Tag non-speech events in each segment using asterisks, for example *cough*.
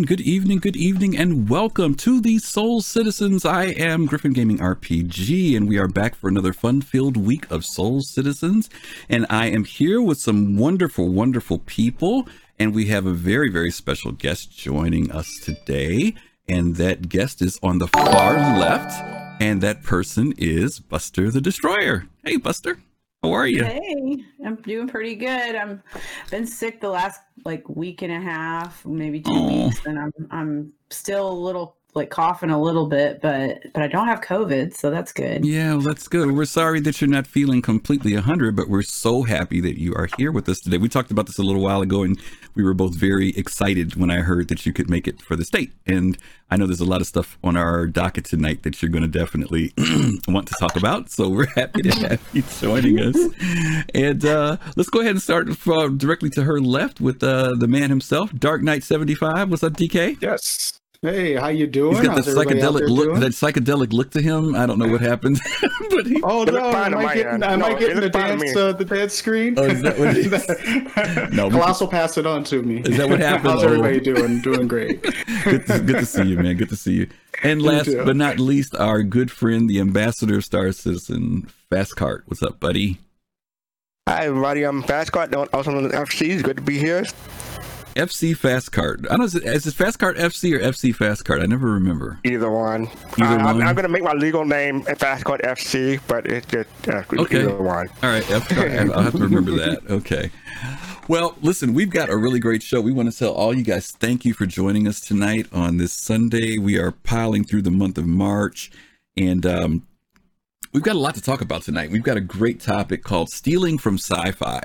And good evening, good evening, and welcome to the Soul Citizens. I am Griffin Gaming RPG, and we are back for another fun filled week of Soul Citizens. And I am here with some wonderful, wonderful people, and we have a very, very special guest joining us today. And that guest is on the far left, and that person is Buster the Destroyer. Hey, Buster. How are you? Hey, I'm doing pretty good. I'm been sick the last like week and a half, maybe two weeks, and I'm I'm still a little like coughing a little bit, but but I don't have COVID, so that's good. Yeah, well, that's good. We're sorry that you're not feeling completely 100, but we're so happy that you are here with us today. We talked about this a little while ago, and we were both very excited when I heard that you could make it for the state. And I know there's a lot of stuff on our docket tonight that you're going to definitely *clears throat* want to talk about. So we're happy to have you joining us. And uh, let's go ahead and start uh, directly to her left with uh, the man himself, Dark Knight 75. What's up, DK? Yes. Hey, how you doing? He's got the How's everybody psychedelic look. doing? That psychedelic look to him. I don't know what happened, *laughs* but he, Oh no! Am I my getting? end. Am I getting the looked fine to dance? me. Uh, the dance screen? Oh, is that what it is? *laughs* No, we Colossal passed it on to me. Is that what happened? How's Oh. everybody doing? Doing great. *laughs* good, to, good to see you, man. Good to see you. And last too. but not least, our good friend, the ambassador of Star Citizen, Fast Cart. What's up, buddy? Hi everybody, I'm Fastcart, also known as FC. It's good to be here. FC Fast Card. I don't know. Is it, is it Fast Card FC or FC Fast Card? I never remember. Either one. Either I'm, one? I'm gonna make my legal name Fast Card FC, but it's just uh, Okay. either one. All right, F. I'll have to remember that. *laughs* Okay. Well, listen, we've got a really great show. We want to tell all you guys thank you for joining us tonight on this Sunday. We are piling through the month of March, and um, we've got a lot to talk about tonight. We've got a great topic called stealing from sci-fi.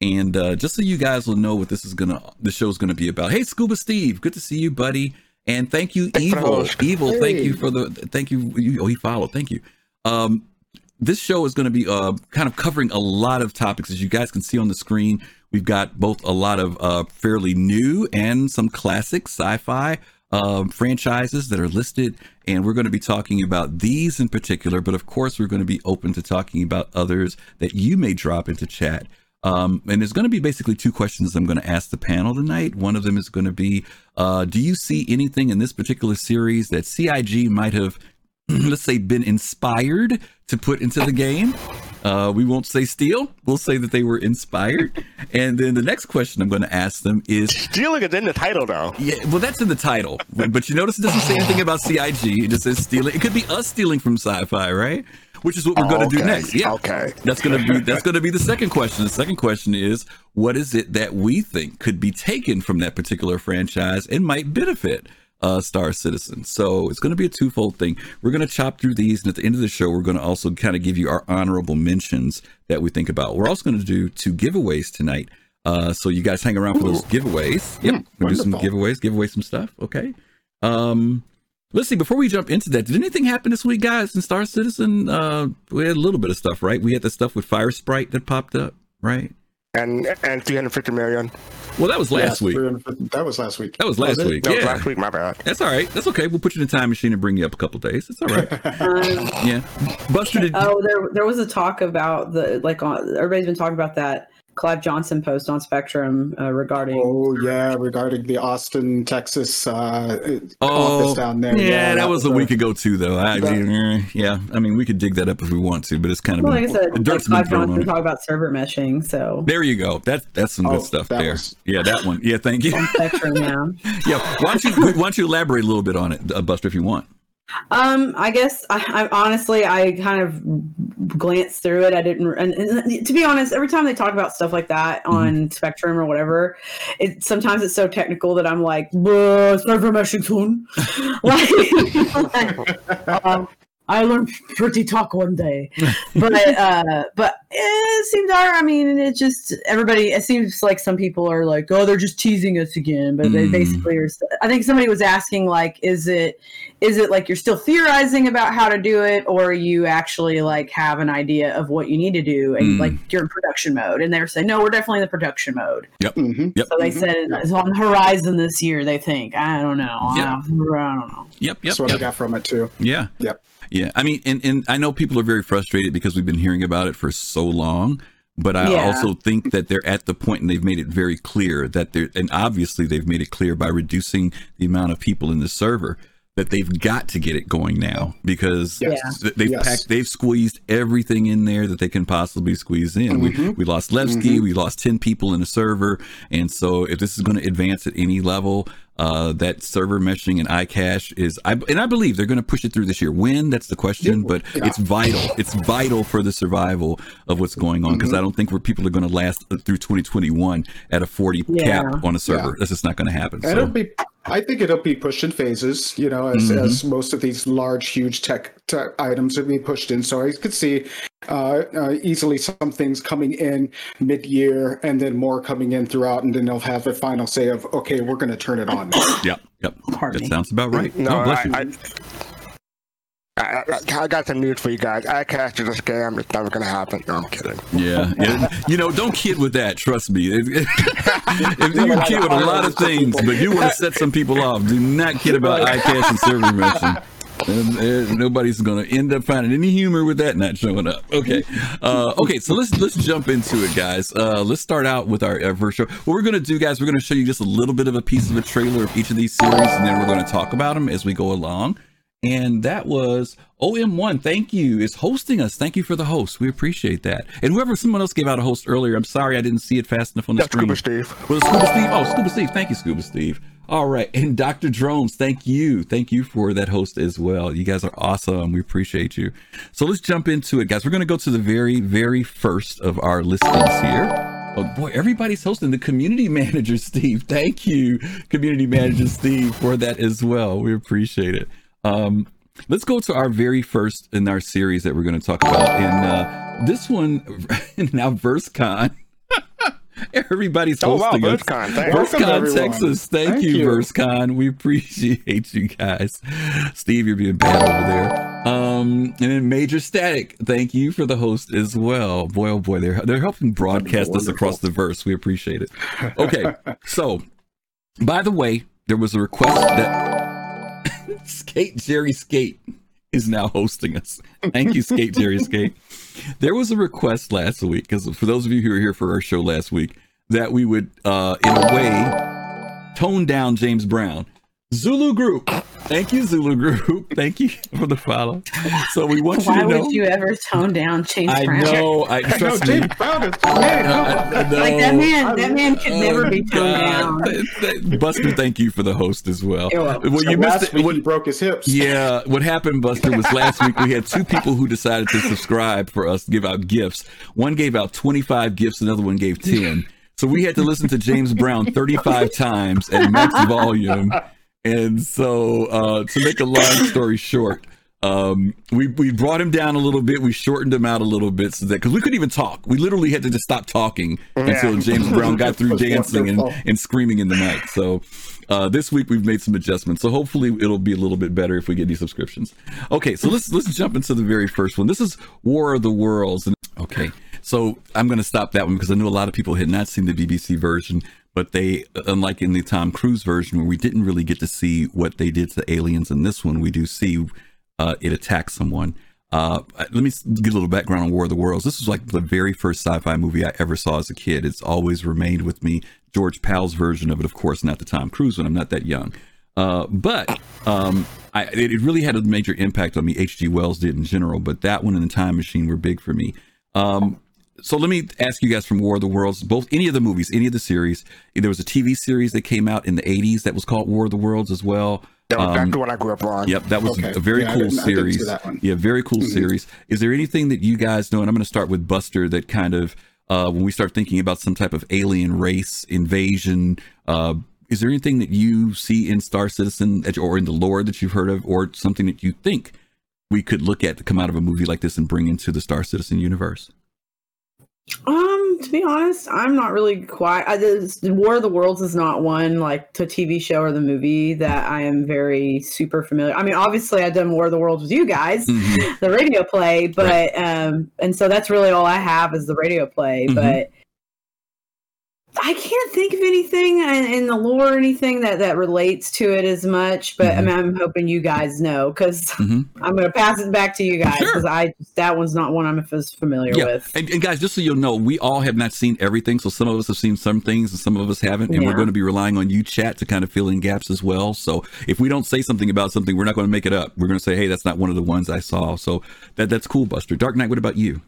And uh, just so you guys will know what this is gonna, the show's gonna be about. Hey, Scuba Steve, good to see you, buddy. And thank you, Thanks for the Evil. host. Evil, thank you for the, thank you. you oh, he followed. Thank you. Um, this show is going to be uh, kind of covering a lot of topics as you guys can see on the screen we've got both a lot of uh, fairly new and some classic sci-fi um, franchises that are listed and we're going to be talking about these in particular but of course we're going to be open to talking about others that you may drop into chat um, and there's going to be basically two questions I'm going to ask the panel tonight. One of them is going to be, uh, do you see anything in this particular series that CIG might have *clears throat* let's say been inspired to put into the game? Uh, we won't say steal. We'll say that they were inspired. And then the next question i'm going to ask them is Stealing is in the title though. yeah well that's in the title. But, but you notice it doesn't say anything about cig it just says stealing. It could be us stealing from sci-fi right which is what we're going to do next yeah okay. that's going to be that's going to be the second question the second question is what is it that we think could be taken from that particular franchise and might benefit uh, Star Citizen. So it's going to be a twofold thing. We're going to chop through these, and at the end of the show, we're going to also kind of give you our honorable mentions that we think about. We're also going to do two giveaways tonight. Uh, so you guys hang around for those giveaways. Yep, we'll do some giveaways, give away some stuff. Okay. Um, let's see. Before we jump into that, did anything happen this week, guys? In Star Citizen, uh, we had a little bit of stuff, right? We had the stuff with Fire Sprite that popped up, right? And and 350 million. Well, that was last Yeah, week. That was last week. That was last it? week. That was Yeah, last week, my bad. that's all right. That's okay. We'll put you in the time machine and bring you up a couple days. It's all right. Um, *laughs* Yeah, Buster did. oh, there there was a talk about the like on everybody's been talking about that Clive Johnson post on Spectrum uh, regarding. Oh yeah, regarding the Austin, Texas uh, Oh, office down there. yeah, that was a uh, week ago too, though. I, that- eh, yeah, I mean, we could dig that up if we want to, but it's kind of Well, been, like I said, the like Clive Johnson it. talk about server meshing, so There you go. That's that's some good Oh, stuff there. was- Yeah, that one. Yeah, thank you. on Spectrum now. *laughs* yeah, why don't you why don't you elaborate a little bit on it, uh, Buster, if you want? Um, I guess I, I honestly I kind of glanced through it. I didn't, and, and to be honest, every time they talk about stuff like that Mm-hmm. on Spectrum or whatever, it sometimes it's so technical that I'm like, "Bruh, server meshing soon." like, um, I learned pretty talk one day, *laughs* but uh, but it seems alright. I mean, it just everybody. It seems like some people are like, oh, they're just teasing us again. But they Mm. basically are. I think somebody was asking like, is it is it like you're still theorizing about how to do it, or you actually like have an idea of what you need to do and Mm. like you're in production mode? And they're saying, no, we're definitely in the production mode. Yep. Mm-hmm. Yep. So they Mhm. said it's on the horizon this year. They think. I don't know. Yeah. I don't know. Yep. Yep. That's what yep. I got from it too. Yeah. Yep. Yeah. I mean, and, and I know people are very frustrated because we've been hearing about it for so long. But I Yeah. also think that they're at the point and they've made it very clear that they're, and obviously they've made it clear by reducing the amount of people in the server that they've got to get it going now because Yes. Yeah. they've Yes. packed, they've squeezed everything in there that they can possibly squeeze in. We, Mhm. we lost Levski, we lost 10 people in the server. And so if this is going to advance at any level, uh, that server meshing and iCache is, I, and I believe they're going to push it through this year. When? That's the question, but Yeah. it's vital. It's vital for the survival of what's going on because I don't think where people are going to last through 2021 at a 40 Yeah. cap on a server. That's just not going to happen. It'll So, be, I think it'll be pushed in phases, you know, as, Mhm. as most of these large, huge tech, tech items will be pushed in. So I could see uh, uh, easily some things coming in mid-year and then more coming in throughout, and then they'll have a final say of, okay, we're going to turn it on. now. yep, yep. Pardon That me. sounds about right. No, bless I, you. I, I, I, I got some news for you guys. iCache is a scam. It's never gonna happen. No, I'm kidding. Yeah, *laughs* yeah. You know, don't kid with that. Trust me. If, if *laughs* you can kid with a lot of things, but you want to set some people off, do not kid about iCache and server. And, uh, nobody's going to end up finding any humor with that not showing up. Okay, uh, okay. So let's let's jump into it, guys. Uh, let's start out with our, our first show. What we're going to do, guys, we're going to show you just a little bit of a piece of a trailer of each of these series, and then we're going to talk about them as we go along. And that was OM1. Thank you. Is hosting us. Thank you for the host. We appreciate that. And whoever someone else gave out a host earlier, I'm sorry I didn't see it fast enough on the That's screen. Scuba Steve. Was Scuba Steve? Oh, Scuba Steve. Thank you, Scuba Steve. All right. And Dr. Drones, thank you. Thank you for that host as well. You guys are awesome. We appreciate you. So let's jump into it, guys. We're going to go to the very, very first of our listings here. Oh boy, everybody's hosting the community *laughs* manager, Steve. Thank you, community manager Steve, for that as well. We appreciate it. Um, let's go to our very first in our series that we're going to talk about. And uh, this one *laughs* now, VerseCon. *laughs* Everybody's Oh, wow, hosting us. VerseCon. VerseCon. Texas. Thank, Thank you, you. VerseCon. We *laughs* appreciate you guys. Steve, you're being bad over there. Um, and then Major Static. Thank you for the host as well. Boy, oh boy, they're they're helping broadcast us across the verse. We appreciate it. Okay, so by the way, there was a request that *laughs* Skate Jerry Skate is now hosting us. Thank you, Skate Jerry Skate. *laughs* There was a request last week, because for those of you who were here for our show last week, that we would, uh, in a way, tone down James Brown. Zulu Group. Thank you, Zulu Group. *laughs* Thank you for the follow. So we want you Why to know. Why would you ever tone down James I Brown? know. I no, trust me. James Brown is oh, man, I- I. Like that man, that man could Oh, never be toned God. down. Th- th- Buster, thank you for the host as well. You're welcome. Well, So you missed last it. week What- he broke his hips. yeah, what happened, Buster, was last week we had two people who decided to subscribe for us to give out gifts. One gave out 25 gifts, another one gave 10. So we had to listen to James Brown 35 times at max volume. And so, uh, to make a long story short, um, we, we brought him down a little bit. We shortened him out a little bit so that, because we couldn't even talk. We literally had to just stop talking until James Brown got through *laughs* dancing and, and screaming in the night. So uh, this week we've made some adjustments. So hopefully it'll be a little bit better if we get these subscriptions. Okay, so let's let's jump into the very first one. This is War of the Worlds. And okay, so I'm going to stop that one because I know a lot of people had not seen the BBC version, but they, unlike in the Tom Cruise version where we didn't really get to see what they did to the aliens, in this one we do see uh, it attack someone. Uh, let me give a little background on War of the Worlds. This was like the very first sci-fi movie I ever saw as a kid. It's always remained with me. George Powell's version of it, of course, not the Tom Cruise one. I'm not that young. Uh, but um, I, it, it really had a major impact on me. H.G. Wells did in general, but that one and the Time Machine were big for me. Um, so let me ask you guys from War of the Worlds, both any of the movies, any of the series. There was a TV series that came out in the 80s that was called War of the Worlds as well. That was Um, exactly what I grew up on. Yep, that was Okay. a very Yeah, cool didn't- I didn't see series. Yeah, very cool series. Is there anything that you guys know? And I'm going to start with Buster. That kind of uh, when we start thinking about some type of alien race invasion, uh, is there anything that you see in Star Citizen or in the lore that you've heard of, or something that you think we could look at to come out of a movie like this and bring into the Star Citizen universe? Um, to be honest, I'm not really quite. I, this, War of the Worlds is not one like the TV show or the movie that I am very super familiar. I mean, obviously, I've done War of the Worlds with you guys, *laughs* Mhm. the radio play, but um, and so that's really all I have is the radio play. Mhm. But I can't think of anything in, in the lore or anything that that relates to it as much. But I Mhm. mean, I'm hoping you guys know because Mhm. *laughs* I'm going to pass it back to you guys Sure. because I that one's not one I'm as familiar Yeah. with. And, and guys, just so you'll know, we all have not seen everything. So some of us have seen some things and some of us haven't. And we're going to be relying on you chat to kind of fill in gaps as well. So if we don't say something about something, we're not going to make it up. We're going to say, hey, that's not one of the ones I saw. So that that's cool, Buster. Dark Knight, what about you?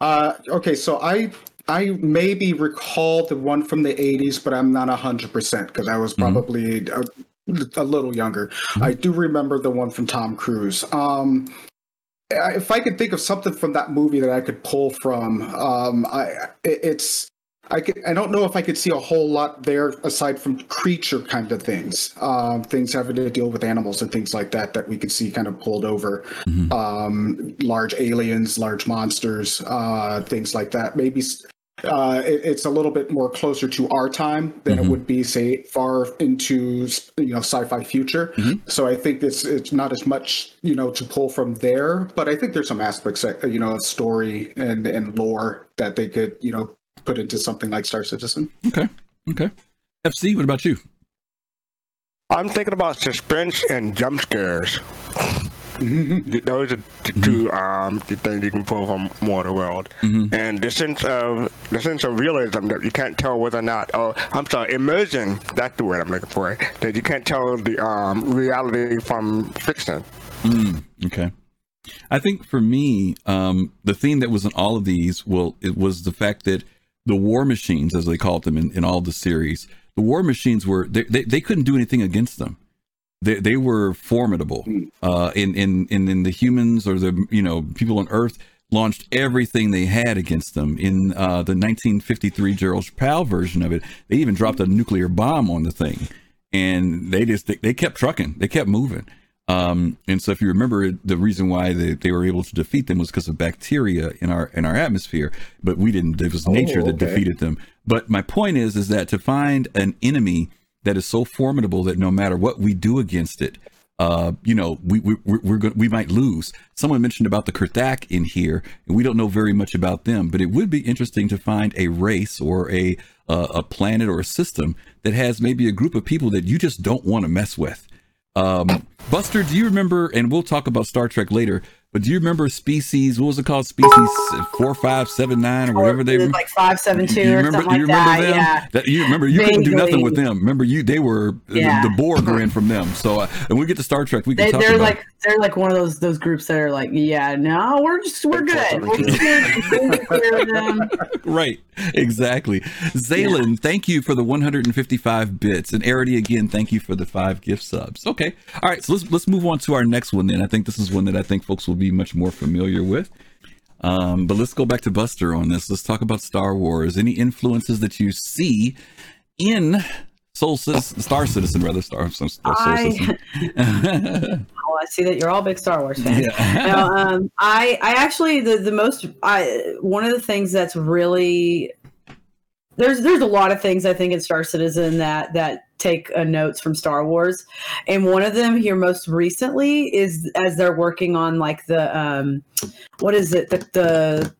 Uh, okay, so I I maybe recall the one from the '80s, but I'm not hundred percent because I was Mhm. probably a, a little younger. I do remember the one from Tom Cruise. Um, I- if I could think of something from that movie that I could pull from, um, I it, it's. I could, I don't know if I could see a whole lot there aside from creature kind of things, um, things having to deal with animals and things like that that we could see kind of pulled over Mhm. um, large aliens, large monsters, uh, things like that. Maybe uh, it, it's a little bit more closer to our time than Mhm. it would be, say, far into you know sci-fi future. Mhm. So I think it's it's not as much you know to pull from there, but I think there's some aspects that, you know of story and and lore that they could you know put into something like Star Citizen. Okay. Okay. FC, what about you? I'm thinking about suspense and jump scares. Those are the two um, the things you can pull from Waterworld. Mhm. And the sense of the sense of realism that you can't tell whether or not. Oh, I'm sorry, immersion. That's the word I'm looking for. That you can't tell the um, reality from fiction. Mm, okay. I think for me, um, the theme that was in all of these, well, it was the fact that the war machines, as they called them in, in all the series, the war machines were they, they, they couldn't do anything against them. They, they were formidable. Uh, in, in in in the humans or the you know people on Earth launched everything they had against them. In uh, the 1953 Gerald Powell version of it, they even dropped a nuclear bomb on the thing, and they just they, they kept trucking, they kept moving. Um, and so if you remember the reason why they, they were able to defeat them was because of bacteria in our in our atmosphere, but we didn't it was nature that okay. defeated them. But my point is is that to find an enemy that is so formidable that no matter what we do against it, uh, you know, we we we're, going we might lose. Someone mentioned about the Kr'Thak in here, and we don't know very much about them, but it would be interesting to find a race or a uh, a planet or a system that has maybe a group of people that you just don't want to mess with. Um, Buster, do you remember? And we'll talk about Star Trek later. But do you remember species? What was it called? Species four, five, seven, nine, or whatever they were. like five seven two. seven Do two you or remember? something do you like remember that. them? Yeah. That you remember? You couldn't do nothing with them. Remember you? They were Yeah. the, the Borg *laughs* ran from them. So, uh, and we get to Star Trek. We can They, about. like they're like one of those those groups that are like, yeah, no, we're just we're good. We're just gonna take care of them. *laughs* right exactly Zaylin, thank you for the 155 bits and Arity again thank you for the five gift subs okay all right so let's let's move on to our next one then i think this is one that i think folks will be much more familiar with. Um but let's go back to buster on this. Let's talk about star wars. Any influences that you see in soul citizen star citizen rather star, soul I- citizen? *laughs* *laughs* Oh, I see that you're all big Star Wars fans. yeah. *laughs* No, um, I I actually the the most I one of the things that's really there's there's a lot of things I think in Star Citizen that that take uh, notes from Star Wars, and one of them here most recently is as they're working on like the um what is it? The the,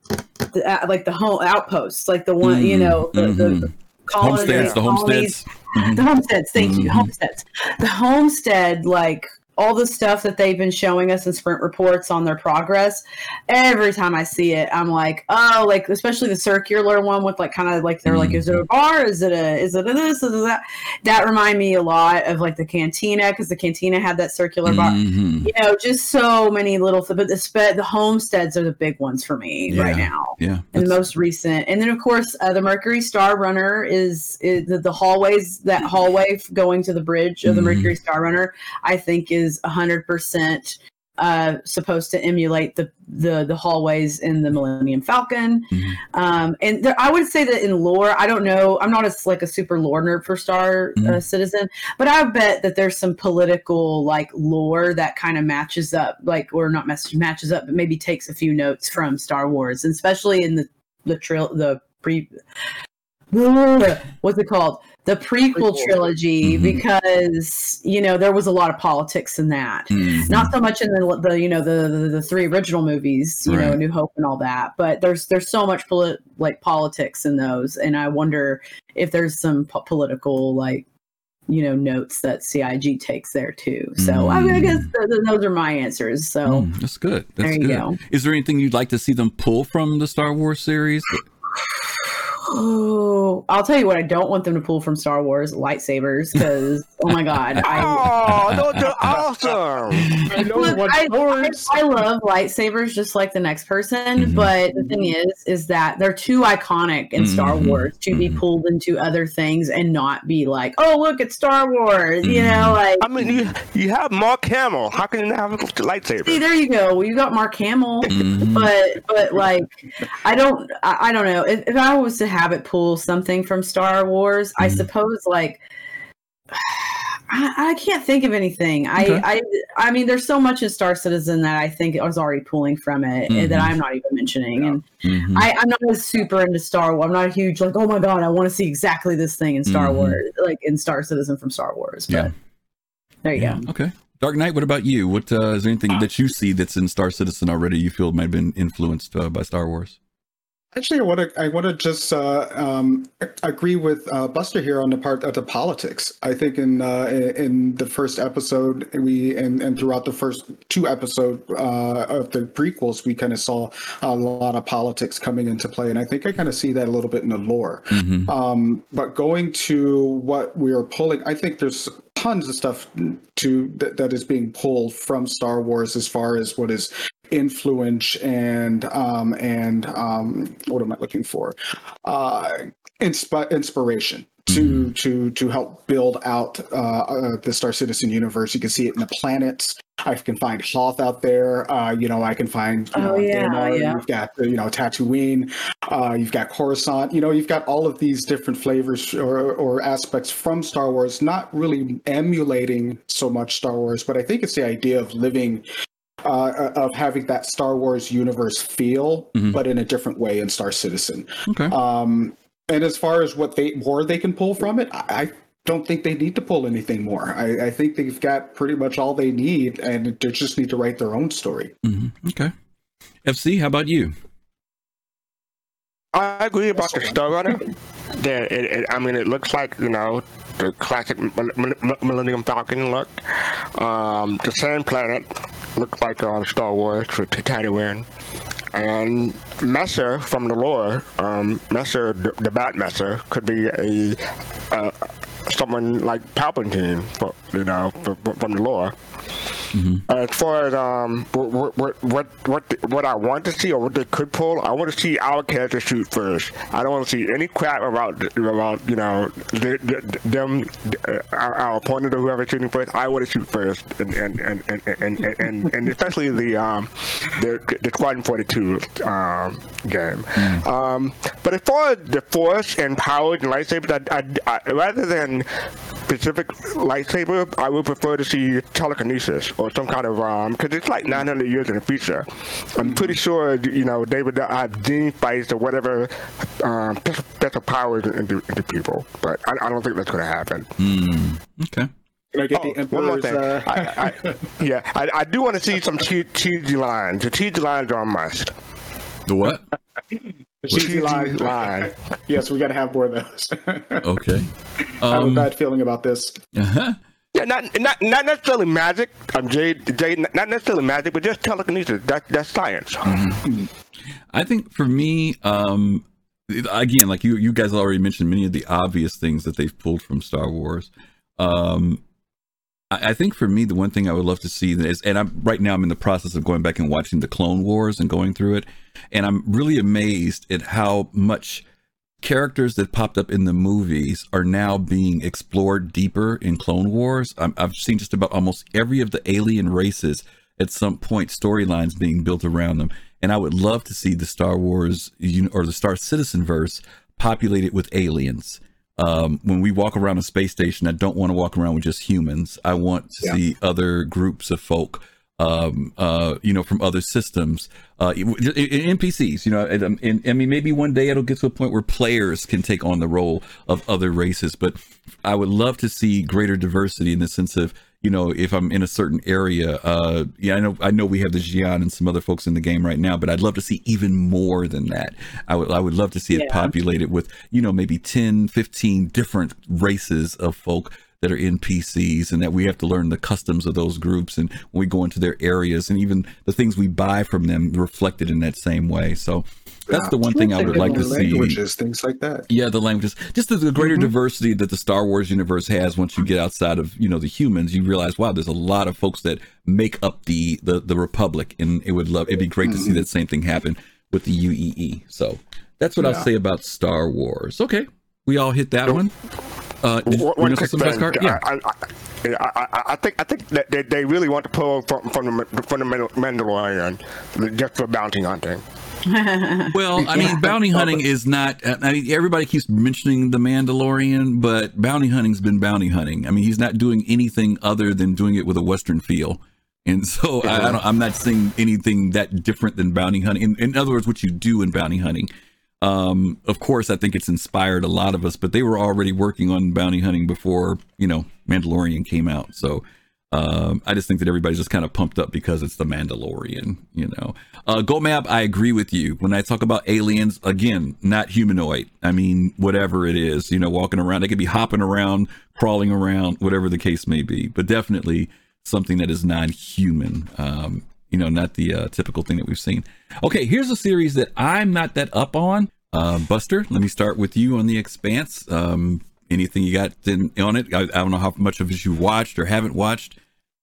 the uh, like the home outposts like the one you know the, the, Mhm. the colonies- homesteads the colonies- homesteads. the homesteads thank you Mhm. homesteads. The homestead like all the stuff that they've been showing us in sprint reports on their progress every time i see it i'm like oh like especially the circular one with like kind of like they're like is it a bar is it a is it a this is it that that remind me a lot of like the cantina because the cantina had that circular bar Mhm. you know just so many little th- but the spe- the homesteads are the big ones for me right now yeah and the most recent. And then, of course, uh, the Mercury Star Runner is, is the, the hallways. That hallway going to the bridge of the Mhm. Mercury Star Runner, I think, is hundred percent uh, supposed to emulate the, the the hallways in the Millennium Falcon. Mhm. Um, and there, I would say that in lore, I don't know. I'm not as like a super lore nerd for Star uh, Mhm. Citizen, but I bet that there's some political like lore that kind of matches up, like or not match, matches up, but maybe takes a few notes from Star Wars, and especially in the the trail the pre. What's it called? The prequel, Prequel. trilogy Mhm. because you know there was a lot of politics in that. Mhm. Not so much in the, the you know the, the the three original movies, you know, New Hope and all that, but there's there's so much polit- like politics in those, and I wonder if there's some po- political like you know notes that CIG takes there too. So I, mean, I guess th- th- those are my answers. So Mm, that's good. That's there you good. go. Is there anything you'd like to see them pull from the Star Wars series? Oh, I'll tell you what I don't want them to pull from Star Wars lightsabers because oh my god, *laughs* I Oh, those are awesome! I know Look, what I, I, swords. I love lightsabers just like the next person, Mhm. but the thing is, is that they're too iconic in Star Mhm. Wars to be Mhm. pulled into other things and not be like, oh look, it's Star Wars, you know, like. I mean, you you have Mark Hamill. How can you not have a See, lightsaber? there you go. Well, you got Mark Hamill, Mhm. but but like, I don't, I, I don't know. If, if I was to have it pull something from Star Wars, I Mhm. suppose like. I, I can't think of anything. Okay. I, I I mean, there's so much in Star Citizen that I think I was already pulling from it Mhm. that I'm not even mentioning. And Mhm. I, I'm not as super into Star Wars. I'm not a huge like, oh my god, I want to see exactly this thing in Star Mhm. Wars, like in Star Citizen from Star Wars. But Yeah. there you Yeah. go. Okay. Dark Knight. What about you? What uh, is there anything that you see that's in Star Citizen already? You feel might have been influenced uh, by Star Wars? Actually, I want to I want to just uh, um, agree with uh, Buster here on the part of the politics. I think in uh, in the first episode we and, and throughout the first two episodes uh, of the prequels, we kind of saw a lot of politics coming into play, and I think I kind of see that a little bit in the lore. Mm-hmm. Um, but going to what we are pulling, I think there's tons of stuff to that, that is being pulled from Star Wars as far as what is influence and um, and um, what am I looking for? Uh, insp- inspiration. To, to to help build out uh, uh, the Star Citizen universe, you can see it in the planets. I can find Hoth out there. Uh, you know, I can find you Oh, know, yeah, Daymar, yeah. You've got you know Tatooine. Uh, you've got Coruscant. You know, you've got all of these different flavors or, or aspects from Star Wars, not really emulating so much Star Wars, but I think it's the idea of living, uh, of having that Star Wars universe feel, Mhm. but in a different way in Star Citizen. Okay. Um, and as far as what they more they can pull from it, I, I don't think they need to pull anything more. I, I think they've got pretty much all they need, and they just need to write their own story. hmm Okay. FC. How about you? I agree about the Star Runner. Yeah, it, it, I mean, it looks like you know the classic Mil- Mil- Millennium Falcon look. Um, the same planet looks like uh, Star Wars with Tatooine. And Messer from the lore, um, Messer, the, the Bat Messer, could be a uh, someone like Palpatine, you know, from the lore. As far as um, what what what what what I want to see or what they could pull, I want to see our character shoot first. I don't want to see any crap about about you know the, the, them uh, our, our opponent or whoever shooting first. I want to shoot first, and and and and and, and, and, and especially the um the the Squadron Forty Two um game. Um, but as far as the Force and powers and lightsabers, I, I, I, rather than specific lightsaber, I would prefer to see telekinesis or some kind of um, because it's like 900 years in the future. I'm pretty sure you know they would have gene fights or whatever um, special, special powers into, into people, but I, I don't think that's going to happen. Hmm. Okay. Can I get Oh, the one more thing. Uh, I, I, *laughs* yeah, I, I do want to see some che- cheesy lines. The cheesy lines are a must. The what? cheesy line. line. *laughs* Yes, we got to have more of those. *laughs* Okay. I have a Um, bad feeling about this. uh-huh. Yeah, not not not necessarily magic. I'm Jade. Jade, not necessarily magic, but just telekinesis. That that's science. I think for me, um, again, like you, you guys already mentioned many of the obvious things that they've pulled from Star Wars. Um, I, I think for me, the one thing I would love to see is, and I'm right now I'm in the process of going back and watching the Clone Wars and going through it, and I'm really amazed at how much characters that popped up in the movies are now being explored deeper in Clone Wars. I'm, I've seen just about almost every of the alien races at some point storylines being built around them, and I would love to see the Star Wars or the Star Citizen verse populated with aliens. Um, when we walk around a space station, I don't want to walk around with just humans. I want to Yeah. see other groups of folk um, uh, you know, from other systems, uh, NPCs, you know, and, and, I mean, maybe one day it'll get to a point where players can take on the role of other races, but I would love to see greater diversity in the sense of, you know, if I'm in a certain area, uh, yeah, I know, I know we have the Xi'an and some other folks in the game right now, but I'd love to see even more than that. I would, I would love to see it populated with, you know, maybe 10, 15 different races of folk that are NPCs and that we have to learn the customs of those groups and when we go into their areas and even the things we buy from them reflected in that same way. So that's yeah, the one thing I would like to see. Languages, things like that. Yeah, the languages. Just the, the greater mm-hmm. diversity that the Star Wars universe has. Once you get outside of you know the humans, you realize wow, there's a lot of folks that make up the the, the Republic, and it would love. It'd be great mm-hmm. to see mm-hmm. that same thing happen with the UEE. So that's what yeah. I'll say about Star Wars. Okay, we all hit that one. Uh, one quick thing. Yeah. I, I, I, I, think I think that they, they really want to pull from from the, from the Mandalorian just for bounty hunting. *laughs* well, I mean, bounty hunting is not. I mean, everybody keeps mentioning the Mandalorian, but bounty hunting's been bounty hunting. I mean, he's not doing anything other than doing it with a Western feel. And so I, I am not seeing anything that different than bounty hunting. In, in other words, what you do in bounty hunting. Um, of course, I think it's inspired a lot of us, but they were already working on bounty hunting before, you know, Mandalorian came out. So um, I just think that everybody's just kind of pumped up because it's the Mandalorian, you know. Uh, Map, I agree with you. When I talk about aliens, again, not humanoid. I mean, whatever it is, you know, walking around, they could be hopping around, crawling around, whatever the case may be, but definitely something that is non human. Um, you know, not the uh, typical thing that we've seen. Okay, here's a series that I'm not that up on. Uh, Buster, let me start with you on The Expanse. Um, anything you got in, on it? I, I, don't know how much of it you watched or haven't watched,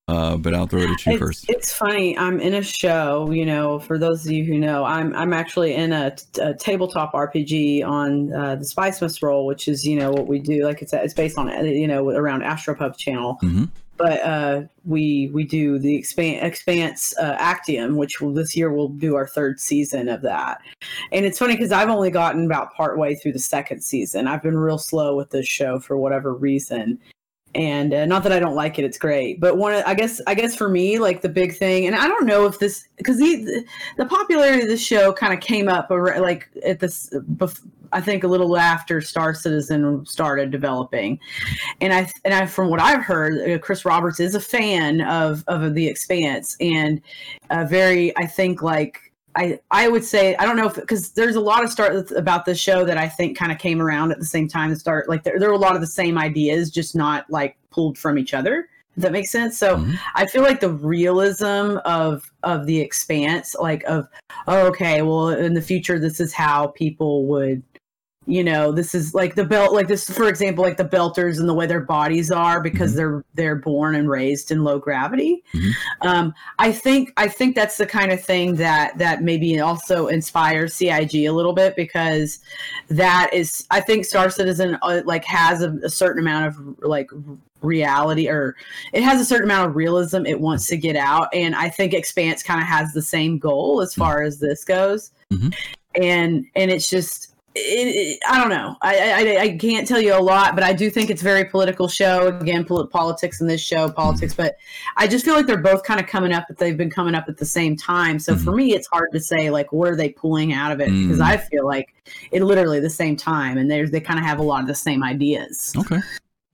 uh, but I'll throw it at you it's, first. It's funny. I'm in a show. You know, for those of you who know, I'm I'm actually in a, a tabletop RPG on uh, the Spice Must Roll, which is you know what we do. Like it's it's based on you know around Astropub channel. Mm-hmm but uh, we we do the expan- expanse uh, actium which will, this year we'll do our third season of that. And it's funny because i've only gotten about part way through the second season. I've been real slow with this show for whatever reason and uh, not that I don't like it, it's great. But one, I guess, I guess for me, like the big thing, and I don't know if this because the the popularity of the show kind of came up like at this, I think a little after Star Citizen started developing, and I and I from what I've heard, uh, Chris Roberts is a fan of of the Expanse and a very, I think like I I would say I don't know if because there's a lot of start about this show that I think kind of came around at the same time and start like there, there were a lot of the same ideas just not like pulled from each other. If that makes sense. So mm-hmm. I feel like the realism of of the expanse, like of oh, okay, well in the future this is how people would you know this is like the belt like this for example like the belters and the way their bodies are because mm-hmm. they're they're born and raised in low gravity mm-hmm. um, i think i think that's the kind of thing that that maybe also inspires cig a little bit because that is i think star citizen uh, like has a, a certain amount of like reality or it has a certain amount of realism it wants to get out and i think expanse kind of has the same goal as mm-hmm. far as this goes mm-hmm. and and it's just it, it, I don't know. I, I, I can't tell you a lot, but I do think it's a very political show. Again, politics in this show, politics. Mm-hmm. But I just feel like they're both kind of coming up, but they've been coming up at the same time. So mm-hmm. for me, it's hard to say like what are they pulling out of it mm-hmm. because I feel like it literally the same time, and they they kind of have a lot of the same ideas. Okay.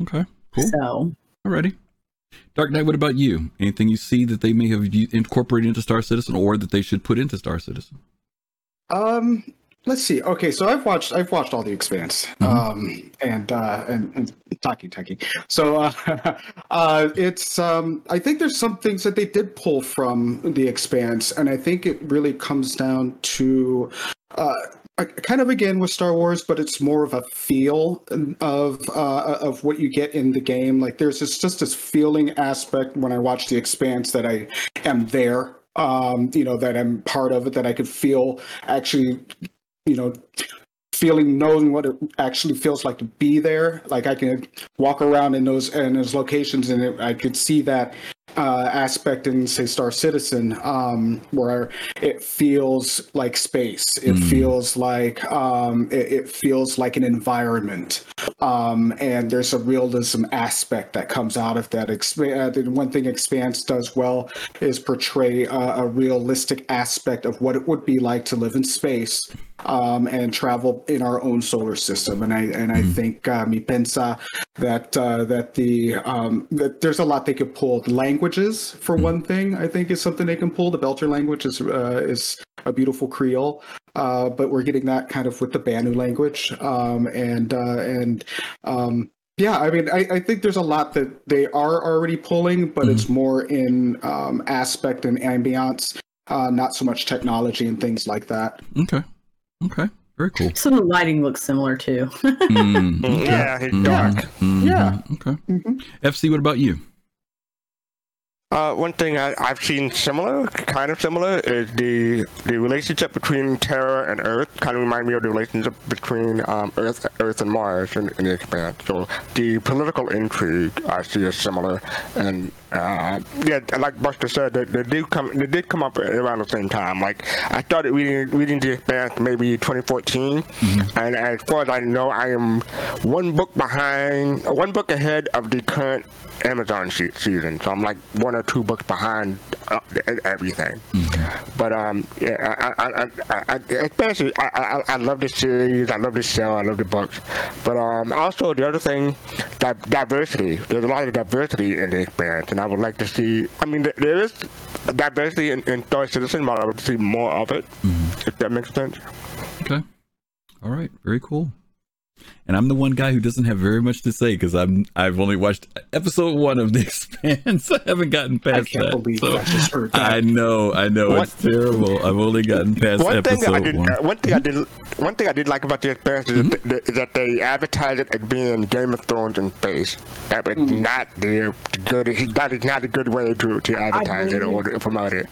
Okay. Cool. So. Alrighty. Dark Knight, what about you? Anything you see that they may have incorporated into Star Citizen or that they should put into Star Citizen? Um, Let's see. Okay, so I've watched I've watched all the Expanse, mm-hmm. um, and, uh, and and talking talking. So uh, *laughs* uh, it's um, I think there's some things that they did pull from the Expanse, and I think it really comes down to uh, kind of again with Star Wars, but it's more of a feel of uh, of what you get in the game. Like there's this, just this feeling aspect when I watch the Expanse that I am there um, you know, that I'm part of it, that I could feel actually you know, feeling knowing what it actually feels like to be there like i can walk around in those in those locations and it, i could see that uh, aspect in say Star Citizen, um, where it feels like space. It Mm. feels like um, it, it feels like an environment, um, and there's a realism aspect that comes out of that. Exp- uh, one thing Expanse does well is portray uh, a realistic aspect of what it would be like to live in space um, and travel in our own solar system. And I and I think uh, mi pensa that uh, that the um, that there's a lot they could pull. The languages, for one thing, I think is something they can pull. The Belter language is uh, is a beautiful Creole. Uh, but we're getting that kind of with the Banu language, um, and uh, and um, yeah, I mean, I, I think there's a lot that they are already pulling, but it's more in um, aspect and ambiance, uh, not so much technology and things like that. Okay. Okay. Very cool. Some of the lighting looks similar too. *laughs* Mm, okay. Yeah, it's dark. mhm, Yeah. Okay. Mhm. FC, what about you? Uh, one thing I, I've seen similar, kind of similar, is the the relationship between Terra and Earth. Kind of remind me of the relationship between um, Earth, Earth and Mars in, in the expanse. So the political intrigue I see is similar, and uh, yeah, like Buster said, they, they do come they did come up around the same time. Like I started reading reading the expanse maybe 2014, and as far as I know, I am one book behind, one book ahead of the current Amazon se- season, so I'm like one or two books behind uh, everything. But um, yeah, I, I, I, I, especially I, I, I love the series, I love the show, I love the books. But um, also the other thing, di- diversity. There's a lot of diversity in the experience, and I would like to see. I mean, there- there is diversity in, in Star Citizen, but I would see more of it. Mm-hmm. If that makes sense. Okay. All right. Very cool. And I'm the one guy who doesn't have very much to say because I'm I've only watched episode one of *laughs* The Expanse. I haven't gotten past I past can't that. believe So I just heard that. I know, I know, What- it's terrible. I've only gotten past One thing I did, one. uh, one thing I did, one thing I did like about the experience is, Mm-hmm. that, is that they advertised it as being Game of Thrones in space. That was Mm-hmm. not the good. That is not a good way to, to advertise it or to promote it.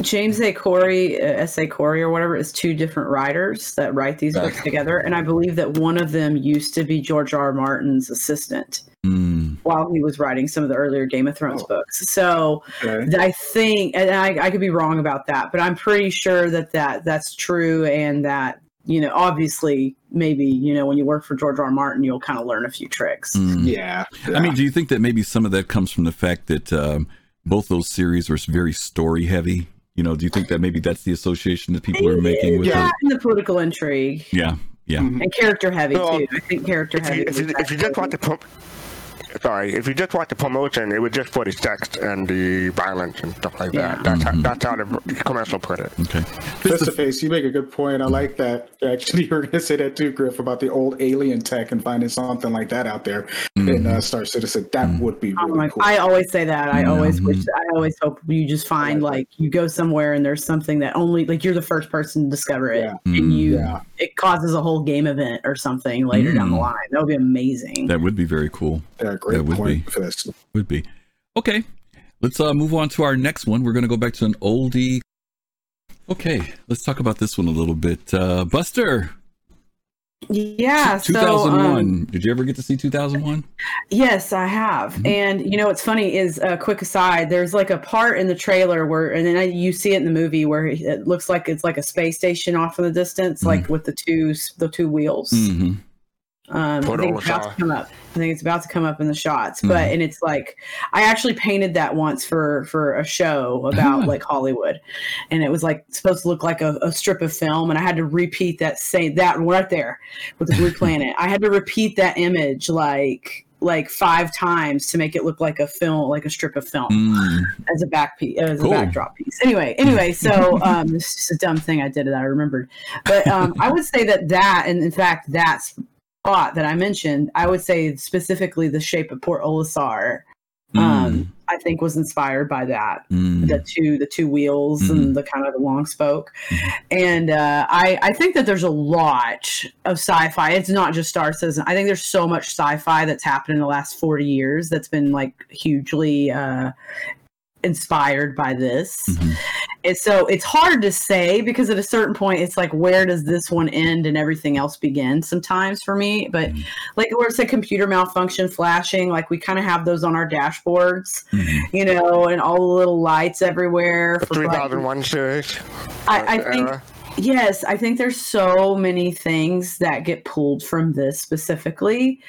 James A. Corey, uh, S. A. Corey, or whatever, is two different writers that write these books together, and I believe that one of them used to be George R. R. Martin's assistant Mm, while he was writing some of the earlier Game of Thrones Oh. books. So Okay. I think, and I, I could be wrong about that, but I'm pretty sure that that that's true, and that you know, obviously, maybe you know, when you work for George R. R. Martin, you'll kind of learn a few tricks. mm. Yeah. I mean, do you think that maybe some of that comes from the fact that um, both those series are very story heavy? You know, do you think that maybe that's the association that people are making with yeah, it? and the political intrigue Yeah, yeah. And character heavy Well, too. I think character If heavy. you, if you, if you just want to prom- sorry, if you just watch the promotion, it was just for the sex and the violence and stuff like Yeah. that. That's Mm-hmm. how, that's how the commercial put it. Okay. Face to face, you make a good point. I like that. Actually, *laughs* you were going to say that too, Griff, about the old alien tech and finding something like that out there in uh, mm-hmm. Star Citizen. That mm-hmm. would be really my, cool. I always say that. I Yeah. always wish. Mm-hmm. I always hope you just find like like you go somewhere and there's something that only like you're the first person to discover it, Yeah. and you Yeah. it causes a whole game event or something later down the line. That would be amazing. That would be very cool. yeah, great that would point be. for this. Would be. Okay. Let's uh, move on to our next one. We're going to go back to an oldie. Okay. Let's talk about this one a little bit. Uh, Buster, yeah. So 2001. um, Did you ever get to see 2001? Yes, I have. Mm-hmm. And you know what's funny is a quick aside. There's like a part in the trailer where, and then I, you see it in the movie where it looks like it's like a space station off in the distance, Mm. like with the two the two wheels. Mm-hmm. Um, I Put think on it's about the come up. I think it's about to come up in the shots. But Mhm. and it's like I actually painted that once for for a show about Ah. like Hollywood, and it was like supposed to look like a, a strip of film, and I had to repeat that same that right there with the blue *laughs* planet. I had to repeat that image like like five times to make it look like a film, like a strip of film Mm. as a back piece, as Cool. a backdrop piece. Anyway, anyway, so *laughs* um, this is just a dumb thing I did that I remembered, but um, I would say that that, and in fact, that that I mentioned, I would say specifically the shape of Port Olisar. Um, I think was inspired by that Mm. the two the two wheels Mhm. and the kind of the long spoke and uh, I, I think that there's a lot of sci-fi it's not just star citizen i think there's so much sci-fi that's happened in the last 40 years that's been like hugely uh, inspired by this. Mhm. And so it's hard to say because at a certain point, it's like, where does this one end and everything else begin sometimes for me? But Mhm. like where it's a computer malfunction flashing, like we kind of have those on our dashboards, Mhm. you know, and all the little lights everywhere. The for, like- 3001 series. I, I think era. Yes, I think there's so many things that get pulled from this specifically,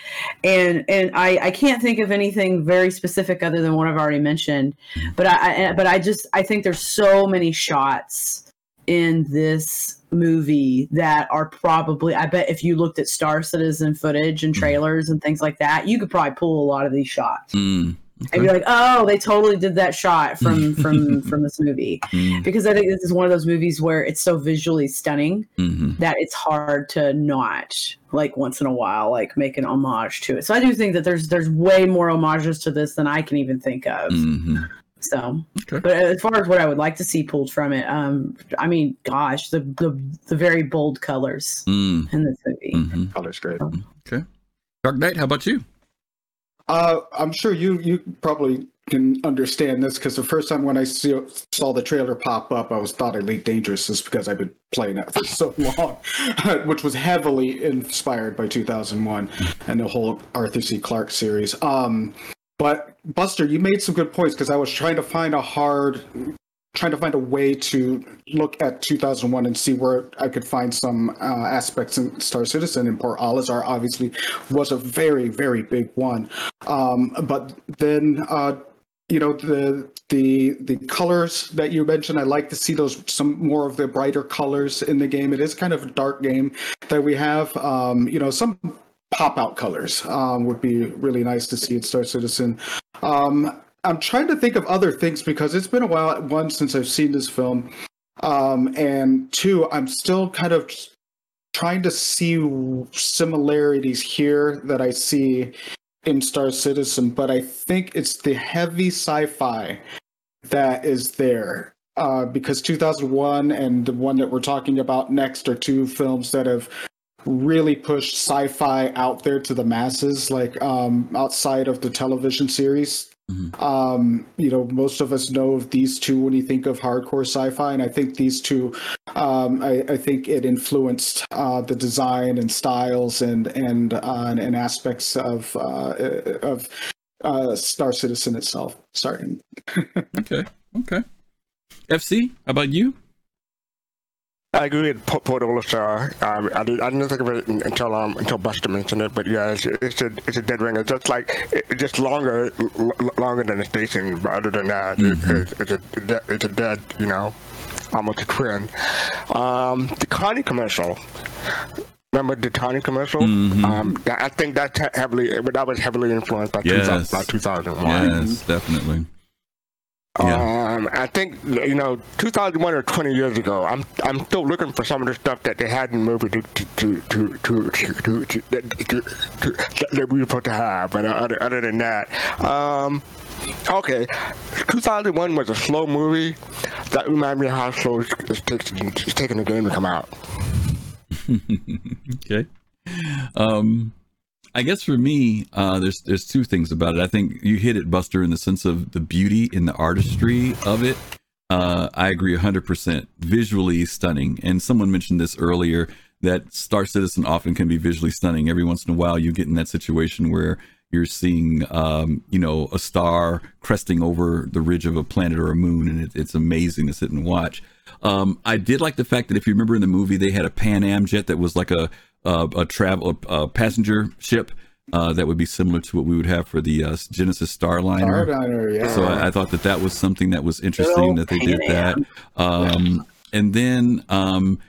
and and I I can't think of anything very specific other than what I've already mentioned, but I, I but I just I think there's so many shots in this movie that are probably I bet if you looked at Star Citizen footage and trailers and things like that, you could probably pull a lot of these shots. Mm. And be like, oh, they totally did that shot from *laughs* from from this movie Mm. because I think this is one of those movies where it's so visually stunning Mhm. that it's hard to not like once in a while like make an homage to it. So I do think that there's there's way more homages to this than I can even think of. Mhm. So, Okay. but as far as what I would like to see pulled from it, um, I mean, gosh, the the, the very bold colors Mm. in this movie. Mhm. Color's great. Okay, Dark Knight, how about you? Uh, I'm sure you you probably can understand this because the first time when I see, saw the trailer pop up, I was thought Elite Dangerous just because I've been playing it *laughs* for so long, *laughs* which was heavily inspired by 2001 and the whole Arthur C. Clarke series. Um, but Buster, you made some good points because I was trying to find a hard, trying to find a way to look at 2001 and see where I could find some uh, aspects in Star Citizen and Port Olisar obviously was a very very big one. Um, but then uh, you know the the the colors that you mentioned, I like to see those some more of the brighter colors in the game. It is kind of a dark game that we have. Um, you know some pop out colors um, would be really nice to see in Star Citizen. Um, I'm trying to think of other things because it's been a while. One since I've seen this film, um, and two, I'm still kind of trying to see similarities here that I see in Star Citizen, but I think it's the heavy sci-fi that is there. Uh, because 2001 and the one that we're talking about next are two films that have really pushed sci-fi out there to the masses, like um, outside of the television series. Mhm. Um, you know, most of us know of these two when you think of hardcore sci-fi, and I think these two, um, I, I think it influenced uh, the design and styles and and uh, and, and aspects of uh, of uh, Star Citizen itself. Sorry. *laughs* Okay. Okay. FC, how about you? I agree with Port Port Um, I, I didn't think of it until um, until Buster mentioned it, but yeah, it's, it's a it's a dead ringer. It's just like it's just longer l- longer than a station. But other than that, it, it's, it's a it's a dead you know almost a twin. Um, the Connie commercial. Remember the Connie commercial? Mhm. Um, I think that's heavily, but that was heavily influenced by, Yes. 2000, by 2001. Yes, definitely. Yeah. Um, I think you know, 2001 or 20 years ago. I'm I'm still looking for some of the stuff that they had in the movie to to to to to, to, to, to, that- to, that we were supposed to have. But other other than that, um, okay, 2001 was a slow movie. That reminded me of how slow it's, it's, taking, it's taking the game to come out. *laughs* okay. Um, I guess for me, uh, there's there's two things about it. I think you hit it, Buster, in the sense of the beauty and the artistry of it. Uh, I agree 100%. Visually stunning. And someone mentioned this earlier that Star Citizen often can be visually stunning. Every once in a while, you get in that situation where you're seeing, um, you know, a star cresting over the ridge of a planet or a moon, and it, it's amazing to sit and watch. Um, I did like the fact that if you remember in the movie, they had a Pan Am jet that was like a a, a travel a, a passenger ship uh, that would be similar to what we would have for the uh, Genesis Starliner. Starliner, yeah. So I, I thought that that was something that was interesting that they did that. Um, and then um,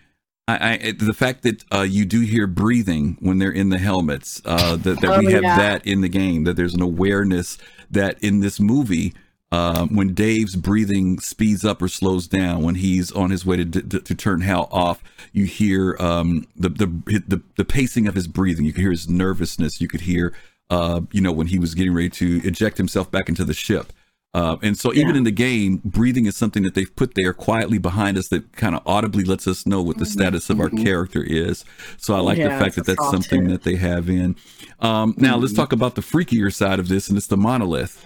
I, I the fact that uh, you do hear breathing when they're in the helmets. Uh, that that we Oh, have yeah. that in the game. That there's an awareness that in this movie. Uh, when Dave's breathing speeds up or slows down, when he's on his way to to, to turn Hal off, you hear um, the, the the the pacing of his breathing. You could hear his nervousness. You could hear, uh, you know, when he was getting ready to eject himself back into the ship. Uh, and so even Yeah. in the game, breathing is something that they've put there quietly behind us that kind of audibly lets us know what the status of our character is. So I like the fact that that's something that they have in. Um, now let's talk about the freakier side of this, and it's the monolith.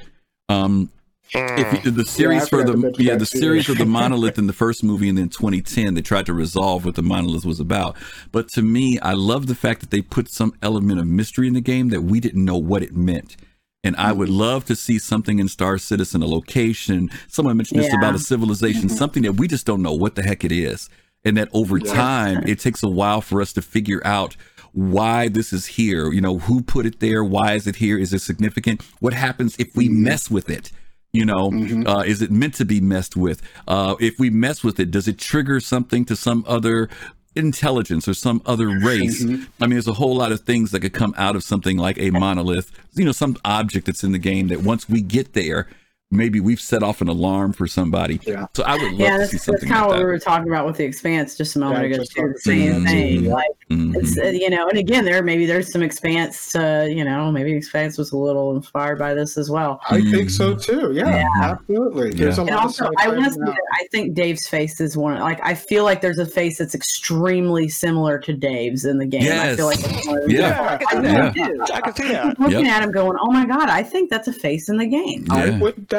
Um, if mm. you, the series I for the yeah the too. series *laughs* of the monolith in the first movie and then 2010 they tried to resolve what the monolith was about but to me i love the fact that they put some element of mystery in the game that we didn't know what it meant and I would love to see something in Star Citizen, a location. Someone mentioned this about a civilization, something that we just don't know what the heck it is. And that over time, it takes a while for us to figure out why this is here. You know, who put it there? Why is it here? Is it significant? What happens if we mess with it? You know, uh, is it meant to be messed with? Uh, if we mess with it, does it trigger something to some other intelligence or some other race? I mean, there's a whole lot of things that could come out of something like a monolith, you know, some object that's in the game that once we get there, maybe we've set off an alarm for somebody. Yeah. So I would love yeah, to that's, see that's something kind of like what we were talking about with the expanse just a moment Yeah, ago just too. The same Mhm. thing, like Mhm. it's uh, you know, and again, there maybe there's some expanse. Uh, you know, maybe expanse was a little inspired by this as well. I think so too. Yeah, absolutely. There's a Yeah. And lot also, of I sci-fi want to say that I think Dave's face is one. Like, I feel like there's a face that's extremely similar to Dave's in the game. I feel like it's one of the- Yeah. I really Yeah. I can see I that. keep looking Yep. at him, going, "Oh my god, I think that's a face in the game." I Yeah.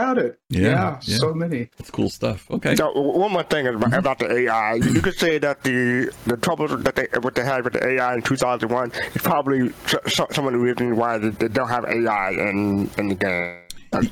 Wouldn't doubt it. Yeah, Yeah, yeah. so many. It's cool stuff. Okay. So one more thing about, about the AI, you could say that the the trouble that they what they had with the AI in 2001 is probably s- s- some of the reasons why they, they don't have AI in in the game.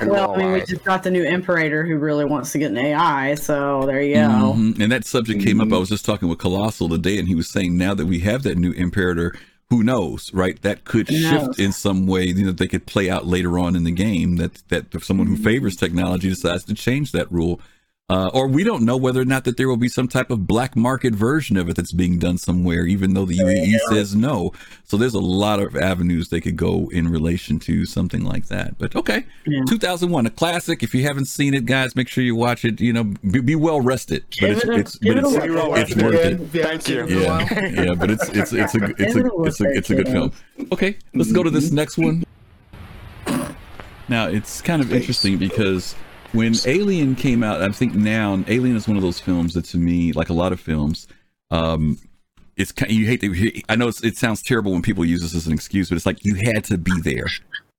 Well, I mean, we just got the new Imperator who really wants to get an AI, so there you go. Mhm. And that subject came up. I was just talking with Colossal today, and he was saying now that we have that new Imperator, who knows, right? That could shift in some way. You know, they could play out later on in the game. That that if someone who mm-hmm. favors technology decides to change that rule. Uh, or we don't know whether or not that there will be some type of black market version of it that's being done somewhere, even though the UEE says no. So there's a lot of avenues they could go in relation to something like that. But okay, Yeah. 2001, a classic. If you haven't seen it, guys, make sure you watch it. You know, be, be well rested. But Give it's it's but it it's, it's worth it. Yeah, Thank you. a while. Yeah, yeah, but it's it's it's a it's a it's a it's a good film. Okay, let's go to this next one. Now it's kind of interesting because when Alien came out, I think now Alien is one of those films that to me, like a lot of films, um, it's kind you hate to. I know it's, it sounds terrible when people use this as an excuse, but it's like you had to be there,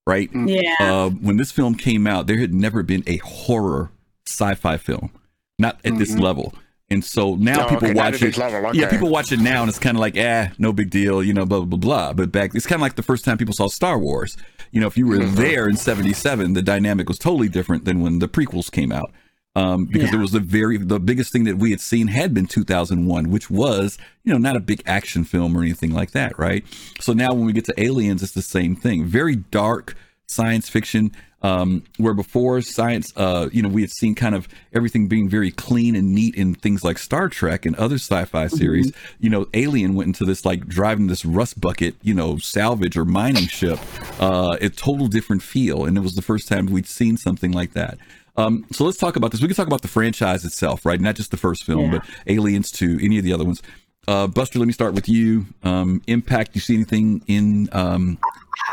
right? Yeah. uh, when this film came out, there had never been a horror sci-fi film, not at this level. And so now Oh, people okay, watch it. this level, Yeah, people watch it now, and it's kind of like, eh, no big deal, you know, blah blah blah. But back, it's kind of like the first time people saw Star Wars. You know, if you were Mm-hmm. there in '77, the dynamic was totally different than when the prequels came out. Um, because Yeah. it was the very the biggest thing that we had seen had been 2001, which was you know not a big action film or anything like that, right? So now when we get to Aliens, it's the same thing. Very dark science fiction. Um, where before science, uh, you know, we had seen kind of everything being very clean and neat in things like Star Trek and other sci-fi series. You know, Alien went into this like driving this rust bucket, you know, salvage or mining ship, uh, a total different feel, and it was the first time we'd seen something like that. Um, so let's talk about this. We can talk about the franchise itself, right? Not just the first film, Yeah. but Aliens to any of the other ones. Uh, Buster, let me start with you. Um, Impact. You see anything in? Um,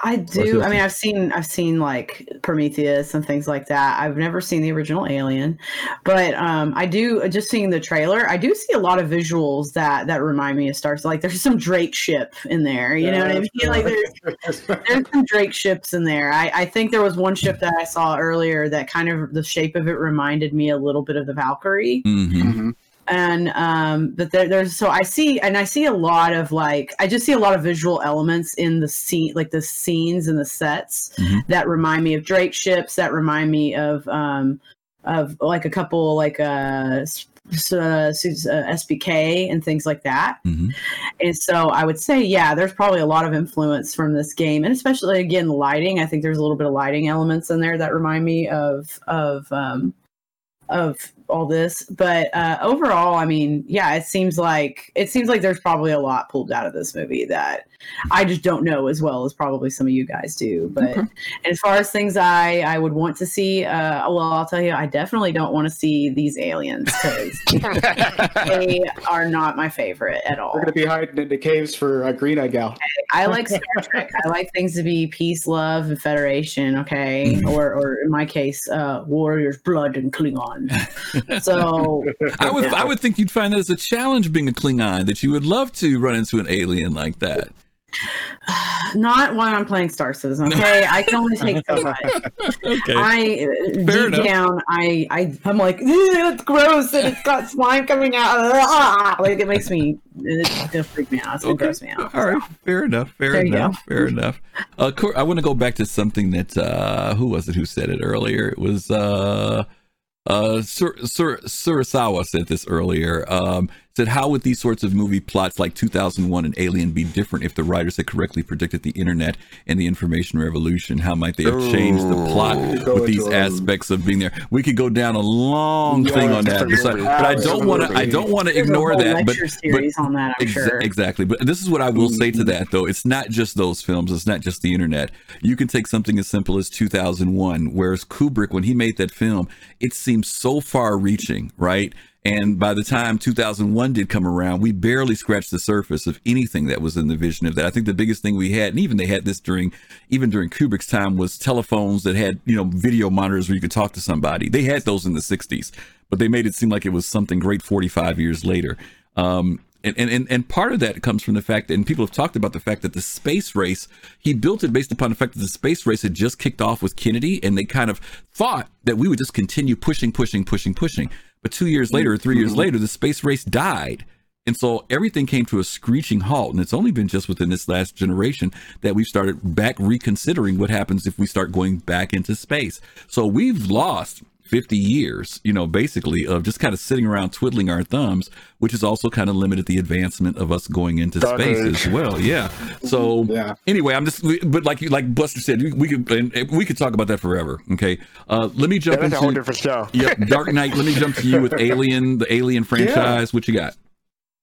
I do. I mean. I've seen I've seen like Prometheus and things like that. I've never seen the original Alien, but um, I do. Just seeing the trailer, I do see a lot of visuals that that remind me of Star. So like, there's some Drake ship in there. You know what I mean? Like, there's *laughs* there's some Drake ships in there. I, I think there was one ship that I saw earlier that kind of the shape of it reminded me a little bit of the Valkyrie mhm. Mhm. And um but there, there's so i see and i see a lot of like i just see a lot of visual elements in the scene like the scenes and the sets Mhm. that remind me of drake ships that remind me of um of like a couple like uh, uh, s- uh SBK and things like that. Mhm. And so I would say, yeah, there's probably a lot of influence from this game, and especially again lighting. I think there's a little bit of lighting elements in there that remind me of of um, of all this. But uh, overall, I mean, yeah, it seems like it seems like there's probably a lot pulled out of this movie that I just don't know as well as probably some of you guys do. But Okay. and as far as things I I would want to see, uh, well, I'll tell you, I definitely don't want to see these aliens because *laughs* they are not my favorite at all. We're gonna be hiding in the caves for a Green Eye Gal. I like Star Trek. *laughs* I like things to be peace, love, and federation. Okay, Mhm. or or in my case, uh, warriors, blood, and Klingon. so *laughs* I would I would think you'd find that as a challenge being a Klingon that you would love to run into an alien like that. *sighs* not when I'm playing Star Citizen. Okay, *laughs* I can only take so much. Okay. I Fair deep enough. down, I, I I'm like, "Ew, it's gross and it's got slime coming out. Ah!" *laughs* Like it makes me, it's gonna freak me out. It's Okay. gross me out. All right. Fair enough. Fair There enough. Fair enough. Uh, I want to go back to something that uh, who was it who said it earlier? It was uh, uh, Sur- Sur- Surasawa said this earlier. Um, said, "How would these sorts of movie plots like 2001 and Alien be different if the writers had correctly predicted the internet and the information revolution? How might they have changed the plot Go with these into aspects of being there? We could go down a long thing on that, it's but, but I don't want to. I don't want to There's a ignore whole that. But lecture series on that. I'm Exa- sure. Exactly. But this is what I will say to that, though. It's not just those films. It's not just the internet. You can take something as simple as 2001, whereas Kubrick, when he made that film, it seemed so far reaching, right? And by the time 2001 did come around, we barely scratched the surface of anything that was in the vision of that. I think the biggest thing we had, and even they had this during, even during Kubrick's time, was telephones that had, you know, video monitors where you could talk to somebody. They had those in the 60s, but they made it seem like it was something great 45 years later. Um, and, and, and, part of that comes from the fact that, and people have talked about the fact that the space race, he built it based upon the fact that the space race had just kicked off with Kennedy, and they kind of thought that we would just continue pushing, pushing, pushing, pushing. But two years later, or three years *laughs* later, the space race died. And so everything came to a screeching halt. And it's only been just within this last generation that we've started back reconsidering what happens if we start going back into space. So we've lost 50 years, you know, basically of just kind of sitting around twiddling our thumbs, which has also kind of limited the advancement of us going into Dark space age. as well. Yeah. So *laughs* Yeah. anyway, I'm just, but like you, like Buster said, we, could, and we could talk about that forever. Okay. Uh, let me Yeah, jump that's a whole into, different show. yep, Dark Knight. Let me jump to you with *laughs* Alien, the Alien franchise. What you got?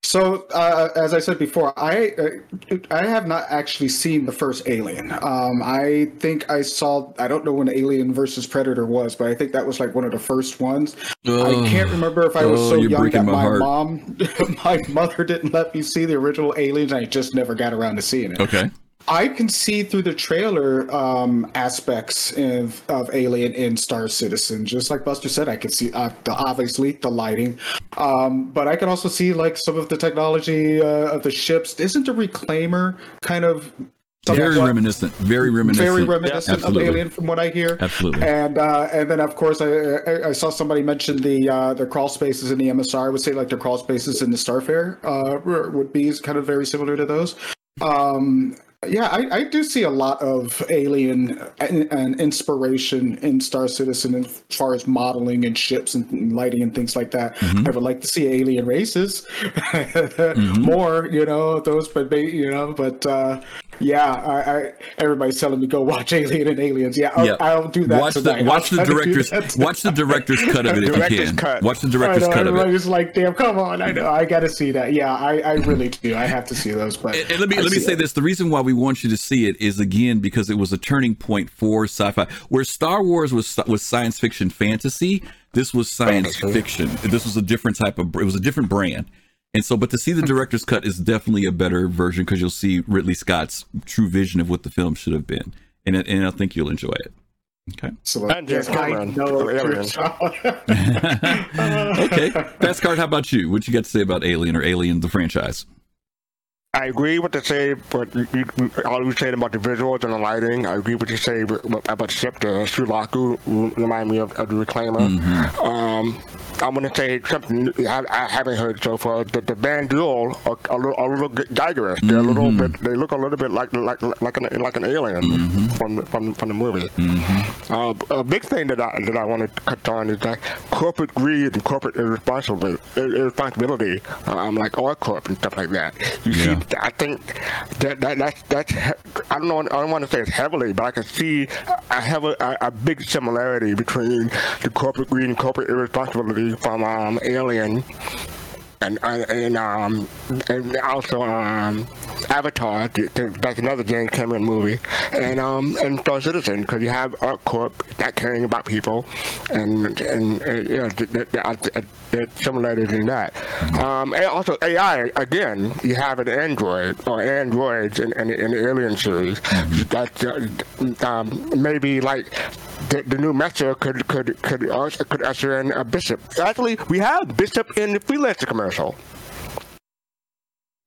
So, uh, as I said before, I uh, I have not actually seen the first Alien. Um, I think I saw. I don't know when Alien versus Predator was, but I think that was like one of the first ones. I can't remember if I was Oh, so young that my my, mom, *laughs* my mother didn't let me see the original Aliens. I just never got around to seeing it. Okay. I can see through the trailer um, aspects of, of Alien in Star Citizen. Just like Buster said, I can see uh, the, obviously the lighting, um, but I can also see like some of the technology uh, of the ships. Isn't the Reclaimer kind of Very somewhat- reminiscent. Very reminiscent. very reminiscent of. Alien, from what I hear. Absolutely. And uh, and then of course I, I I saw somebody mention the uh, the crawl spaces in the MSR. I would say like the crawl spaces in the Starfarer uh, would be kind of very similar to those. Um, yeah, I, I do see a lot of alien and, and inspiration in Star Citizen as far as modeling and ships and lighting and things like that. Mm-hmm. I would like to see alien races *laughs* more, you know, those, but you know, but uh, yeah, I, I everybody's telling me go watch *laughs* Alien and Aliens. Yeah, I'll, Yeah. I'll do that. watch the watch *laughs* I'll the try to do director's watch the director's cut of it if you can. cut. Watch the director's know, cut of it. everybody's like, damn, come on. I know. I got to see that. Yeah, I, I really do. I have to see those. But And, and let me I let me say it. this: the reason why we want you to see it is again because it was a turning point for sci-fi. Where Star Wars was was science fiction fantasy, this was science Fantasy. fiction. This was a different type of. It was a different brand. And so, but to see the hmm. director's cut is definitely a better version because you'll see Ridley Scott's true vision of what the film should have been, and and I think you'll enjoy it. Okay. So, And James Cameron know. for Alien. *laughs* *laughs* okay. Fast card. How about you? What you got to say about Alien or Alien the franchise? I agree with the say, but you, you, all you said about the visuals and the lighting. I agree with you say about about the ship. The Sulaco remind me of, of the Reclaimer. Um, I'm gonna say something I, I haven't heard so far. The, the Vanduul are a little, a little Geigerous. They're a little bit. They look a little bit like like like an like an alien from the- from from the movie. Uh, a big thing that I that I want to cut on is that corporate greed and corporate irresponsibility. Irresponsibility. Uh, I'm like oil corp and stuff like that. You Yeah. see, I think that, that that's that's I don't know. I don't want to say it's heavily, but I can see I have a, a, a big similarity between the corporate greed and corporate irresponsibility from um, Alien and and um and also um Avatar, th- th- that's another James Cameron movie, and um and Star Citizen because you have ArcCorp not caring about people, and and uh, yeah, th- th- th- uh, similarities in that. Um, and also AI again, you have an android or androids in, in, in the Alien series that uh, um, maybe like the, the new Metro could could could could usher in a Bishop. Actually, we have Bishop in the freelancer commercial.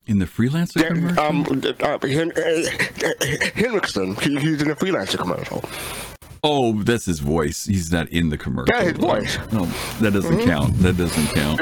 In the freelancer Yeah, commercial? um, uh, Hen- uh, Henriksen, he, he's in a freelancer commercial. oh, that's his voice. He's not in the commercial. Yeah, his voice. No, that doesn't count. That doesn't count.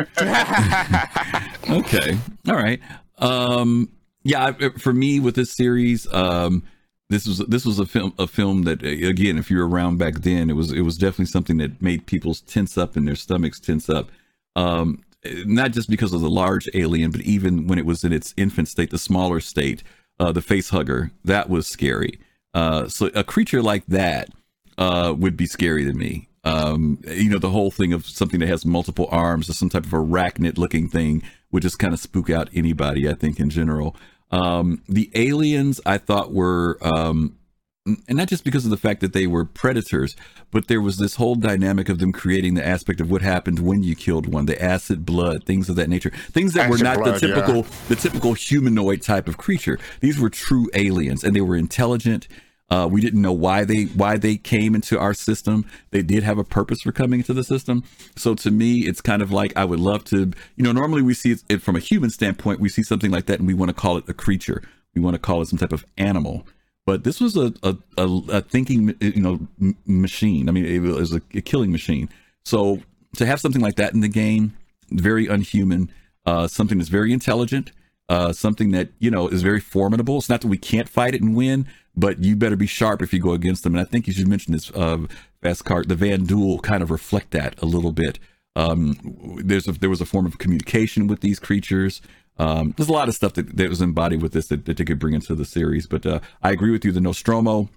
*laughs* okay. All right. Um, yeah, for me with this series, um, this was this was a film a film that uh, again, if you're around back then, it was it was definitely something that made people tense up and their stomachs tense up. Um, not just because of the large alien, but even when it was in its infant state, the smaller state, uh, the face hugger, that was scary. Uh, so a creature like that uh, would be scary to me. Um, you know, the whole thing of something that has multiple arms or some type of arachnid looking thing would just kind of spook out anybody, I think, in general. Um, the aliens I thought were, um, and not just because of the fact that they were predators, but there was this whole dynamic of them creating the aspect of what happened when you killed one, the acid blood, things of that nature, things that were not blood, the yeah. typical, the typical humanoid type of creature. These were true aliens, and they were intelligent. Uh, we didn't know why they why they came into our system. They did have a purpose for coming into the system. So to me, it's kind of like I would love to. You know, normally we see it from a human standpoint. We see something like that, and we want to call it a creature. We want to call it some type of animal. But this was a a, a, a thinking, you know, machine. I mean, it was a, a killing machine. So to have something like that in the game, very unhuman. Uh, something that's very intelligent. Uh, something that you know is very formidable. It's not that we can't fight it and win, but you better be sharp if you go against them. And I think you should mention this uh, fast card. The Vanduul kind of reflect that a little bit. Um, there's a, there was a form of communication with these creatures. Um, there's a lot of stuff that, that was embodied with this that, that they could bring into the series. But uh, I agree with you. The Nostromo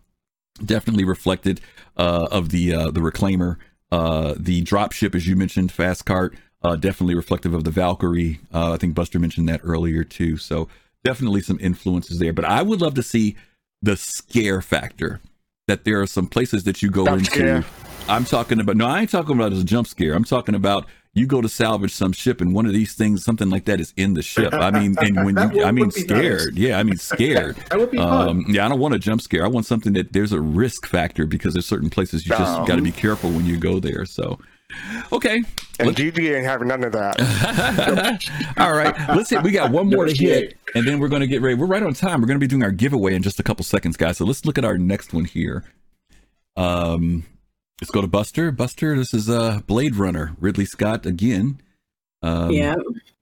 definitely reflected uh, of the uh, the Reclaimer. Uh, the dropship, as you mentioned, Fast Cart, uh, definitely reflective of the Valkyrie. Uh, I think Buster mentioned that earlier too. So definitely some influences there. But I would love to see the scare factor. That there are some places that you go Jump into. scare. I'm talking about no, I ain't talking about as a jump scare. I'm talking about you go to salvage some ship and one of these things, something like that, is in the ship. I mean, and when *laughs* you, I mean, scared. Yeah, I mean, scared. *laughs* That would be fun. Um, yeah, I don't want a jump scare. I want something that there's a risk factor because there's certain places you just got to be careful when you go there. So, okay, And GG ain't having none of that. *laughs* all right. Let's hit. We got one more to hit, and then we're going to get ready. We're right on time. We're going to be doing our giveaway in just a couple seconds, guys. So let's look at our next one here. Um, let's go to Buster. Buster, this is uh Blade Runner, Ridley Scott again. Um, yeah.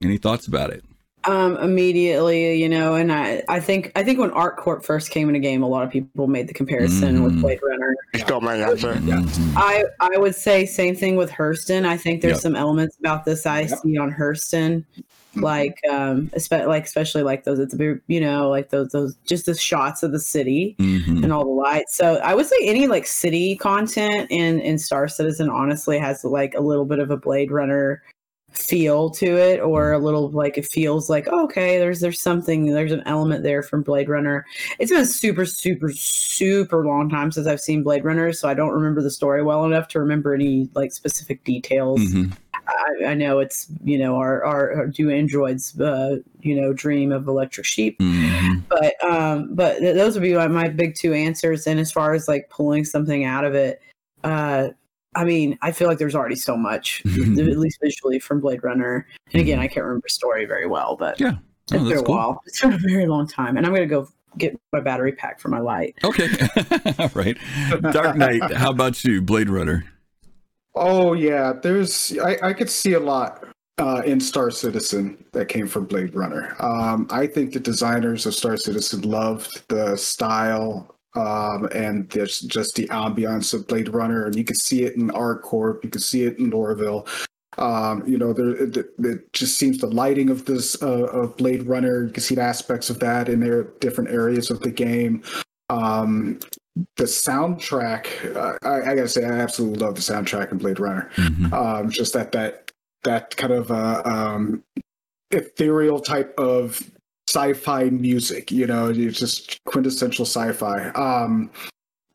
Any thoughts about it? Um, immediately, you know, and I, I think, I think when ArcCorp first came in a game, a lot of people made the comparison Mhm. with Blade Runner. Still my answer. Mhm. I, I would say same thing with Hurston. I think there's Yep. some elements about this I Yep. see on Hurston, like, um, especially like, especially like those at the, you know, like those, those, just the shots of the city. Mhm. and all the lights. So I would say any like city content in in Star Citizen honestly has like a little bit of a Blade Runner feel to it or a little like it feels like oh, okay there's there's something there's an element there from blade runner it's been a super super super long time since i've seen blade runner so i don't remember the story well enough to remember any like specific details Mhm. I, I know it's you know our our, do androids uh you know dream of electric sheep Mhm. but um but th- those would be my, my big two answers and as far as like pulling something out of it uh i mean i feel like there's already so much *laughs* at least visually from blade runner and again i can't remember story very well but Yeah. it's Oh, been that's a cool. while it's been a very long time and i'm gonna go get my battery pack for my light Okay. *laughs* All right. Dark Knight. How about you, Blade Runner? Oh yeah, there's I, I could see a lot uh, in Star Citizen that came from Blade Runner. Um, I think the designers of Star Citizen loved the style um, and there's just the ambiance of Blade Runner, and you can see it in ArcCorp, you can see it in Lorville. Um, you know, there it, it just seems the lighting of this uh, of Blade Runner. You can see the aspects of that in their different areas of the game. Um, the soundtrack, uh, I, I gotta say, I absolutely love the soundtrack in Blade Runner. Mhm. Um, just that that that kind of uh, um, ethereal type of sci-fi music. You know, it's just quintessential sci-fi. Um,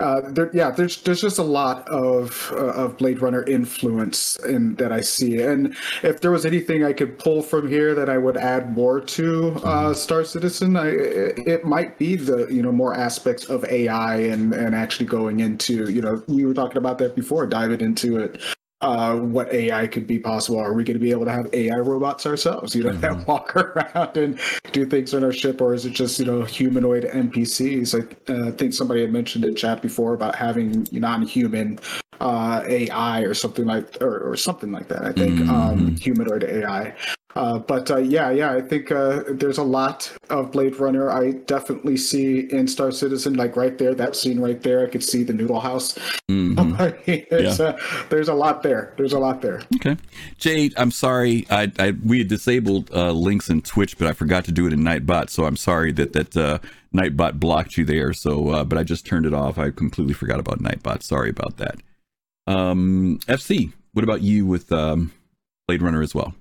uh, there, yeah, there's there's just a lot of uh, of Blade Runner influence in that I see, and if there was anything I could pull from here that I would add more to uh, Star Citizen, I, it, it might be the you know more aspects of AI and and actually going into you know we were talking about that before, diving into it uh, what AI could be possible. Are we going to be able to have AI robots ourselves, you know, that Mhm. walk *laughs* around and do things on our ship, or is it just you know humanoid NPCs? I uh, think somebody had mentioned in chat before about having non-human uh, AI or something like or, or something like that. I think um, humanoid AI. Uh, but uh, yeah, yeah, I think uh, there's a lot of Blade Runner. I definitely see in Star Citizen, like right there, that scene right there. I could see the Noodle House. Mhm. there's, a, there's a lot there. There's a lot there. Okay, Jade, I'm sorry. I, I we had disabled uh, links in Twitch, but I forgot to do it in Nightbot. So I'm sorry that that uh, Nightbot blocked you there. So, uh, but I just turned it off. I completely forgot about Nightbot. Sorry about that. Um, FC, what about you with um, Blade Runner as well?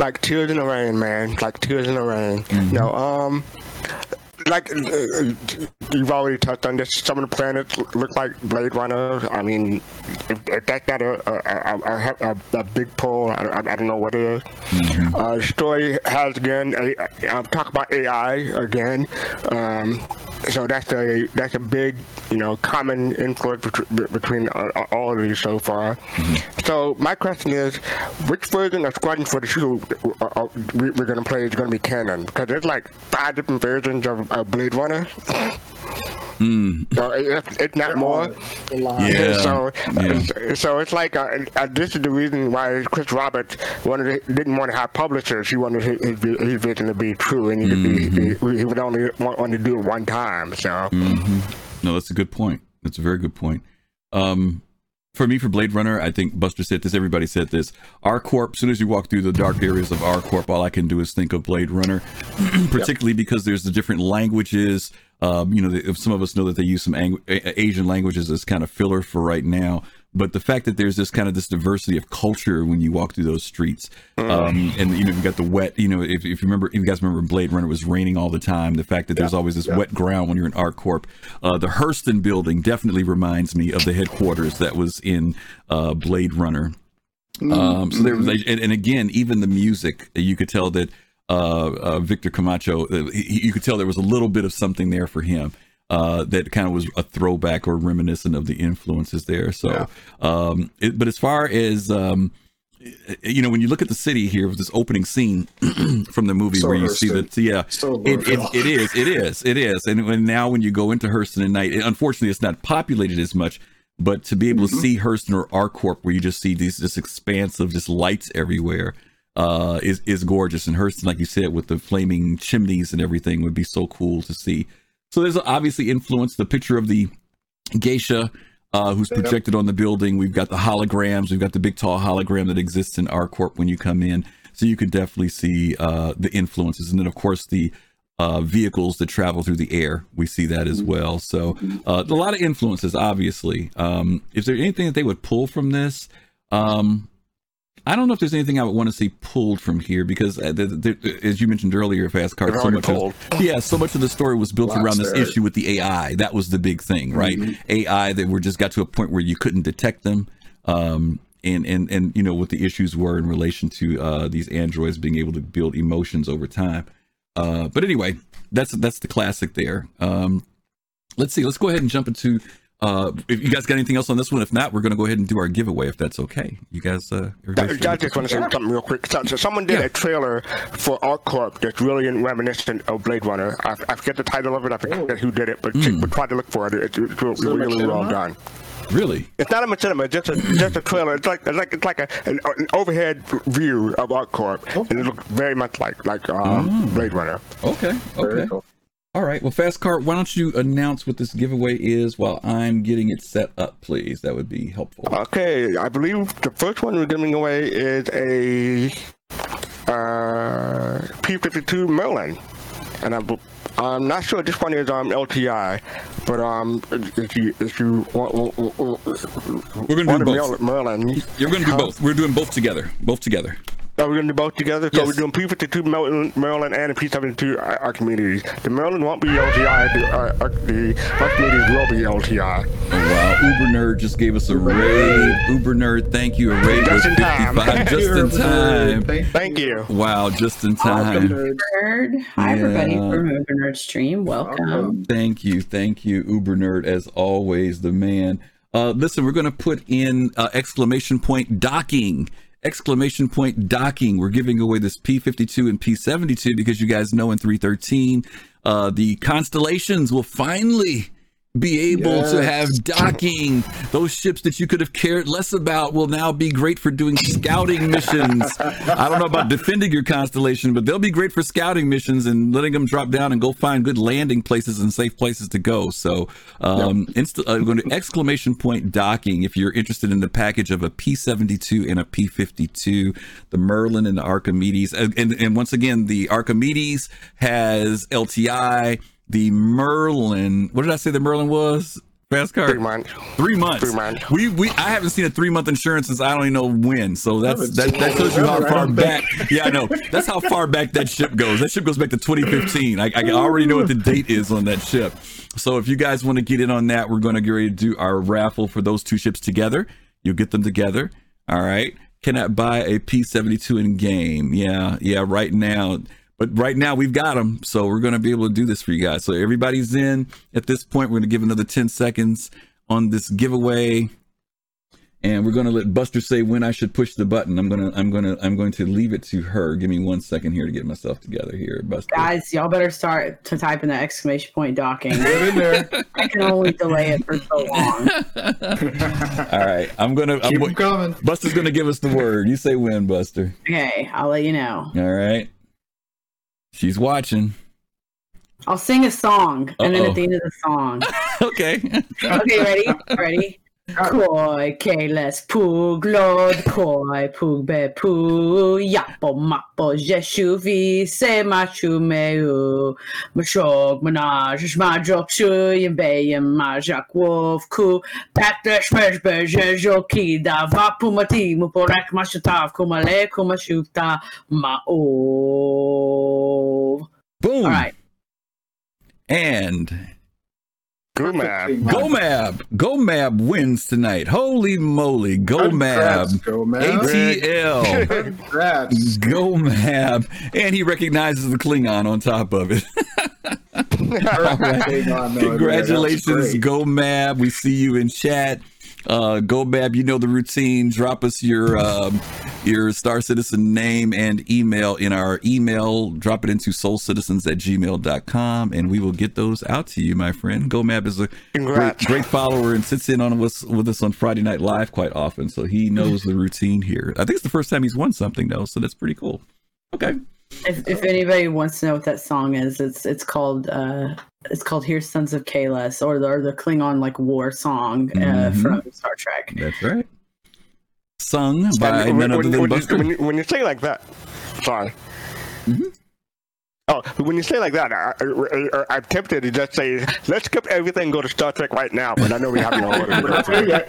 Like tears in the rain, man. Like tears in the rain. No, um, like uh, uh, you've already touched on this. Some of the planets look like Blade Runner. I mean, if, if that's not a a, a, a, a, big pull, I, I, I don't know what it is. Uh, story has again. A, I'm talking about AI again. Um, so that's a that's a big you know common influence bet- between uh, all of these so far. So my question is, which version of Squadron 42 uh, uh, we- we're gonna play is gonna be canon? Because there's like five different versions of, of Blade Runner. Mm. So it's, it's not more. Yeah. So, yeah. so it's like uh, uh, this is the reason why Chris Roberts wanted to, didn't want to have publishers. He wanted his, his, his vision to be true, and he, Mm-hmm. be, he, he would only want, want to do it one time. So No, that's a good point. That's a very good point. Um, for me, for Blade Runner, I think Buster said this. Everybody said this. ArcCorp. As soon as you walk through the dark areas of ArcCorp, all I can do is think of Blade Runner, *clears throat* particularly because there's the different languages. Um, you know, the, some of us know that they use some ang- Asian languages as kind of filler for right now. But the fact that there's this kind of this diversity of culture when you walk through those streets, um, and you know you've got the wet. You know, if, if you remember, if you guys remember Blade Runner it was raining all the time. The fact that there's always this wet ground when you're in ArcCorp. Uh, the Hurston building definitely reminds me of the headquarters that was in uh, Blade Runner. Um, so there was, and, and again, even the music, you could tell that uh, uh, Victor Camacho, uh, he, you could tell there was a little bit of something there for him. Uh, that kind of was a throwback or reminiscent of the influences there. So, um, it, but as far as um, you know, when you look at the city here with this opening scene *clears throat* from the movie So where you see that, yeah, So it, it, it is, it is, it is. And when now when you go into Hurston at night, it, unfortunately, it's not populated as much. But to be able Mm-hmm. to see Hurston or ArcCorp, where you just see these this expanse of just lights everywhere, uh, is is gorgeous. And Hurston, like you said, with the flaming chimneys and everything, would be so cool to see. So there's obviously influence. The picture of the geisha uh, who's projected on the building. We've got the holograms. We've got the big tall hologram that exists in ArcCorp when you come in. So you can definitely see uh, the influences, and then of course the uh, vehicles that travel through the air. We see that as well. So uh, a lot of influences, obviously. Um, is there anything that they would pull from this? Um, I don't know if there's anything I would want to see pulled from here because, uh, the, the, as you mentioned earlier, Fast Card, so much of, yeah, so much of the story was built Lots around this there. issue with the AI. That was the big thing, right? AI that were just got to a point where you couldn't detect them. Um, and, and, and, you know, what the issues were in relation to uh, these androids being able to build emotions over time. Uh, but anyway, that's that's the classic there. Um, let's see. Let's go ahead and jump into. Uh, if you guys got anything else on this one, if not, we're going to go ahead and do our giveaway if that's okay. You guys, uh, I, I just want to say something real quick. So, so someone did Yeah. a trailer for ArcCorp that's really reminiscent of Blade Runner. I, I forget the title of it. I forget who did it, but, Hmm. but try to look for it. It's, it's really, it really well machinima? done. really? It's not a machinima, it's just a just a trailer. It's like it's like it's like a, an, an overhead view of ArcCorp, and it looks very much like like um, Oh. Blade Runner. Okay. Very Okay. All right. Well, Fast Cart, why don't you announce what this giveaway is while I'm getting it set up, please? That would be helpful. Okay, I believe the first one we're giving away is a uh, P52 Merlin, and I, I'm not sure this one is um LTI, but um if you if you want, We're gonna do both. Merlin, Merlin You're going to do both. We're doing both together. Both together. Are we going to do both together? So Yes. we're doing P52 Maryland, Maryland and a P72 Ar- Archimedes. The Maryland won't be LTI. The, uh, uh, the Archimedes will be LTI. Oh, wow. Uber Nerd just gave us a raid. Uber Nerd, thank you. A raid Just with in time. 55 just in time. Thank Thank you. Wow, just in Welcome, time. nerds. Nerd. Hi, everybody Yeah. from Uber Nerd Stream. Welcome. Welcome. Thank you. Thank you, Uber Nerd, as always, the man. Uh, listen, we're going to put in uh, exclamation point docking. Exclamation point docking. We're giving away this P52 and P72 because you guys know in 313, uh, the constellations will finally be able to have docking. Those ships that you could have cared less about will now be great for doing scouting missions. I don't know about defending your constellation, but they'll be great for scouting missions and letting them drop down and go find good landing places and safe places to go. So, um, inst- uh, going to exclamation point docking if you're interested in the package of a P72 and a P52, the Merlin and the Archimedes. And, and, and once again, the Archimedes has LTI the Merlin. What did I say the Merlin was? Fast car. Three months. Three months. Three months. We we I haven't seen a three month insurance since I don't even know when. So that's that, that shows you how far back. Yeah, I know. That's how far back that ship goes. That ship goes back to 2015. I, I already know what the date is on that ship. So if you guys want to get in on that, we're going to get ready to do our raffle for those two ships together. You'll get them together. All right. Cannot buy a P72 in game. Yeah, yeah. Right now, but right now we've got them, so we're going to be able to do this for you guys. So everybody's in at this point. We're going to give another 10 seconds on this giveaway, and we're going to let Buster say when I should push the button. I'm gonna, I'm gonna, I'm going to leave it to her. Give me one second here to get myself together here, Buster. Guys, y'all better start to type in the exclamation point docking. *laughs* Get in there. I can only delay it for so long. *laughs* All right, I'm gonna. I'm, Keep 'em coming. Buster's gonna give us the word. You say when, Buster. Okay, I'll let you know. All right. She's watching. I'll sing a song, and then at the end of the song. *laughs* Okay. Okay, ready? *laughs* Ready? Koi keles pug lod koi pug be pu yapo mapo jeshu vi se machu meu mashog manaj majok shu yembe yem majak wolf ku patresh mesh be jejo ki da vapu mati muporek mashutav kumale kumashuta ma'ov. Boom. All right. And Good man. Gomab, Gomab wins tonight. Holy moly, Gomab. ATL. Gomab, and he recognizes the Klingon on top of it. *laughs* *laughs* No, Congratulations. Gomab. We see you in chat. Uh, Gomab, you know the routine. Drop us your um, your Star Citizen name and email in our email. Drop it into soulcitizens at gmail.com and we will get those out to you, my friend. Go Gomab is a great, great follower and sits in on us with us on Friday Night Live quite often. So he knows the routine here. I think it's the first time he's won something though, so that's pretty cool. Okay. If, if anybody wants to know what that song is, it's it's called uh it's called "Here's Sons of Kahless" or the or the Klingon like war song uh, Mhm. from Star Trek. That's right. Sung by And none when, other when, than when, Buster. you, when, you, when you say like that, sorry. Mhm. Oh, when you say like that, I, I, I, I'm tempted to just say, let's skip everything and go to Star Trek right now, but I know we haven't *laughs* order. What's Yeah,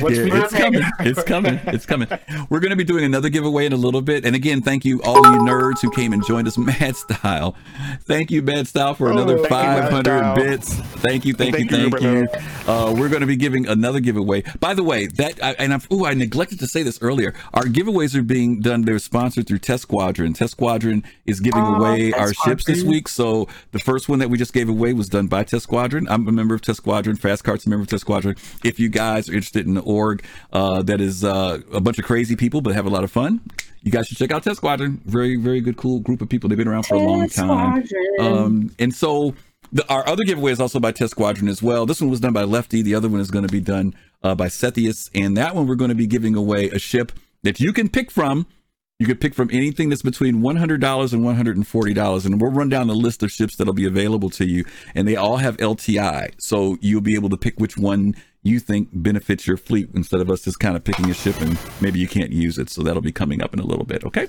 it's coming. It's coming. It's coming. We're going to be doing another giveaway in a little bit. And again, thank you all you nerds who came and joined us. *laughs* Mad Style. Thank you, Mad Style, for another Oh, thank you, 500 bits. Thank you, thank, Thank you, you, thank you. brother. Uh, we're going to be giving another giveaway. By the way, that I, and I've, ooh, I neglected to say this earlier. Our giveaways are being done. They're sponsored through Test Squadron. Test Squadron is giving Oh, away our ships this week. So the first one that we just gave away was done by Test Squadron. I'm a member of Test Squadron. Fast Cart's a member of Test Squadron. If you guys are interested in the org, uh, that is uh, a bunch of crazy people, but have a lot of fun. You guys should check out Test Squadron. Very, very good, cool group of people. They've been around for a long time. Um, and so the, our other giveaway is also by Test Squadron as well. This one was done by Lefty. The other one is going to be done uh, by Sethius. And that one, we're going to be giving away a ship that you can pick from. You could pick from anything that's between $100 and $140. And we'll run down the list of ships that'll be available to you. And they all have LTI. So you'll be able to pick which one you think benefits your fleet instead of us just kind of picking a ship and maybe you can't use it. So that'll be coming up in a little bit. Okay.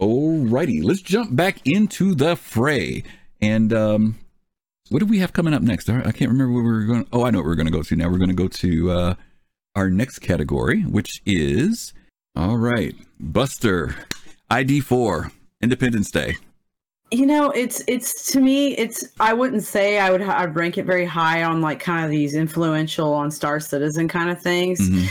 Alrighty, let's jump back into the fray. And um, what do we have coming up next? I can't remember where we were going. Oh, I know what we're going to go to now. We're going to go to uh, our next category, which is all right, Buster ID four Independence Day. You know, it's it's to me, it's I wouldn't say I would I'd rank it very high on like kind of these influential on Star Citizen kind of things. Mhm.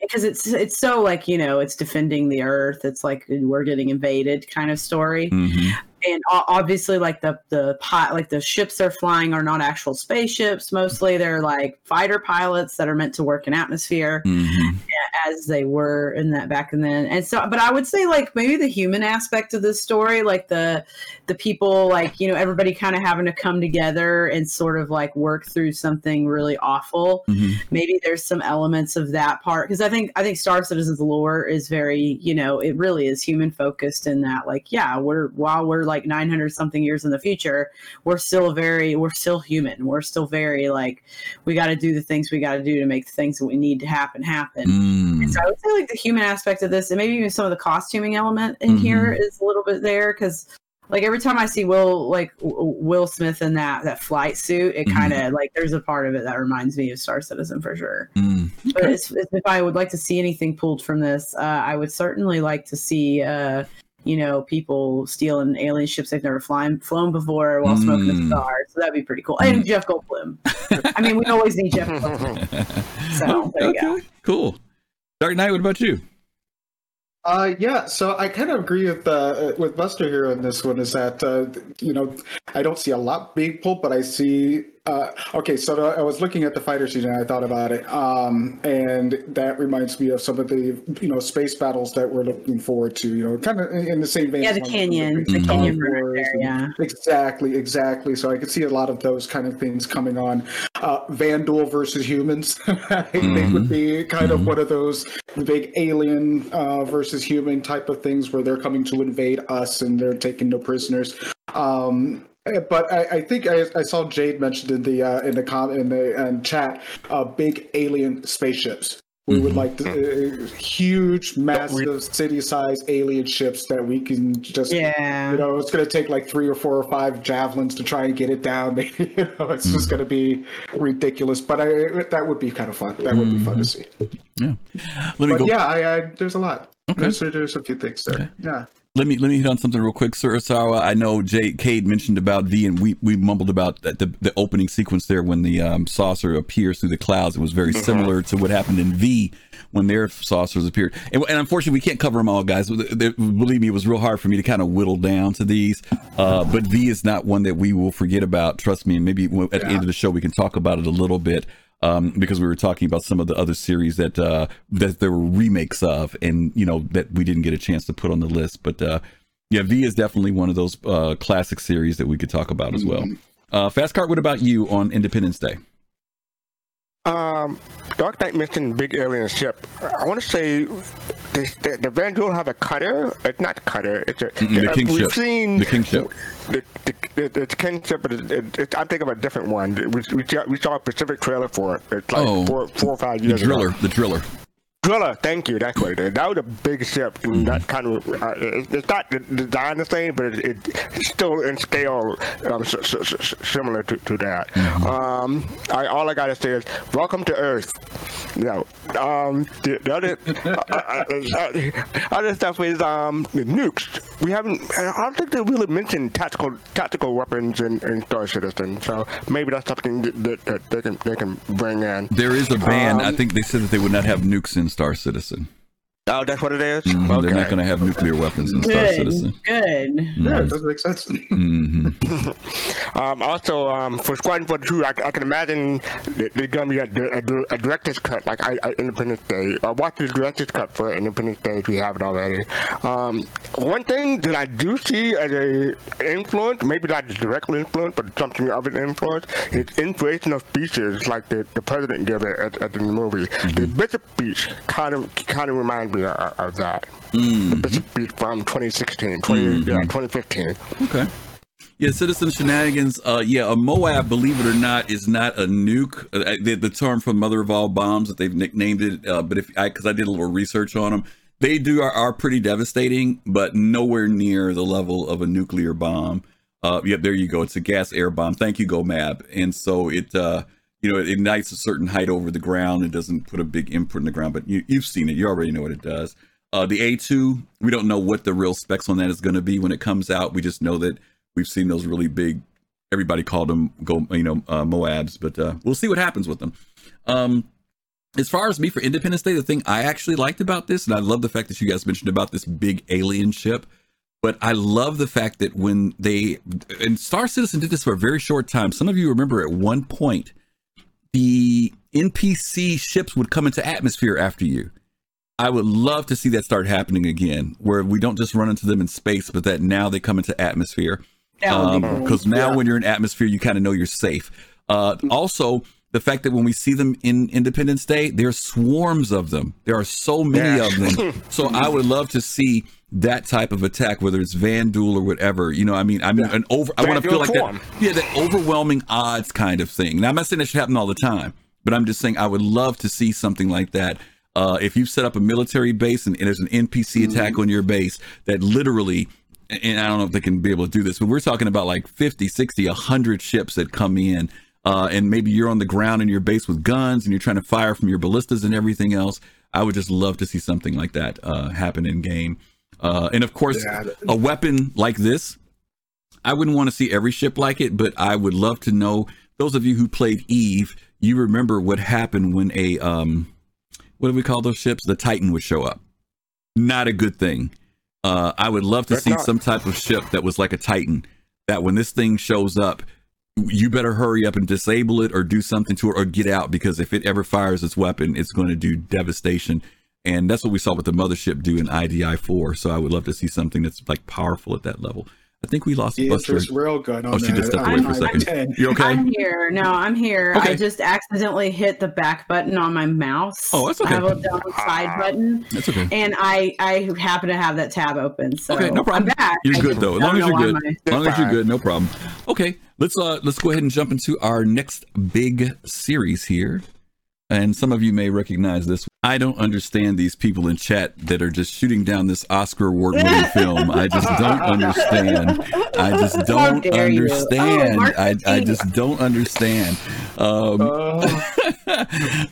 because it's it's so like you know it's defending the earth it's like we're getting invaded kind of story Mhm. and obviously like the the pot like the ships they're flying are not actual spaceships mostly they're like fighter pilots that are meant to work in atmosphere Mhm. As they were in that back and then and so but i would say like maybe the human aspect of this story like the the people like you know everybody kind of having to come together and sort of like work through something really awful Mhm. maybe there's some elements of that part because i think i think star citizens lore is very you know it really is human focused in that like yeah we're while we're like 900 something years in the future we're still very we're still human we're still very like we got to do the things we got to do to make the things that we need to happen happen Mm. So I would say like the human aspect of this, and maybe even some of the costuming element in Mhm. here is a little bit there because, like every time I see Will like W- Will Smith in that that flight suit, it Mhm. kind of like there's a part of it that reminds me of Star Citizen for sure. Mm. But it's, it's, if I would like to see anything pulled from this, uh, I would certainly like to see. Uh, you know, people stealing alien ships they've never flown flown before while smoking a Mm. cigar. So that'd be pretty cool. And Jeff Goldblum. I mean, we always need Jeff *laughs* Goldblum. *laughs* So there you go. cool. Dark Knight, what about you? Uh, yeah, so I kind of agree with uh, with Buster here on this one. Is that uh, you know I don't see a lot being pulled, but I see. Uh, okay, so I was looking at the fighter scene and I thought about it, um, and that reminds me of some of the you know space battles that we're looking forward to. You know, kind of in the same vein. Yeah, the canyon, the Mhm. canyon Star right Wars there. Yeah. Exactly, exactly. So I could see a lot of those kind of things coming on. Uh, Vanduul versus humans, *laughs* I think would be kind of Mhm. one of those big alien uh, versus human type of things where they're coming to invade us and they're taking no prisoners. Um, but I, I think I, I saw Jade mentioned in the uh, in the com in the um, chat uh, big alien spaceships. We would Mhm. like to, uh, huge, massive, city-sized alien ships that we can just Yeah. you know, it's going to take like three or four or five javelins to try and get it down. *laughs* you know, it's just going to be ridiculous. But I, that would be kind of fun. That would be fun to see. Yeah. Let me But go. yeah, I, I, there's a lot. Okay. There's, there's a few things there. Okay. Yeah. Let me let me hit on something real quick, Sir Sawa. I know Jay Cade mentioned about V, and we we mumbled about the the, the opening sequence there when the um, saucer appears through the clouds. It was very similar to what happened in V when their saucers appeared. And, and unfortunately, we can't cover them all, guys. Believe me, it was real hard for me to kind of whittle down to these. Uh, but V is not one that we will forget about. Trust me. And maybe at the end of the show we can talk about it a little bit um, because we were talking about some of the other series that uh, that there were remakes of, and you know that we didn't get a chance to put on the list. But uh, yeah, V is definitely one of those uh, classic series that we could talk about as well. Uh, Fast Cart, what about you on Independence Day? Um, Dark Knight mentioned big alien ship. I want to say the, the, the Vanduul have a cutter. It's not cutter. It's a. The uh, King we've ship. seen The King ship. The, the, the, the King ship, but it, it, it, I'm thinking of a different one. We, we, saw, we saw a Pacific trailer for it. It's like Oh, four, four or five years ago. The driller, the driller. Driller, thank you. That's what it is. That was a big ship. Mm-hmm. And that kind of, uh, it's not the design the same, but it, it, it's still in scale um, s- s- s- similar to, to that. Mm-hmm. Um, I, all I gotta say is, welcome to Earth. You know, um, the, the other, *laughs* uh, uh, uh, other stuff is um, the nukes. We haven't. I don't think they really mentioned tactical tactical weapons in, in Star Citizen. So maybe that's something that, that, that they can they can bring in. There is a ban. I Um, think they said that they would not have nukes in Star Citizen. Oh, that's what it is. Mhm, Okay. They're not going to have nuclear weapons in Star Good. Citizen. Good. Yeah, it doesn't make sense. hmm *laughs* Um, also, um, for Squadron 42, I, I can imagine that there's going to be a, a, a director's cut, like I, I, Independence Day. I watched the director's cut for Independence Day if you haven't already. Um, one thing that I do see as a influence, maybe not directly influence, but something of an influence, is inspirational speeches like the, the president gave at, at the movie. The Bishop speech kind of kind of reminds me of, of that. Bishop speech from 2016, 20, yeah, 2015. Okay. Yeah, Citizen Shenanigans. Uh, yeah, a Moab, believe it or not, is not a nuke. Uh, the, the term from Mother of All Bombs that they've nicknamed it. Uh, but if I, because I did a little research on them, they do are, are pretty devastating, but nowhere near the level of a nuclear bomb. Uh, yep, there you go. It's a gas air bomb. Thank you, GoMab. And so it, uh, you know, it ignites a certain height over the ground. It doesn't put a big imprint in the ground, but you, you've seen it. You already know what it does. Uh, the A2, we don't know what the real specs on that is going to be when it comes out. We just know that we've seen those really big. Everybody called them go, you know, uh, Moabs, but uh, we'll see what happens with them. Um, as far as me for Independence Day, the thing I actually liked about this, and I love the fact that you guys mentioned about this big alien ship. But I love the fact that when they and Star Citizen did this for a very short time. Some of you remember at one point the NPC ships would come into atmosphere after you. I would love to see that start happening again, where we don't just run into them in space, but that now they come into atmosphere. That would be cool. Because Um, now Yeah. when you're in atmosphere, you kind of know you're safe. Uh, also, the fact that when we see them in Independence Day, there's swarms of them. There are so many Yeah. of them. *laughs* so I would love to see that type of attack, whether it's Vanduul or whatever. You know, I mean, I mean, an over. I want to feel like that. Yeah, that overwhelming odds kind of thing. Now, I'm not saying that should happen all the time, but I'm just saying I would love to see something like that. Uh, if you've set up a military base and, and there's an NPC attack on your base that literally, and I don't know if they can be able to do this, but we're talking about like 50, 60, 100 ships that come in. Uh, and maybe you're on the ground in your base with guns and you're trying to fire from your ballistas and everything else. I would just love to see something like that uh, happen in game. Uh, and of course, Yeah. a weapon like this I wouldn't want to see every ship like it, but I would love to know. Those of you who played Eve, you remember what happened when a um, what do we call those ships? The Titan would show up. Not a good thing. Uh, I would love to That's see not- some type of ship that was like a Titan. That when this thing shows up, you better hurry up and disable it or do something to it or get out because if it ever fires its weapon, it's going to do devastation. And that's what we saw with the mothership do in ID4. So I would love to see something that's like powerful at that level. I think we lost He Buster. is real good on Oh, she just stepped away for a second. 10. You okay? I'm here. No, I'm here. Okay. I just accidentally hit the back button on my mouse. Oh, that's okay. I have a down side button, That's okay. and I I happen to have that tab open. So Okay, no problem. I'm back. You're I good though. As long as you're why good. my- As long as you're good, no problem. Okay, let's uh let's go ahead and jump into our next big series here. And some of you may recognize this. I don't understand these people in chat that are just shooting down this Oscar award winning *laughs* film. I just don't understand. I just don't. Oh, understand. I, I just don't understand. Um, Uh,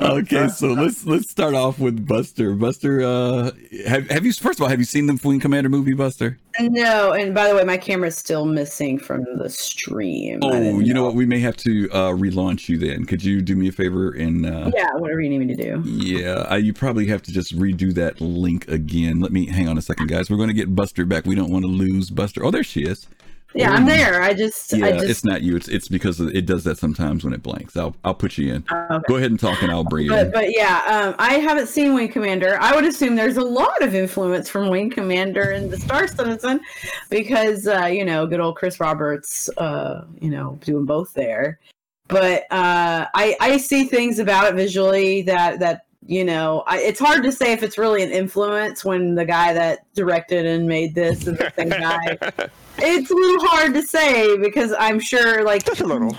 okay, so let's let's start off with Buster. Buster, uh, have have you first of all have you seen the Wing Commander movie, Buster? No, and by the way, my camera's still missing from the stream. Oh, you know what? We may have to uh, relaunch you then. Could you do me a favor and uh, Yeah, whatever you need me to do. yeah, I, you probably have to just redo that link again. Let me hang on a second, guys. We're going to get Buster back. We don't want to lose Buster. Oh, there she is. Yeah, I'm there. I just, Yeah, I just. it's not you. It's it's because it does that sometimes when it blanks. I'll I'll put you in. okay. Go ahead and talk, and I'll bring you But in. but yeah, um, I haven't seen Wing Commander. I would assume there's a lot of influence from Wing Commander and the Star Citizen, because uh, you know, good old Chris Roberts, uh, you know, doing both there. But uh, I I see things about it visually that that you know, I, it's hard to say if it's really an influence when the guy that directed and made this is the same guy. *laughs* It's a little hard to say because I'm sure like Just a little.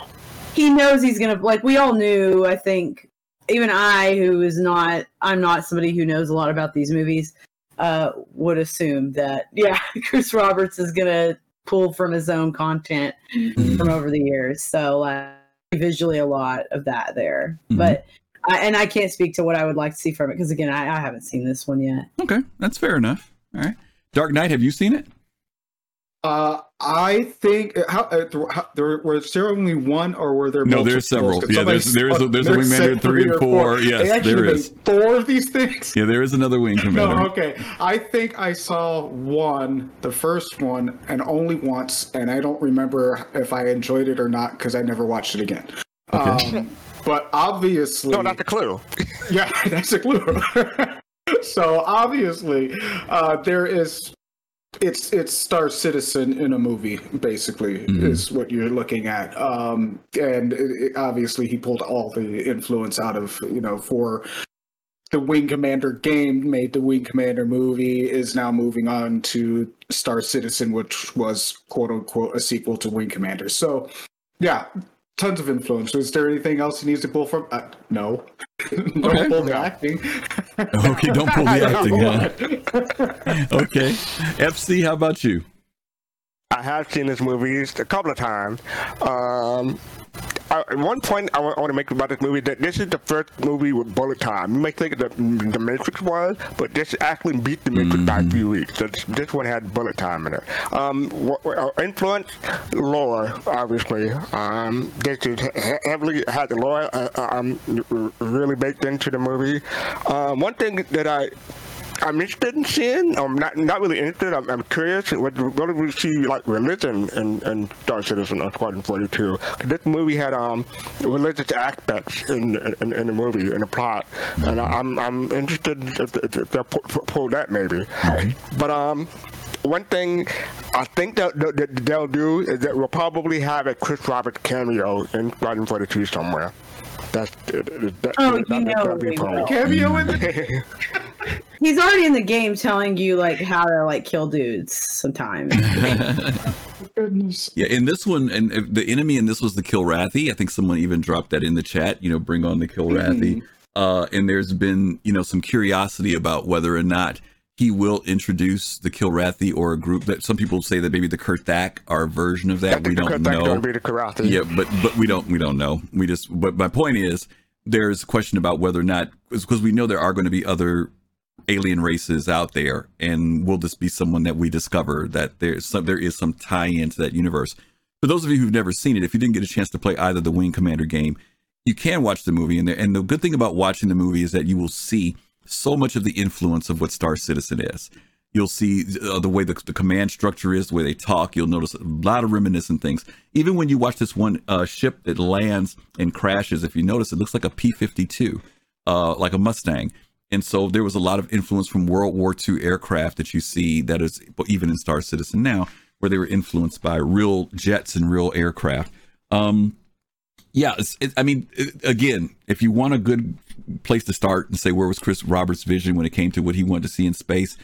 he knows he's gonna like we all knew i think even i who is not i'm not somebody who knows a lot about these movies uh would assume that *laughs* yeah chris roberts is gonna pull from his own content Mhm. from over the years so uh, visually a lot of that there Mhm. but I, and i can't speak to what i would like to see from it because again I, I haven't seen this one yet Okay, that's fair enough. All right, Dark Knight. Have you seen it? Uh, I think how, uh, th- how, there was there only one, or were there? No, there's several. Yeah, there's- somebody- there's a- there's a there's Wingman said three and or four. Yes, They actually there made is. four of these things. Yeah, there is another Wing Commander. No, okay. I think I saw one, the first one, and only once, and I don't remember if I enjoyed it or not because I never watched it again. Okay. Um, but obviously, No, *laughs* *laughs* that's a clue. yeah, that's *laughs* a clue. so obviously, uh, there is. It's it's Star Citizen in a movie, basically, Mhm. is what you're looking at. Um, and it- obviously, he pulled all the influence out of you know for the Wing Commander game, made the Wing Commander movie, is now moving on to Star Citizen, which was quote unquote a sequel to Wing Commander. So, yeah, tons of influence. Is there anything else he needs to pull from? Uh, no. *laughs* Don't Okay. pull the acting. *laughs* Okay, don't pull the *laughs* acting. know. Huh? Okay, FC. How about you? I have seen this movie a couple of times. Um, I, at one point, I want to make about this movie that this is the first movie with bullet time. You may think that the Matrix was, but this actually beat the Matrix by a few weeks. So this, this one had bullet time in it. Um, what, uh, influence, lore, obviously. Um, this is he- heavily had the lore uh, uh, um, r- really baked into the movie. Um, one thing that I I'm interested in seeing. I'm not not really interested. I'm, I'm curious. What, what do we see like religion in, in Star Citizen on Squadron 42? This movie had um religious aspects in in, in the movie in the plot, and I'm I'm interested if, if, if they'll pull, pull that maybe. But um one thing I think that, that they'll do is that we'll probably have a Chris Roberts cameo in Squadron 42 somewhere. That's that, Oh, that, you know that'd be we. Cameo in the *laughs* He's already in the game telling you like how to like kill dudes sometimes. *laughs* goodness. Yeah, in this one, and uh, the enemy in this was the Kilrathi. I think someone even dropped that in the chat. You know, bring on the Kilrathi. Uh, and there's been, you know, some curiosity about whether or not he will introduce the Kilrathi or a group that some people say that maybe the Kr'Thak are a version of that. We don't know. gonna be the Yeah, but but we don't we don't know. We just but my point is there's a question about whether or not because we know there are going to be other alien races out there, and will this be someone that we discover that there's some there is some tie into that universe? For those of you who've never seen it, if you didn't get a chance to play either the Wing Commander game, you can watch the movie, and the, and the good thing about watching the movie is that you will see so much of the influence of what Star Citizen is. You'll see uh, the way the, the command structure is, the way they talk. You'll notice a lot of reminiscent things. Even when you watch this one uh, ship that lands and crashes, if you notice, it looks like a P 52, uh, like a Mustang. And so there was a lot of influence from World War II aircraft that you see that is even in Star Citizen now, where they were influenced by real jets and real aircraft. Um, yeah, it, I mean, it, again, if you want a good place to start and say where was Chris Roberts' vision when it came to what he wanted to see in space,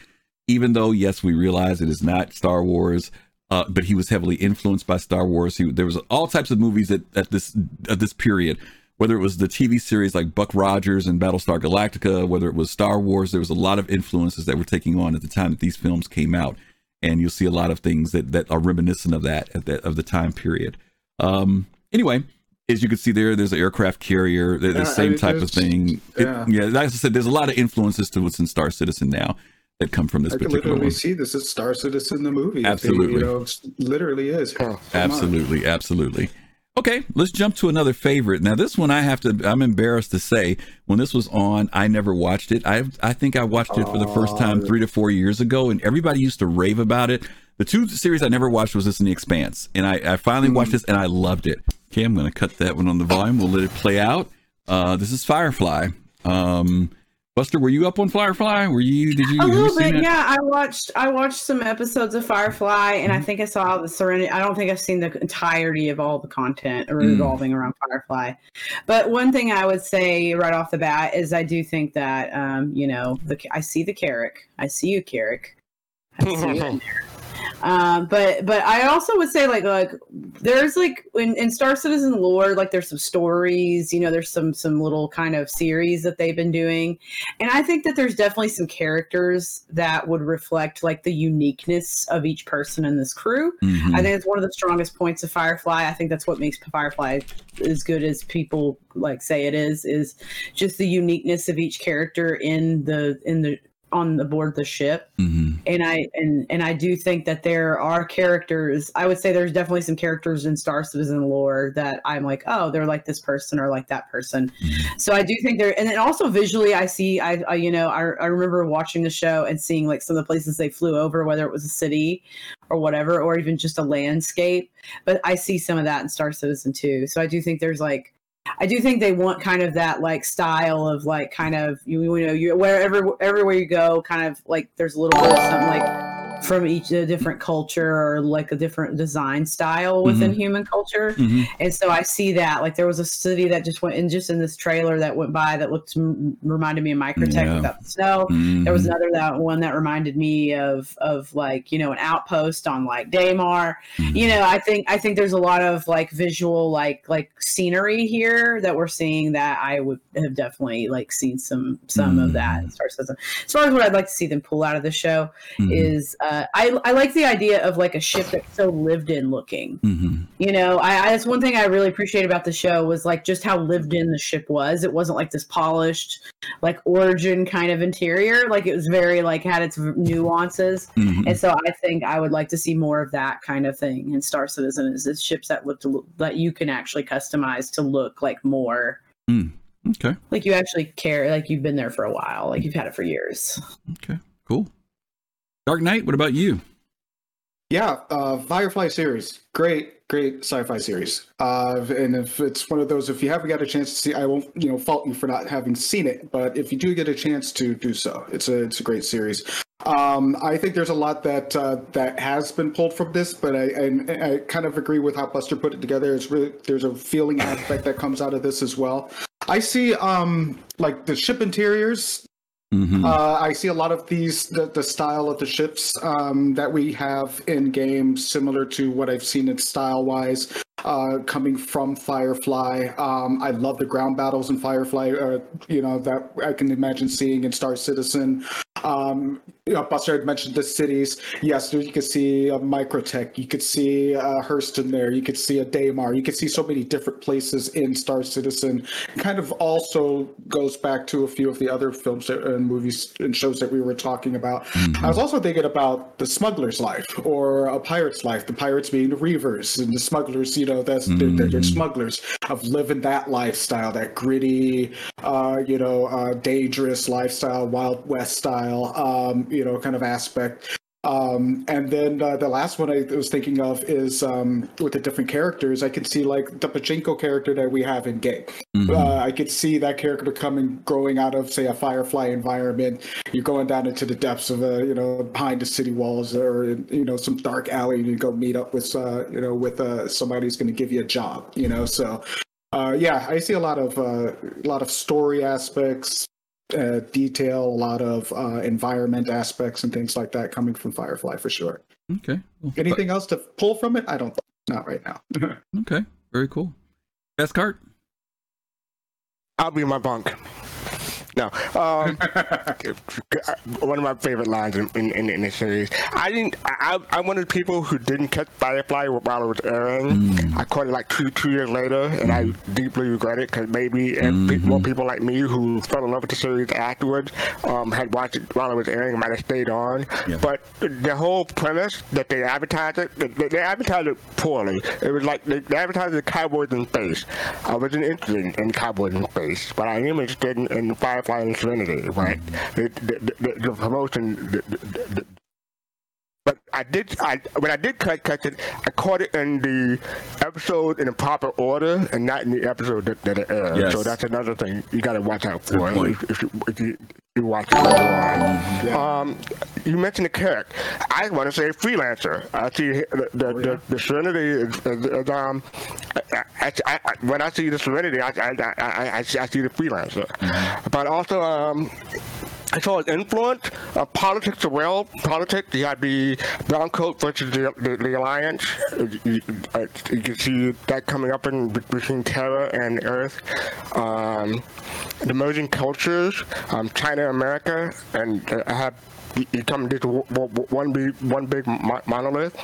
even though yes, we realize it is not Star Wars, uh, but he was heavily influenced by Star Wars. He, there was all types of movies at, at this at this period, whether it was the TV series like Buck Rogers and Battlestar Galactica, whether it was Star Wars. There was a lot of influences that were taking on at the time that these films came out, and you'll see a lot of things that that are reminiscent of that at that of the time period. Um, anyway, as you can see there, there's an aircraft carrier, the, the Yeah, same I- type of it's- thing. It- yeah. yeah, like I said, there's a lot of influences to what's in Star Citizen now that come from this I can particular literally one. see this as Star Citizen the movie. It- Absolutely. you know, it literally is. Come on. Absolutely, absolutely. Okay, let's jump to another favorite. Now, this one I have to. I'm embarrassed to say, when this was on, I never watched it. I I think I watched it for the first time three to four years ago, and everybody used to rave about it. The two series I never watched was this and The Expanse, and I, I finally hmm. watched this and I loved it. Okay, I'm going to cut that one on the volume. We'll let it play out. Uh, this is Firefly. Um, Buster, were you up on Firefly? Were you? Did you? A have you little bit, it? yeah. I watched I watched some episodes of Firefly, and Mm-hmm. I think I saw the Serenity. I don't think I've seen the entirety of all the content Mm. revolving around Firefly. But one thing I would say right off the bat is I do think that um, you know the I see the Carrick. I see you, Carrick. I see you in *laughs* there. Um, but but I also would say like like there's like in, in Star Citizen lore like there's some stories you know there's some some little kind of series that they've been doing and I think that there's definitely some characters that would reflect like the uniqueness of each person in this crew. Mhm. I think it's one of the strongest points of Firefly. I think that's what makes Firefly as good as people like say it is is just the uniqueness of each character in the in the on the board the ship Mhm. and I and and I do think that there are characters. I would say there's definitely some characters in Star Citizen lore that I'm like, oh, they're like this person or like that person. So I do think there, and then also visually, I see, I, I you know, I, I remember watching the show and seeing like some of the places they flew over, whether it was a city or whatever, or even just a landscape. But I see some of that in Star Citizen too. So I do think there's like I do think they want kind of that like style of like kind of you, you know you wherever everywhere you go kind of like there's a little bit of something like from each a different culture or like a different design style within human culture Mhm. and so I see that like there was a city that just went in just in this trailer that went by that looked m- reminded me of Microtech Yeah. without the snow there was Mhm. another that one that reminded me of of like you know an outpost on like Daymar. Mm-hmm. You know, I think I think there's a lot of like visual like like scenery here that we're seeing that I would have definitely like seen some some of that in Star Citizen. As far as what I'd like to see them pull out of the show Mhm. is uh, I I like the idea of like a ship that's so lived in looking. Mhm. You know, I, I that's one thing I really appreciate about the show was like just how lived in the ship was. It wasn't like this polished, like origin kind of interior. Like it was very like had its nuances. Mhm. And so I think I would like to see more of that kind of thing in Star Citizen. Is it's ships that look to, that you can actually customize to look like more Okay. like you actually care, like you've been there for a while, like you've had it for years. Okay. Cool. Dark Knight, what about you? Yeah, uh, Firefly series, great, great sci-fi series. Uh, and if it's one of those, if you haven't got a chance to see, I won't, you know, fault you for not having seen it. But if you do get a chance to do so, it's a it's a great series. Um, I think there's a lot that uh, that has been pulled from this, but I, I, I kind of agree with how Buster put it together. It's really there's a feeling aspect that comes out of this as well. I see um, like the ship interiors Mm-hmm. uh, I see a lot of these the, the style of the ships um, that we have in games, similar to what I've seen it style wise, uh, coming from Firefly. Um, I love the ground battles in Firefly. Uh, you know that I can imagine seeing in Star Citizen. Um, you know, Buster had mentioned the cities. Yes, you could see a Microtech. You could see uh, Hurston there. You could see a Daymar. You could see so many different places in Star Citizen. Kind of also goes back to a few of the other films and movies and shows that we were talking about. I was also thinking about the smuggler's life or a pirate's life. The pirates being the reavers and the smugglers. You know, that's they're, they're, they're smugglers of living that lifestyle, that gritty, uh, you know, uh, dangerous lifestyle, Wild West style, um, you know, kind of aspect. Um, and then uh, the last one I was thinking of is um, with the different characters. I could see like the Pacheco character that we have in game. Mhm. Uh, I could see that character coming, growing out of say a Firefly environment. You're going down into the depths of a, you know, behind the city walls or you know some dark alley, and you go meet up with, uh, you know, with uh, somebody who's going to give you a job. You know, so uh, yeah, I see a lot of uh, a lot of story aspects, uh, detail, a lot of uh, environment aspects and things like that coming from Firefly for sure. Okay. Well, Anything else to pull from it? I don't. Not right now. *laughs* Okay. Very cool. Best cart. I'll be in my bunk. No. Um, *laughs* one of my favorite lines in, in, in, the series. I didn't. I, I'm one of the people who didn't catch Firefly while it was airing. I caught it like two two years later, and I deeply regret it because maybe if pe- more people like me who fell in love with the series afterwards um, had watched it while it was airing, and might have stayed on. Yeah. But the whole premise that they advertised it, they, they advertised it poorly. It was like they, they advertised the cowboys in space. I wasn't interested in cowboys in space, but I am interested in, in Firefly and Serenity, right? The, the, the, the promotion. The, but I did. I when I did cut catch it, I caught it in the episode in the proper order, and not in the episode that, that it aired. Yes. So that's another thing you got to watch out for if, if, you, if you, you watch it later on. Um, you mentioned the Kirk. I want to say freelancer. I see the the, the, the Serenity is, is, is um. I, I, I, when I see the Serenity, I I, I, I, I see I see the freelancer, but also um. His influence, uh, politics as well. Politics, you had the brown coat versus the, the, the alliance. Uh, You, uh, you can see that coming up in between Terra and Earth. Um, the emerging cultures, um, China, America, and uh, have you- you come into w- w- one big one big monolith.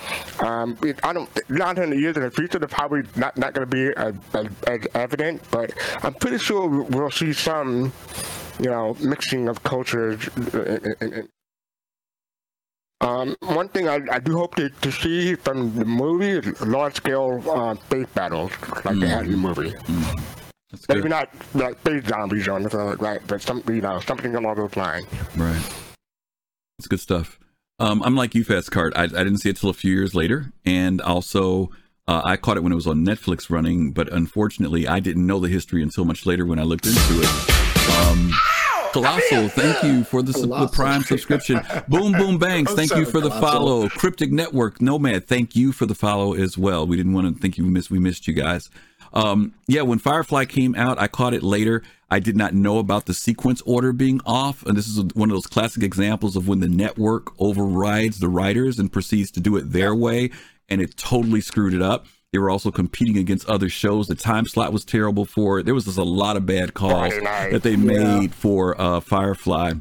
Um, it, I don't not in the years in the future they're probably not not going to be as, as, as evident, but I'm pretty sure we'll see some you know, mixing of cultures. uh, uh, uh, Um, one thing I, I do hope to, to see from the movie is large scale uh, space battles like they had in the movie. That's Maybe good. not like space zombies or anything like that, but some you know something along those lines. Right. It's good stuff. Um, I'm like you, Fast Cart. I, I didn't see it till a few years later, and also uh, I caught it when it was on Netflix running. But unfortunately, I didn't know the history until much later when I looked into it. Um, Colossal, thank you for the, the Prime subscription. Boom, boom, bangs. Thank you for the follow. Cryptic Network, Nomad. Thank you for the follow as well. We didn't want to think you missed. We missed you guys. Um, yeah, when Firefly came out, I caught it later. I did not know about the sequence order being off, and this is one of those classic examples of when the network overrides the writers and proceeds to do it their way, and it totally screwed it up. They were also competing against other shows. The time slot was terrible for it. There was just a lot of bad calls that they made for uh, Firefly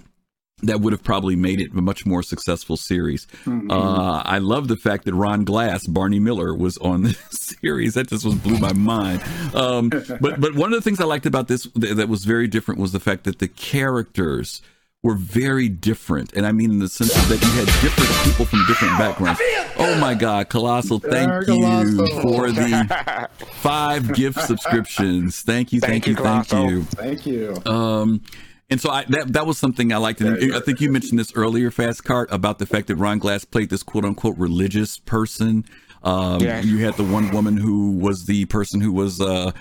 that would have probably made it a much more successful series. Uh, I love the fact that Ron Glass, Barney Miller, was on *laughs* the series. That just was blew my mind. Um, but but one of the things I liked about this th- that was very different was the fact that the characters were very different, and I mean in the sense that you had different people from different backgrounds. *laughs* Oh my God, Colossal! Thank you for the *laughs* five gift subscriptions. Thank you, thank, you, thank you. Thank you. Um, And so I, that that was something I liked. And I think you mentioned this earlier, Fast Cart, about the fact that Ron Glass played this quote unquote religious person. Um, Yeah. You had the one woman who was the person who was uh,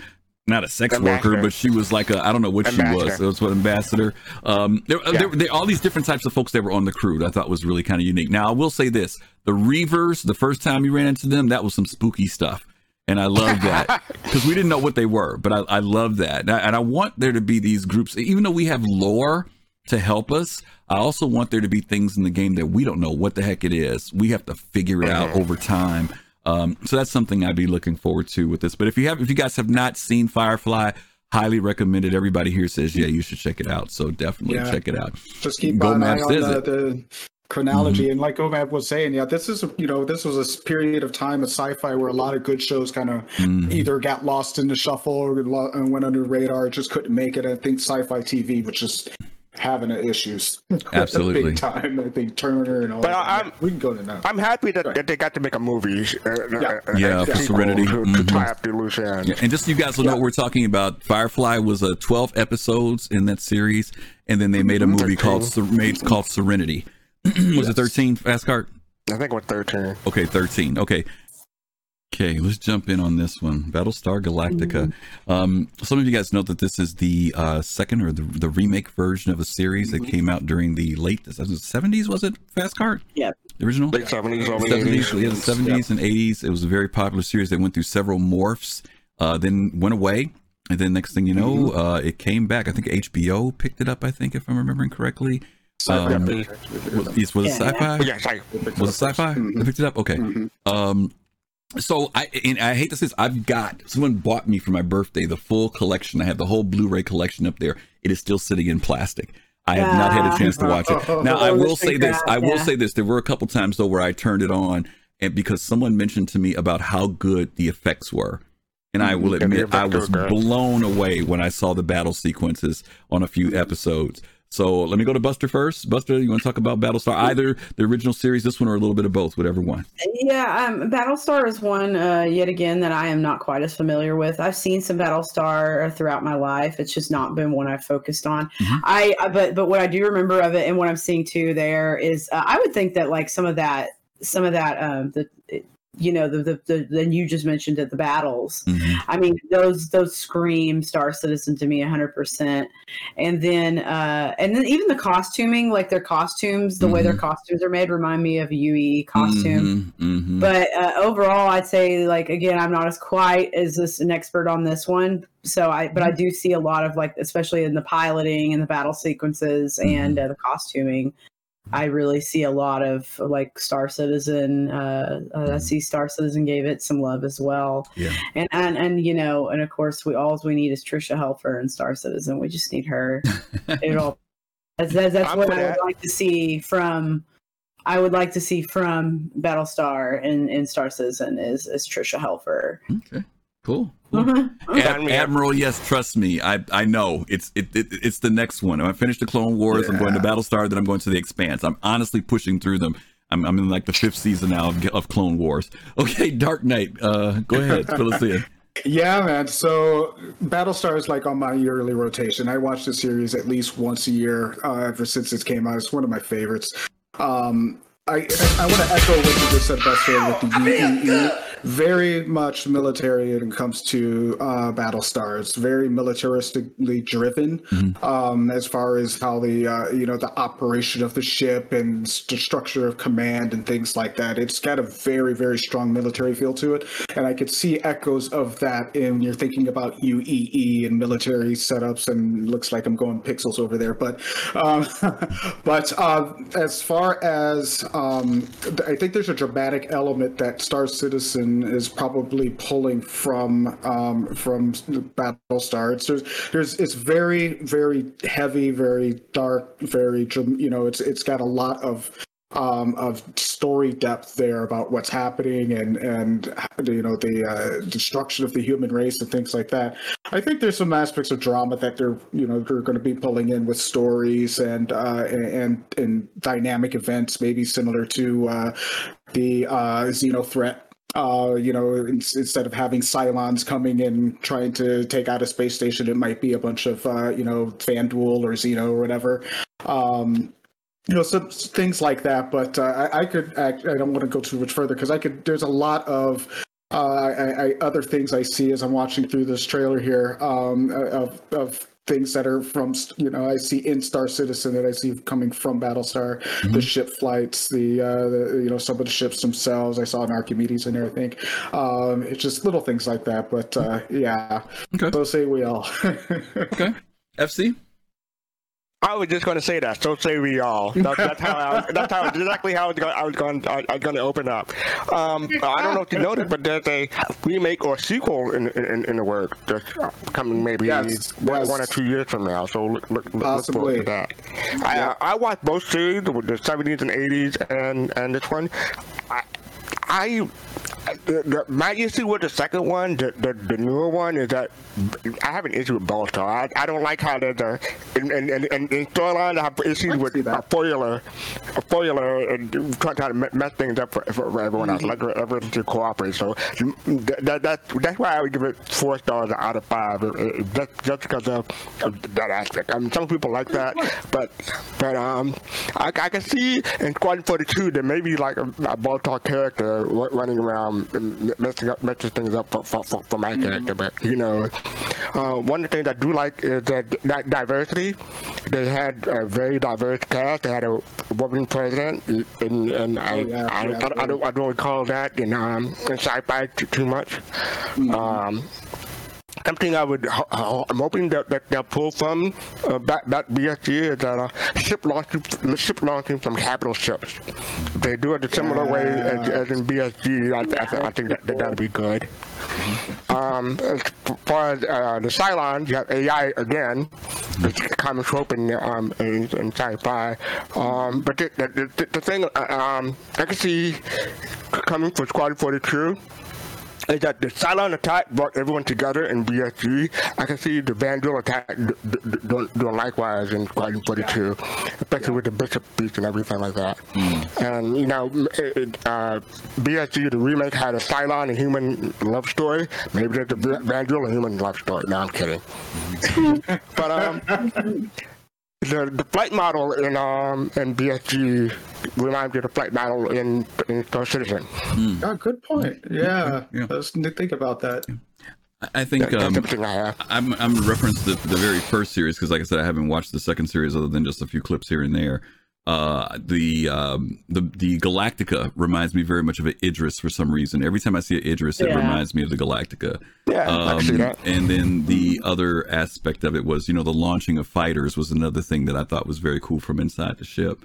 not a sex Ambassador. worker, but she was like a I don't know what she was. Ambassador. It was what ambassador. Um, there, Yeah. there, there all these different types of folks that were on the crew. That I thought was really kind of unique. Now I will say this: the Reavers, the first time you ran into them, that was some spooky stuff. And I love that *laughs* because we didn't know what they were, but I, I love that. And I, and I want there to be these groups, even though we have lore to help us. I also want there to be things in the game that we don't know what the heck it is. We have to figure it out over time. Um, so that's something I'd be looking forward to with this. But if you have, if you guys have not seen Firefly, highly recommended. Everybody here says, yeah, you should check it out. So definitely Yeah. check it out. Just keep Go an eye Mavs on the, the chronology. And like Omab was saying, yeah, this is you know this was a period of time of sci-fi where a lot of good shows kind of Mhm. either got lost in the shuffle or and went under the radar, just couldn't make it. I think sci-fi TV was just having issues. *laughs* Absolutely. big time. I think Turner and all. But that. I'm- we can go to now. I'm happy that, that they got to make a movie. Uh, Yeah. uh, Yeah, for sequel Serenity. To, to tie up the loose ends. Yeah, and just so you guys will know what we're talking about, Firefly was uh, 12 episodes in that series, and then they made a movie called Ser- made called Serenity. *clears throat* was it 13? Fast cart. I think with 13. Okay, 13. Okay. Okay, let's jump in on this one. Battlestar Galactica. Um, some of you guys know that this is the uh, second or the, the remake version of a series that came out during the late 70s, was it? Fast Car? Yeah. The original? Late 70s, early 70s, 80s. yeah, the 70s and 80s. It was a very popular series. They went through several morphs, uh, then went away. And then next thing you know, uh, it came back. I think HBO picked it up, I think, if I'm remembering correctly. Um, pictures. Was, was it sci-fi? But yeah, it's like, Was it sci-fi? They picked it up? Okay. Mhm. Um, so I and I hate to say this, I've got someone bought me for my birthday the full collection. I have the whole Blu-ray collection up there. It is still sitting in plastic. I have not had a chance to watch it. *laughs* Now I will say this. I will say this. There were a couple times though where I turned it on and because someone mentioned to me about how good the effects were. And I will admit I was blown away when I saw the battle sequences on a few episodes. So let me go to Buster first. Buster, you want to talk about Battlestar? Either the original series, this one, or a little bit of both, whatever one. Yeah, um, Battlestar is one uh, yet again that I am not quite as familiar with. I've seen some Battlestar throughout my life. It's just not been one I've focused on. Mhm. I uh, but but what I do remember of it and what I'm seeing too there is uh, I would think that like some of that some of that um the you know the the, the then you just mentioned it the battles Mhm. I mean, those those scream Star Citizen to me hundred percent. And then uh and then even the costuming, like their costumes, the way their costumes are made remind me of a UE costume. Mhm, mhm. But uh, overall, I'd say like again, I'm not as quite as this an expert on this one. So I, but I do see a lot of like, especially in the piloting and the battle sequences and uh, the costuming. I really see a lot of like Star Citizen. Uh, uh, I see Star Citizen gave it some love as well. Yeah. And and and you know, and of course, we all we need is Tricia Helfer and Star Citizen. We just need her. *laughs* it all. That's, that's, that's what I would that. like to see from. I would like to see from Battlestar and, and Star Citizen is is Tricia Helfer. Okay. Cool. cool. Mhm. Ad- Sign me up. Admiral, yes, trust me. I I know it's it, it it's the next one. I finished the Clone Wars. I'm going to Battlestar. Then I'm going to the Expanse. I'm honestly pushing through them. I'm, I'm in like the fifth season now of, of Clone Wars. *laughs* Okay, Dark Knight. Uh, go ahead, fill us in. Yeah, man. So Battlestar is like on my yearly rotation. I watch the series at least once a year uh, ever since it came out. It's one of my favorites. Um, I I want to echo what you just said, Buster, with the UEE. Very much military when it comes to uh, Battlestar. It's very militaristically driven um, as far as how the uh, you know the operation of the ship and the structure of command and things like that. It's got a very very strong military feel to it, and I could see echoes of that in you're thinking about UEE and military setups. And looks like I'm going pixels over there, but um, *laughs* but uh, as far as um, I think there's a dramatic element that Star Citizen is probably pulling from um, from Battlestar. It's there's, there's it's very very heavy, very dark, very you know it's it's got a lot of um, of story depth there about what's happening and and you know the uh, destruction of the human race and things like that. I think there's some aspects of drama that they're you know they're going to be pulling in with stories and uh, and and dynamic events, maybe similar to uh, the uh, Xeno threat uh, you know, in- instead of having Cylons coming and trying to take out a space station, it might be a bunch of, uh, you know, Vanduul or Xeno or whatever. Um, you know, some things like that. But uh, I, I could, act, I don't want to go too much further because I could. There's a lot of uh, I, I, other things I see as I'm watching through this trailer here um, of of things that are from you know I see in Star Citizen that I see coming from Battlestar, the ship flights, the, uh, the you know some of the ships themselves. I saw an Archimedes in there. I think um, it's just little things like that. But uh, yeah, Okay. so say we all. *laughs* Okay. FC. I was just going to say that. So say we all. That, that's how. I, that's how exactly how I was going. I was going. I, I to open up. Um, I don't know if you noticed, but there's a remake or sequel in in, in the work that's coming maybe Yes, one, yes. one or two years from now. So look, look, look, forward to that. I, uh, I watched both series, the 70s and 80s, and and this one. I, I the, the, my issue with the second one, the, the, the newer one, is that I have an issue with Baltar. I, I don't like how there's a in in, in, in, in storyline I have issues with a foiler, a foiler, and trying to mess things up for, for, everyone else. Like everyone to cooperate. So that, that, that that's why I would give it four stars out of five. uh, uh, Just just because of, of that aspect. I mean, some people like that, but but um, I, I can see in Squadron 42 there may be like a, a Baltar character running around and messing up, messing things up for, for, for, for my character. But you know, uh, one of the things I do like is that, that diversity. They had a very diverse cast. They had a woman president, and, and I, yeah, I, yeah, I, I, don't, I don't recall that in um in sci-fi too, too much. Um, Something I would, ho- I'm hoping that, that they'll pull from uh, that, that BSG is that uh, ship launching, ship launching from capital ships. They do it a similar way as, as in BSG, I, I, I think that, that that'd be good. Um, as far as uh, the Cylons, you have AI again. It's a common trope in, um, in, in sci-fi. Um, but the, the, the, the thing uh, um, I can see coming from Squadron 42 is that the Cylon attack brought everyone together in BSG. I can see the Vanduul attack d- d- doing, doing likewise in Squadron 42, especially with the Bishop Beast and everything like that. And, you know, it, it, uh, BSG, the remake, had a Cylon and human love story. Maybe there's a Vanduul and human love story. No, I'm kidding. *laughs* but, um, *laughs* the, the flight model in um in BSG reminds me of the flight model in in Star Citizen. oh, good point. Yeah, Yeah. let's think about that. I- I think um, I have. I'm I'm referencing the, the very first series because, like I said, I haven't watched the second series other than just a few clips here and there. Uh, the um, the the Galactica reminds me very much of an Idris for some reason. Every time I see an Idris, it reminds me of the Galactica. Yeah, I see Um, that. and then the other aspect of it was, you know, the launching of fighters was another thing that I thought was very cool from inside the ship.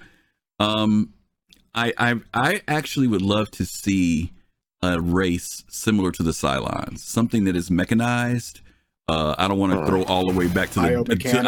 Um, I I I actually would love to see a race similar to the Cylons, something that is mechanized. Uh, I don't want to throw all the way back to the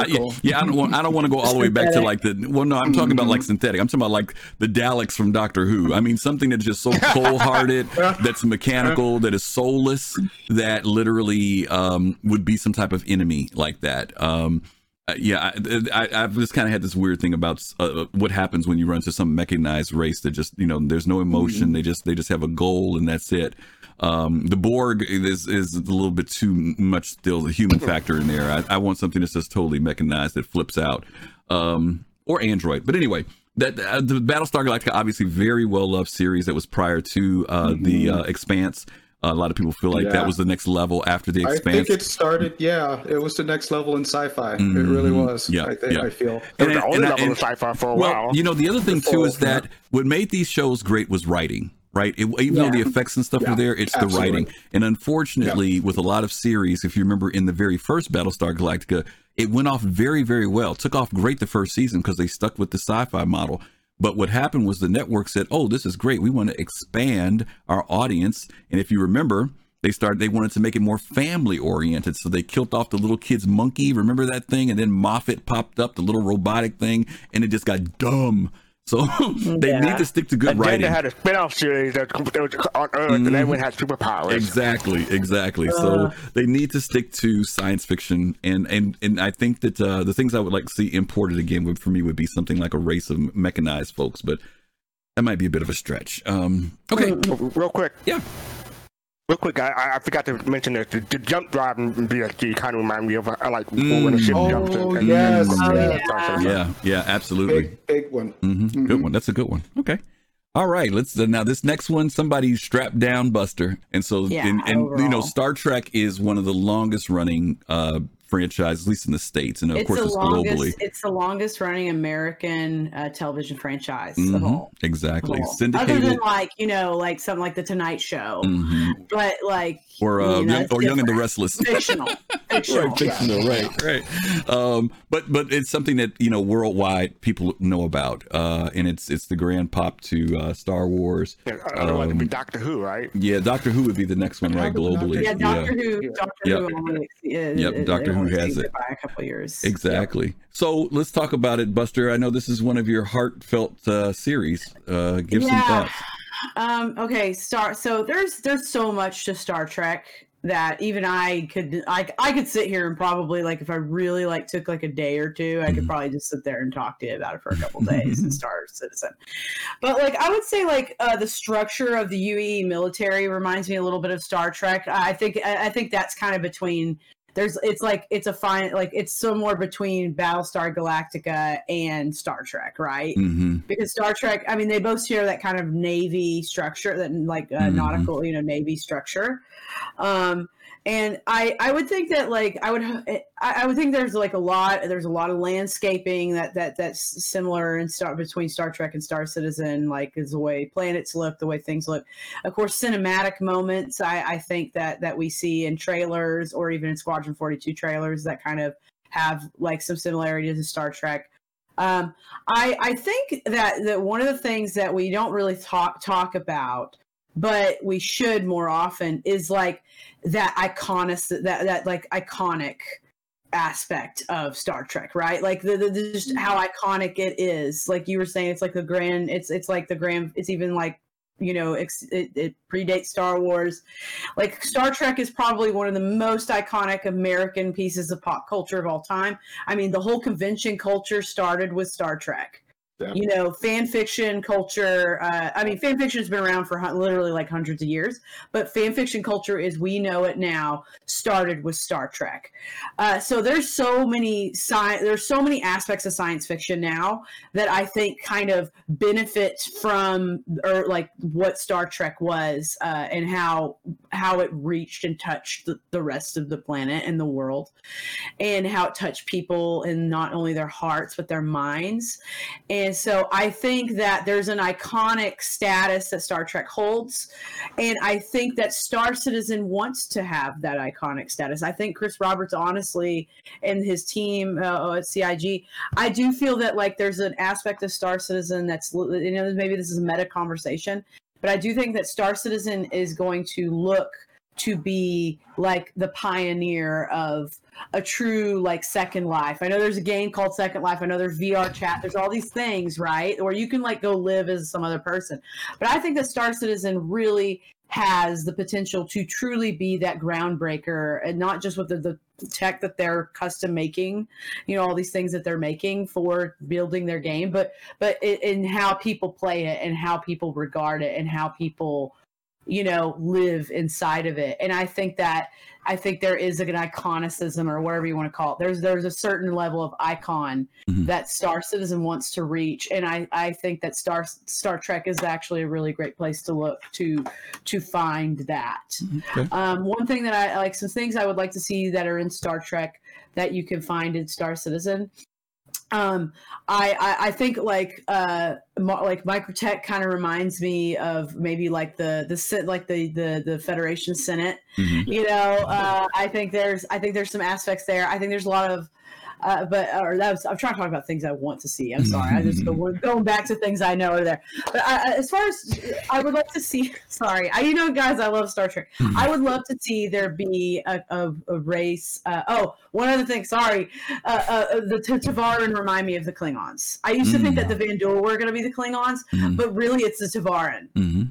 to- yeah, I don't want I don't want to go all the way back to like the well no I'm talking about like synthetic. I'm talking about like the Daleks from Doctor Who. I mean something that's just so cold hearted *laughs* that's mechanical that is soulless that literally um, would be some type of enemy like that. Um, uh, yeah I, I, I've just kind of had this weird thing about uh, what happens when you run to some mechanized race that just you know there's no emotion. They just they just have a goal and that's it um, the Borg is is a little bit too much still the human factor in there. I, I want something that's just totally mechanized that flips out, um, or Android. But anyway, that uh, the Battlestar Galactica obviously very well loved series that was prior to uh, the uh, Expanse. a lot of people feel like that was the next level after the Expanse. I think it started. Yeah, it was the next level in sci-fi. It really was. Yeah, I think. yeah. I feel. It was And- the only and- level and- of sci-fi for a well, while. you know, the other thing too is that yeah. what made these shows great was writing, right? It, even though the effects and stuff Yeah, were there, it's the writing. And unfortunately, with a lot of series, if you remember in the very first Battlestar Galactica, it went off very, very well. Took off great the first season because they stuck with the sci-fi model. But what happened was the network said, "Oh, this is great. We want to expand our audience." And if you remember, they started they wanted to make it more family oriented so they killed off the little kid's monkey remember that thing and then Muffit popped up the little robotic thing and it just got dumb so *laughs* they Yeah. need to stick to good and then writing. they had a spin-off series that, that was on Earth, and everyone had superpowers. exactly exactly. So Uh. they need to stick to science fiction and and and i think that uh the things i would like to see imported again would for me would be something like a race of mechanized folks but that might be a bit of a stretch. Um okay. Real quick, yeah Real quick, I, I forgot to mention that the, the jump drive in BSG kind of remind me of uh, like when the ship Mm. jumps. Oh, and, and, yes, Oh, yeah. yeah. Yeah, yeah, absolutely. Big, big one. hmm Good one. That's a good one. Okay. All right. Let's uh, now this next one. Somebody strapped down Buster, and so Yeah, and, and you know. Star Trek is one of the longest running uh franchise, at least in the states, and of it's course it's longest. globally. It's the longest running American uh, television franchise of Mhm. all. Exactly. all. Other Syndicated. than like you know, like something like the Tonight Show, Mhm. but like Or uh, you know, young, it's or Young and the. Restless. *laughs* fictional, fictional. right, fictional, right, right. Um, but but it's something that you know worldwide people know about, uh, and it's it's the grand pop to uh, Star Wars. Yeah, otherwise it'd be Um, Doctor Who, right? Yeah, Doctor Who would be the next one, right? Globally, Yeah, Doctor Who. Doctor Yep. Who only is, Yep, is- Doctor Who has it. by a couple years. Exactly. So let's talk about it, Buster. I know this is one of your heartfelt uh, series. Uh, give some thoughts. Um, okay, Star. So there's there's so much to Star Trek that even I could I I could sit here and probably like if I really like took like a day or two, I could Mhm. probably just sit there and talk to you about it for a couple days and Star Citizen. But like I would say like uh, the structure of the UE military reminds me a little bit of Star Trek. I think I think that's kind of between there's it's like it's a fine like it's somewhere between Battlestar Galactica and Star Trek, right? hmm because Star Trek, I mean, they both share that kind of navy structure, that like uh, Mhm. nautical, you know, navy structure. Um, and I, I would think that like I would, I, would think there's like a lot, there's a lot of landscaping that that that's similar in Star between Star Trek and Star Citizen, like is the way planets look, the way things look. Of course, cinematic moments. I, I think that that we see in trailers or even in Squadron Forty Two trailers that kind of have like some similarities to Star Trek. Um, I I think that that one of the things that we don't really talk talk about, but we should more often is like that iconic that that like iconic aspect of Star Trek, right? Like the, the, the just how mm-hmm. iconic it is. Like you were saying, it's like the grand. It's it's like the grand. It's even like you know ex, it, it predates Star Wars. Like Star Trek is probably one of the most iconic American pieces of pop culture of all time. I mean, the whole convention culture started with Star Trek. You know, fan fiction culture. Uh, I mean, fan fiction has been around for literally like hundreds of years, but fan fiction culture, as we know it now, started with Star Trek. Uh, so there's so many sci- there's so many aspects of science fiction now that I think kind of benefit from or like what Star Trek was uh, and how how it reached and touched the, the rest of the planet and the world, and how it touched people and not only their hearts but their minds. And so I think that there's an iconic status that Star Trek holds. And I think that Star Citizen wants to have that iconic status. I think Chris Roberts, honestly, and his team uh, at CIG, I do feel that like there's an aspect of Star Citizen that's, you know, maybe this is a meta conversation, but I do think that Star Citizen is going to look to be like the pioneer of a true like second life. I know there's a game called Second Life. I know there's VR chat. There's all these things, right? Where you can like go live as some other person. But I think that Star Citizen really has the potential to truly be that groundbreaker and not just with the, the tech that they're custom making, you know, all these things that they're making for building their game, but but in how people play it and how people regard it and how people you know live inside of it and i think that i think there is an iconicism or whatever you want to call it there's there's a certain level of icon Mhm. that star citizen wants to reach and i i think that star star trek is actually a really great place to look to to find that Okay. um, one thing that I like, some things I would like to see that are in Star Trek that you can find in Star Citizen. Um, I, I I think like uh like Microtech kind of reminds me of maybe like the the like the the the Federation Senate. Mhm. You know, uh, I think there's I think there's some aspects there. I think there's a lot of uh, but or that was I'm trying to talk about things I want to see. I'm sorry, I just we're going back to things I know are there. But I, I- as far as I would like to see, *laughs* sorry, I you know guys, I love Star Trek. I would love to see there be a, a, a race. Uh, oh, one other thing, sorry, uh, uh, the T- Tevarin remind me of the Klingons. I used to think that the Vanduul were going to be the Klingons, Mhm. but really it's the Tevarin.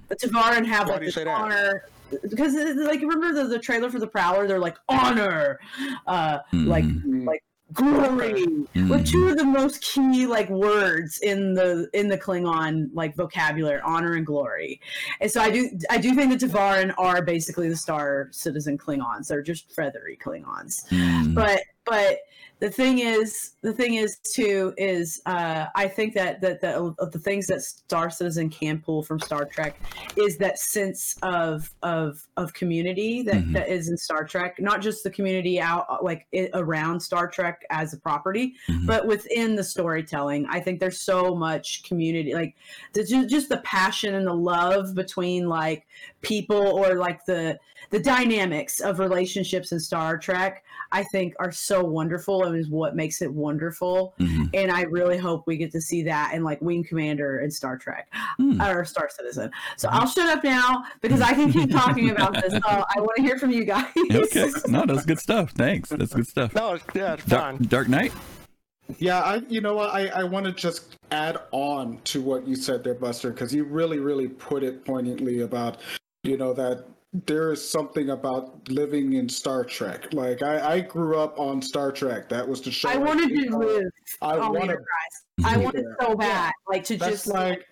The Tevarin have Why like do you this say that? honor. Because like remember the, the trailer for the Prowler, they're like honor, uh, like Mhm. like glory Mm. with two of the most key like words in the in the Klingon like vocabulary, honor and glory. And so I do I do think the Tevarin are basically the Star Citizen Klingons. They're just feathery Klingons. Mm. But but the thing is the thing is too is uh, I think that that the, of the things that Star Citizen can pull from Star Trek is that sense of of of community that, Mhm. that is in Star Trek, not just the community out like it, around Star Trek as a property, Mhm. but within the storytelling. I think there's so much community, like the, just the passion and the love between like people or like the the dynamics of relationships in Star Trek. I think are so wonderful and is what makes it wonderful. Mhm. And I really hope we get to see that in like Wing Commander and Star Trek Mm. or Star Citizen. So I'll shut up now because I can keep talking about this. So *laughs* I want to hear from you guys. Okay. No, that's good stuff. Thanks. That's good stuff. No, yeah, it's Dark, fun. Dark Knight. Yeah, I you know what I, I want to just add on to what you said there, Buster, because you really really put it poignantly about you know that there is something about living in Star Trek. Like I, I grew up on Star Trek. That was the show. I wanted to live I oh on wanted. Enterprise. *laughs* I wanted so bad, like to That's just like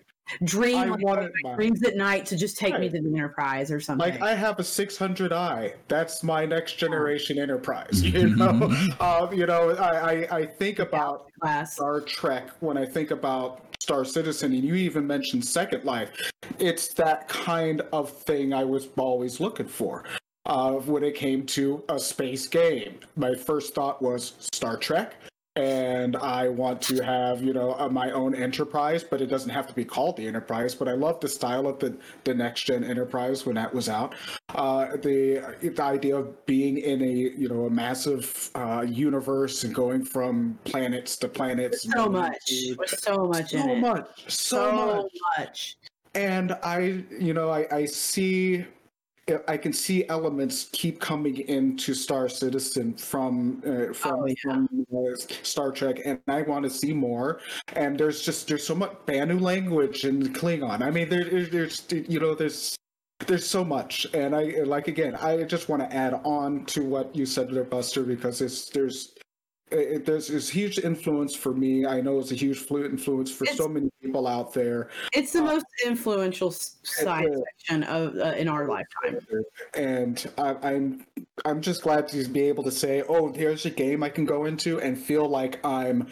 dream I like, wanted my dreams at night to just take me to the Enterprise or something. like I have a 600i. That's my next generation Enterprise. *laughs* You know, um, you know. I, I I think about class. Star Trek when I think about Star Citizen, and you even mentioned Second Life. It's that kind of thing I was always looking for. Uh, when it came to a space game, my first thought was Star Trek, and I want to have you know uh, my own Enterprise, but it doesn't have to be called the Enterprise. But I love the style of the the next gen Enterprise when that was out. Uh, the the idea of being in a you know a massive uh, universe and going from planets to planets. so much. There's so much in so much, so, So much. much. And I, you know, I, I see, I can see elements keep coming into Star Citizen from uh, from, Oh, yeah. from uh, Star Trek, and I want to see more. And there's just there's so much Banu language and Klingon. I mean, there, there's there's you know there's there's so much, and I like again. I just want to add on to what you said there, Buster, because it's there's. It, there's this huge influence for me. I know it's a huge flu- influence for so many people out there. It's the most influential science fiction of uh, in our lifetime. and I, I'm I'm just glad to be able to say, oh, here's a game I can go into and feel like I'm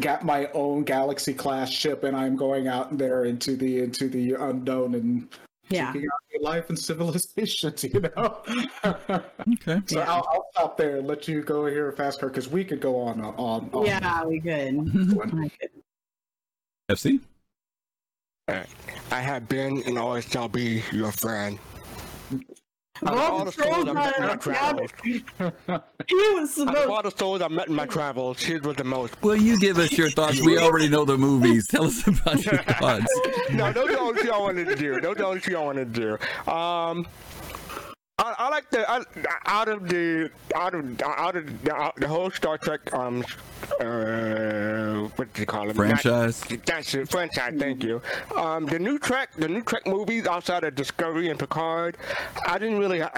got my own galaxy class ship and I'm going out there into the into the unknown and Yeah. seeking out new life and civilizations. *laughs* You know. Okay. so Yeah. I'll, I'll stop there and let you go here fast car because we could go on uh, on. on Yeah, we could. *laughs* I could. FC. I have been and always shall be your friend. Met in my a travels, *laughs* He was out of supposed all the souls I met in my travels, his was the most. Well, you give us your thoughts. We already know the movies. Tell us about your *laughs* thoughts. no, those are the only two I wanted to do. Those are the only two I wanted to do. Um, I, I like the I, out of the out of out of the, out, the whole Star Trek um uh what do you call it Franchise. Not- that's it franchise. Thank you. Um, the new Trek the new Trek movies outside of Discovery and Picard, I didn't really ha-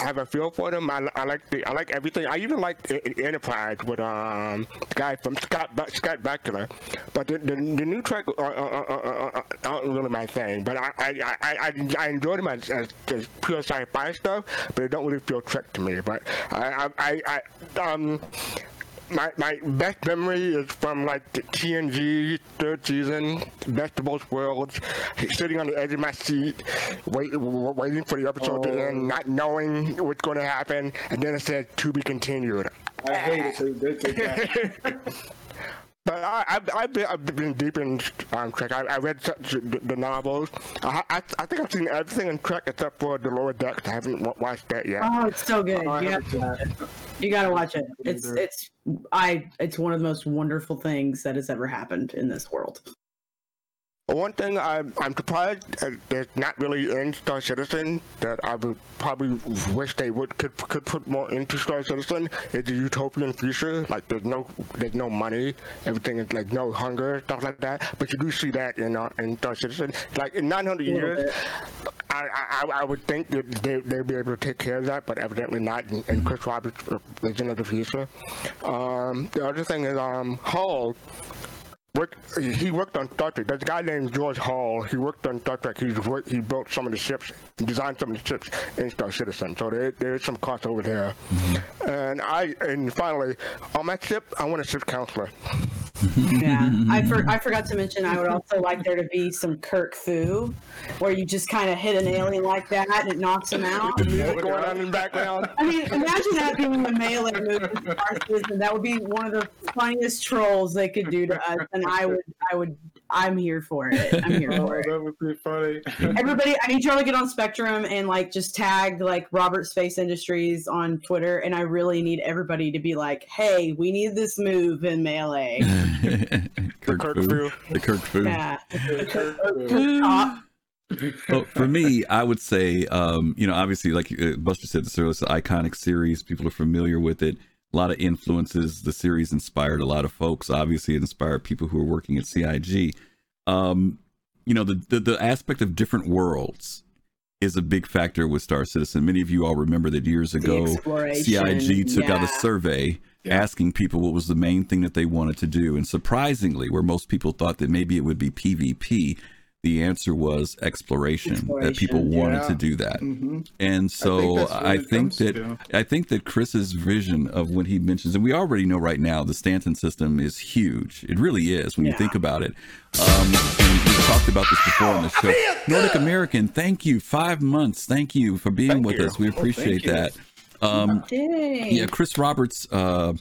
have a feel for them. I, I like the I like everything. I even like Enterprise with um the guy from Scott Ba- Scott Bakula, but the, the, the new Trek uh, uh, uh, uh, uh, aren't really my thing. But I I, I, I, I enjoy them as, as, as pure sci-fi stuff, but it don't really feel Trek to me. But I I, I, I um my my best memory is from like the TNG third season, Best of Both Worlds, sitting on the edge of my seat, wait, w- waiting for the episode to end, not knowing what's going to happen, and then it said to be continued. I hate it. so they did that. *laughs* But I, I've, I've, been, I've been deep in um, Trek. I, I read such, the, the novels. I, I, I think I've seen everything in Trek except for the lower decks. I haven't wa- watched that yet. Oh, it's so good. I You haven't gotta, you gotta watch it. It's it's I it's one of the most wonderful things that has ever happened in this world. One thing I'm, I'm surprised uh, there's not really in Star Citizen that I would probably wish they would could could put more into Star Citizen is the utopian future. Like there's no there's no money, everything is like no hunger, stuff like that. But you do see that in uh, in Star Citizen. Like in 900 years, I, I I would think that they they'd be able to take care of that, but evidently not. And, and Chris Roberts, Legend of the Future. Um, the other thing is um Hull worked, he worked on Star Trek. There's a guy named George Hull. He worked on Star Trek. He's worked, he built some of the ships, he designed some of the ships in Star Citizen. So there, there's some crossover there. Mm-hmm. And I, and finally, on that ship, I want a ship counselor. yeah, I, for, I forgot to mention I would also like there to be some Kirk Fu, where you just kind of hit an alien like that and it knocks him out. music going on in the background. I mean, imagine that being the melee movie. That would be one of the funniest trolls they could do to us, and I would, I would, I'm here for it. I'm *laughs* here for it. that would be funny. Everybody, I need y'all to get on Spectrum and like just tag like Robert Space Industries on Twitter, and I really need everybody to be like, "Hey, we need this move in melee." *laughs* Kirk, Kirk Fu. The Kirk Fu. Yeah. *laughs* well, for me, I would say, um, you know, obviously, like uh, Buster said, this is an iconic series. People are familiar with it. A lot of influences. The series inspired a lot of folks. Obviously, it inspired people who are working at CIG. Um, you know, the, the, the aspect of different worlds is a big factor with Star Citizen. Many of you all remember that years ago, CIG took yeah. out a survey asking people what was the main thing that they wanted to do. And surprisingly, where most people thought that maybe it would be PvP, the answer was exploration, exploration that people wanted yeah. to do that. Mm-hmm. And so I think, I think that. I think that Chris's vision of when he mentions, and we already know right now, the Stanton system is huge. It really is when yeah. you think about it. Um, we talked about this before on the show. Nordic American, thank you. Five months. Thank you for being thank with you. us. We appreciate oh, that. Um, yeah, Chris Roberts uh,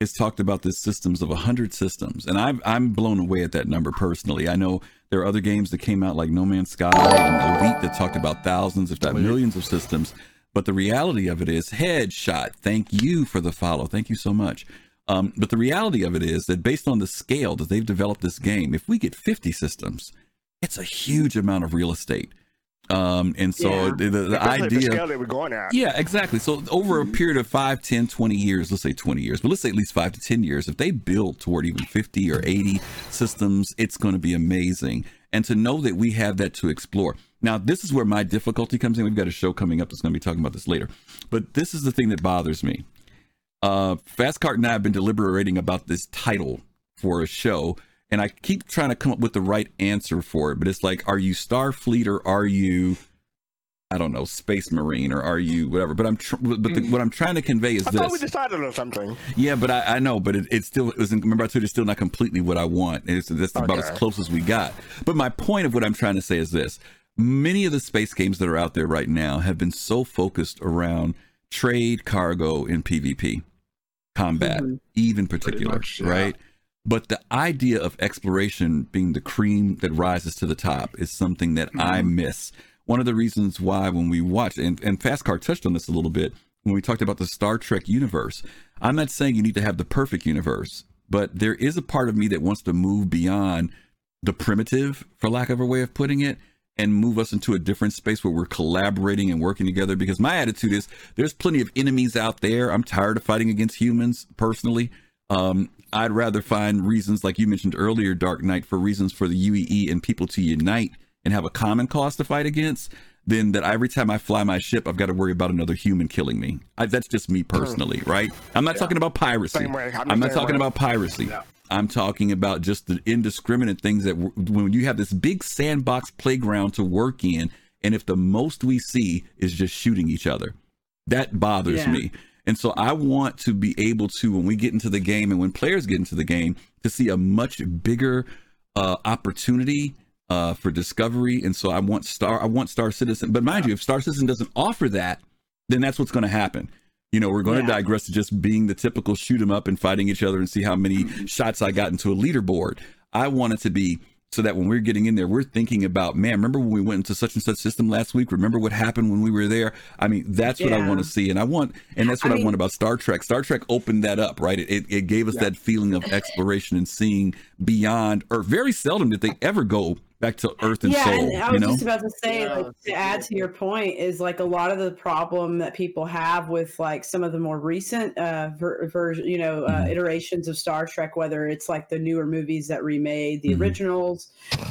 has talked about the systems of 100 systems, and I'm, I'm blown away at that number personally. I know there are other games that came out like No Man's Sky and Elite that talked about thousands, if not millions of systems. But the reality of it is, headshot. Thank you for the follow. Thank you so much. Um, but the reality of it is that based on the scale that they've developed this game, if we get 50 systems, it's a huge amount of real estate. Um, and so yeah. the, the, idea, the that we're going at. Yeah, exactly. So over a period of 5, 10, 20 years, let's say 20 years, but let's say at least five to 10 years, if they build toward even 50 or 80 systems, it's going to be amazing. And to know that we have that to explore. Now, this is where my difficulty comes in. We've got a show coming up that's going to be talking about this later. But this is the thing that bothers me. Uh, Fastcart and I have been deliberating about this title for a show and I keep trying to come up with the right answer for it, but it's like, are you Starfleet or are you, I don't know, Space Marine or are you whatever? But I'm, tr- but the, what I'm trying to convey is I this. thought we decided on something. Yeah, but I, I know, but it, it still it was. Remember, I told you, it's still not completely what I want. It's that's okay. about as close as we got. But my point of what I'm trying to say is this: many of the space games that are out there right now have been so focused around trade, cargo, and PvP combat, mm-hmm. even particular, much, yeah. right? But the idea of exploration being the cream that rises to the top is something that mm-hmm. I miss. One of the reasons why when we watch and, and Fast Car touched on this a little bit when we talked about the Star Trek universe. I'm not saying you need to have the perfect universe, but there is a part of me that wants to move beyond the primitive, for lack of a way of putting it, and move us into a different space where we're collaborating and working together. Because my attitude is there's plenty of enemies out there. I'm tired of fighting against humans personally. Um, I'd rather find reasons, like you mentioned earlier, Dark Knight, for reasons for the UEE and people to unite and have a common cause to fight against, than that every time I fly my ship, I've got to worry about another human killing me. I, that's just me personally, hmm. right? I'm not yeah. talking about piracy. I'm, I'm not talking way. about piracy. Yeah. I'm talking about just the indiscriminate things that when you have this big sandbox playground to work in, and if the most we see is just shooting each other, that bothers yeah. me. And so I want to be able to, when we get into the game and when players get into the game, to see a much bigger uh, opportunity uh, for discovery. And so I want Star, I want Star Citizen. But mind you, if Star Citizen doesn't offer that, then that's what's going to happen. You know, we're going yeah. to digress to just being the typical shoot 'em up and fighting each other and see how many mm-hmm. shots I got into a leaderboard. I want it to be so that when we're getting in there, we're thinking about, man, remember when we went into such and such system last week? Remember what happened when we were there? I mean, that's yeah. what I want to see. And I want, and that's what I, I mean, want about Star Trek. Star Trek opened that up, right? It, it, it gave us yeah. that feeling of exploration and seeing beyond, or very seldom did they ever go back to Earth and yeah, Soul. and I you was know, just about to say, Yeah, like, to add to your point, is like a lot of the problem that people have with like some of the more recent uh, ver- version, you know, uh, Mhm. iterations of Star Trek, whether it's like the newer movies that remade the Mhm. originals,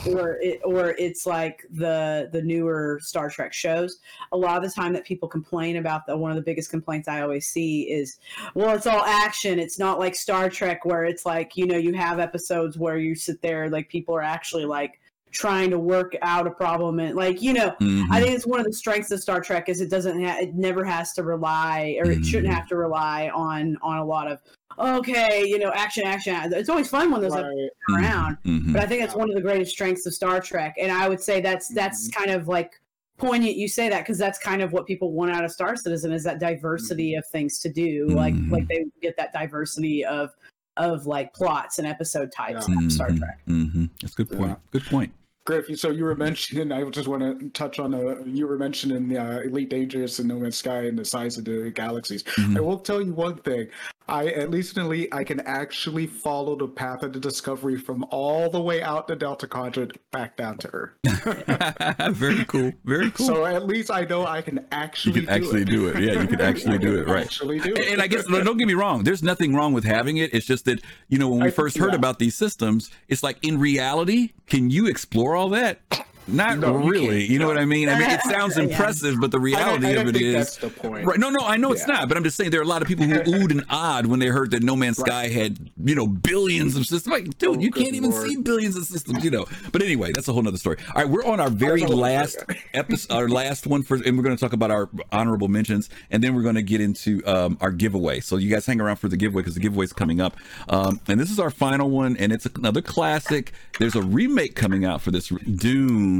or it, or it's like the the newer Star Trek shows. A lot of the time that people complain about the one of the biggest complaints I always see is, well, it's all action. It's not like Star Trek where it's like you know you have episodes where you sit there like people are actually like trying to work out a problem and like you know Mhm. i think it's one of the strengths of star trek is it doesn't ha- it never has to rely or it shouldn't Mhm. have to rely on on a lot of okay you know action action it's always fun when those Right. episodes come around Mhm. but i think that's one of the greatest strengths of star trek and i would say that's that's kind of like poignant you say that because that's kind of what people want out of star citizen is that diversity of things to do like like they get that diversity of of like plots and episode types Yeah. of star trek Mhm. That's a good point. Yeah. Good point. Griff, so you were mentioning, I just want to touch on, uh, you were mentioning the uh, Elite Dangerous and No Man's Sky and the size of the galaxies. Mhm. I will tell you one thing. I, at least in Elite, I can actually follow the path of the Discovery from all the way out the Delta Quadrant back down to Earth. *laughs* Very cool. Very cool. So at least I know I can actually. you can actually do it. Yeah, you can *laughs* actually do it. Right. Actually do it. And I guess don't get me wrong. There's nothing wrong with having it. It's just that you know when we I- first heard about these systems, it's like in reality, can you explore all that? Not No, really. can't. You know what I mean? I mean, it *laughs* sounds Yeah. impressive, but the I don't- reality I don't of it think is that's the point. Right. No, no, I know it's not, but I'm just saying there are a lot of people who *laughs* oohed and awed when they heard that No Man's Sky had, you know, billions of systems. Like, dude, Oh, you can't even Lord. see billions of systems, you know. But anyway, that's a whole nother story. All right, we're on our very That's a whole nother last *laughs* episode, our last one for, and we're going to talk about our honorable mentions, and then we're going to get into um, our giveaway. So you guys hang around for the giveaway because the giveaway is coming up. Um, and this is our final one, and it's another classic. There's a remake coming out for this Dune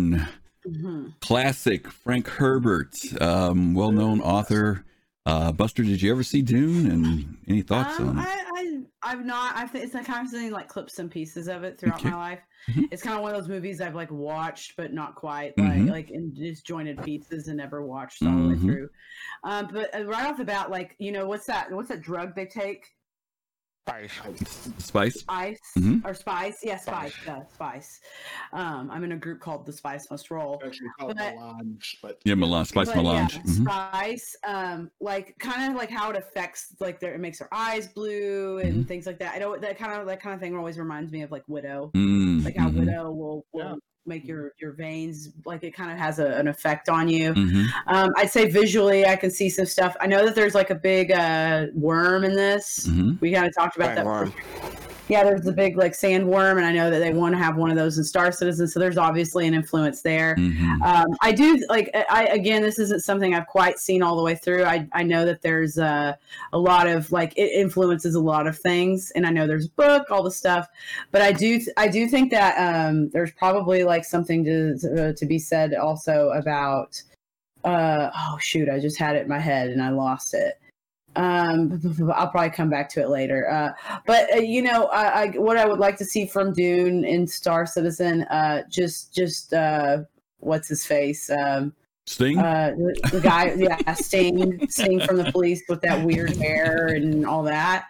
classic Frank Herbert, um, well-known author. Uh, Buster, did you ever see Dune? And any thoughts Um, on it? I, I, I've not. I've it's like kind of seen like clips and pieces of it throughout Okay. my life. Mhm. It's kind of one of those movies I've like watched, but not quite like like in disjointed pieces and never watched all the way through. Um, but uh, right off the bat, like you know, what's that? What's that drug they take? Spice. Spice? Spice Mhm. or spice? Yeah, spice. Yeah, spice. Um, I'm in a group called the Spice Must Roll. Actually call it But- melange, but Yeah, Melange, Spice But Melange. Yeah, Mhm. Spice, um, like kind of like how it affects, like their, it makes their eyes blue and Mm-hmm. things like that. I know that kind of that kind of thing always reminds me of like Widow, Mm, like how mhm, Widow will, will Yeah. Make your your veins like it kind of has a, an effect on you. mhm. Um, I'd say visually, I can see some stuff. I know that there's like a big uh, worm in this. Mhm. We kind of talked about that. Yeah, there's the big like sandworm, and I know that they want to have one of those in Star Citizen, so there's obviously an influence there. Mhm. Um, I do like I again, this isn't something I've quite seen all the way through. I I know that there's uh, a lot of like it influences a lot of things, and I know there's a book, all the stuff, but I do I do think that um, there's probably like something to to, to be said also about. Uh, oh shoot! I just had it in my head and I lost it. Um, *laughs* I'll probably come back to it later. Uh, but uh, you know, I, I, what I would like to see from Dune in Star Citizen, uh, just just uh, what's his face? Um, Sting? uh, the, the guy, yeah, Sting, Sting from the police with that weird hair and all that,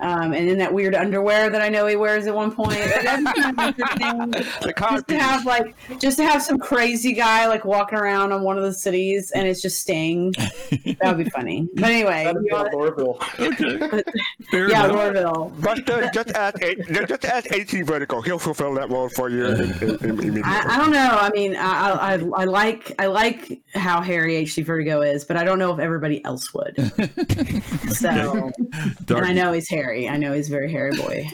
um, and then that weird underwear that I know he wears at one point. That'd be kind of interesting. The Just to have like, just to have some crazy guy like walking around on one of the cities, and it's just Sting. That would be funny. But anyway, that'd be Lorville. okay. *laughs* Fair yeah, enough. Lorville. Buster, just ask, A- just ask AT Vertical. He'll fulfill that role for you in- in- in- immediately. I, I don't know. I mean, I, I I like I like how Harry HD Vertigo is, but I don't know if everybody else would. *laughs* So, Dark, and I know he's hairy. I know he's a very hairy boy.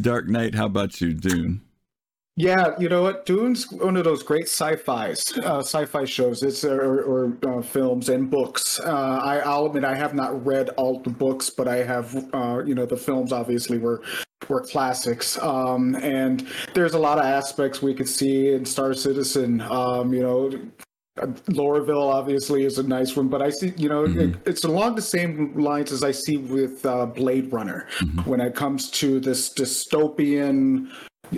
Dark Knight, how about you, Dune? Yeah, you know what? Dune's one of those great sci-fi's, uh, sci-fi shows. It's uh, or, or uh, films and books. Uh, I, I'll admit I have not read all the books, but I have. Uh, you know, the films obviously were were classics. Um, and there's a lot of aspects we could see in Star Citizen. Um, you know. Lorville obviously is a nice one, but I see, you know, it, it's along the same lines as I see with uh, Blade Runner. When it comes to this dystopian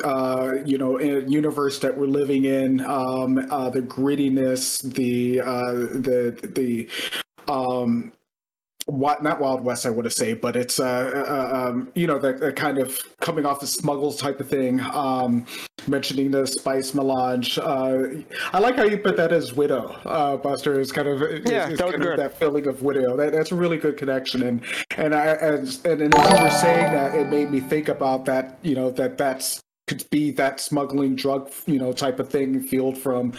uh, you know, universe that we're living in, um, uh, the grittiness, the uh, the the um, what not Wild West, I want to say, but it's uh, uh, um, you know, the, the kind of coming off the smuggles type of thing. Um, mentioning the spice melange. Uh, I like how you put that as widow, uh, Buster. Is kind of yeah, is, that, kind of that feeling of widow. That, that's a really good connection. And and I as and, and as you were saying that, it made me think about that. You know that that's could be that smuggling drug, you know, type of thing field from,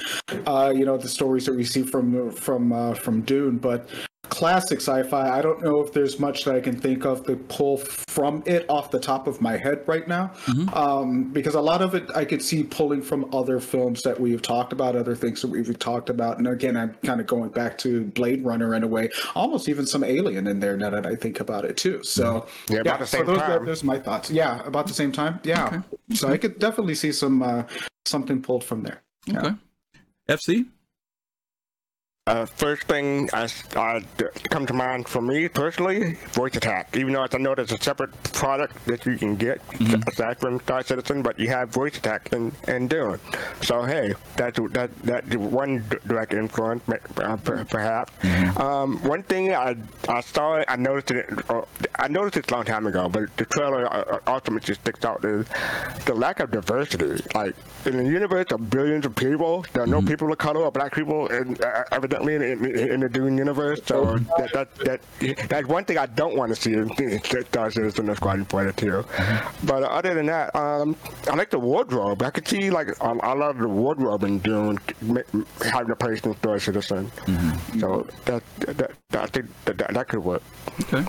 uh, you know, the stories that we see from from uh, from Dune. But classic sci-fi. I don't know if there's much that I can think of to pull from it off the top of my head right now, mm-hmm. um, because a lot of it I could see pulling from other films that we've talked about, other things that we've talked about, and again, I'm kind of going back to Blade Runner in a way, almost even some Alien in there now that I think about it too. So yeah, yeah about the same so those, time. those are my thoughts. Yeah, about the same time. Yeah, okay. so I could definitely see some uh, something pulled from there. Okay. Yeah. FC. Uh, first thing I, uh, come to mind for me personally, voice attack. Even though I know there's a separate product that you can get mm-hmm. aside from Star Citizen, but you have voice attack and and Dune. So hey, that's that that one direct influence, uh, perhaps. Mm-hmm. Um, one thing I I saw, I noticed it. Uh, I noticed it a long time ago, but the trailer uh, ultimately sticks out is the lack of diversity. Like in the universe of billions of people, there are no mm-hmm. people of color or black people, and uh, evidently in, in, in the Dune universe. So that, that that that's one thing I don't want to see *laughs* in Star Citizen the Squadron 42. Mm-hmm. But other than that, um, I like the wardrobe. I could see like um, I love the wardrobe in Dune having a place in Star Citizen. Mm-hmm. So that, that, that, I think that, that, that could work. Okay.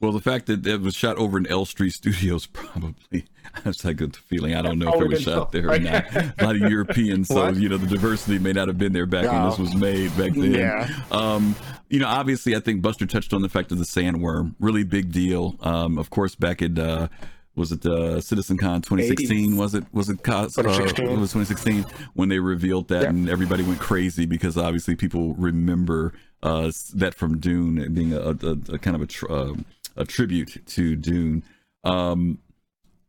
Well, the fact that it was shot over in Elstree Studios *laughs* probably has a good feeling. I don't know if it was shot there or not. *laughs* A lot of Europeans, so you know the diversity may not have been there back when this was made back then. Yeah. Um, you know, obviously, I think Buster touched on the fact of the sandworm. Really big deal. Um, of course, back in uh, was it uh, CitizenCon 2016? 80s. Was it was it, uh, 2016. it was 2016 when they revealed that, yeah. and everybody went crazy because obviously people remember uh, that from Dune being a, a, a kind of a. Tr- uh, a tribute to Dune. Um,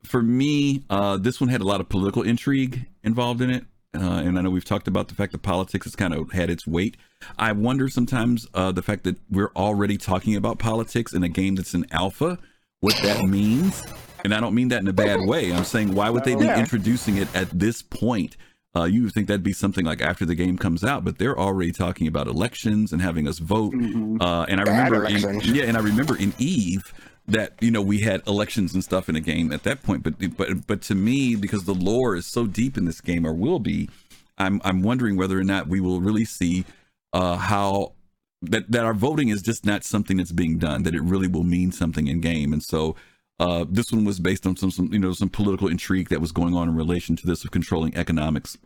for me, uh, this one had a lot of political intrigue involved in it. Uh, and I know we've talked about the fact that politics has kind of had its weight. I wonder sometimes uh, the fact that we're already talking about politics in a game that's an alpha, what that means. And I don't mean that in a bad way. I'm saying, why would they be introducing it at this point? Uh, you would think that'd be something like after the game comes out, but they're already talking about elections and having us vote. Mm-hmm. Uh, and I remember, in, yeah, and I remember in Eve that you know we had elections and stuff in the game at that point. But but but to me, because the lore is so deep in this game, or will be, I'm I'm wondering whether or not we will really see uh, how that that our voting is just not something that's being done. That it really will mean something in game, and so. Uh, this one was based on some, some, you know, some political intrigue that was going on in relation to this of controlling economics.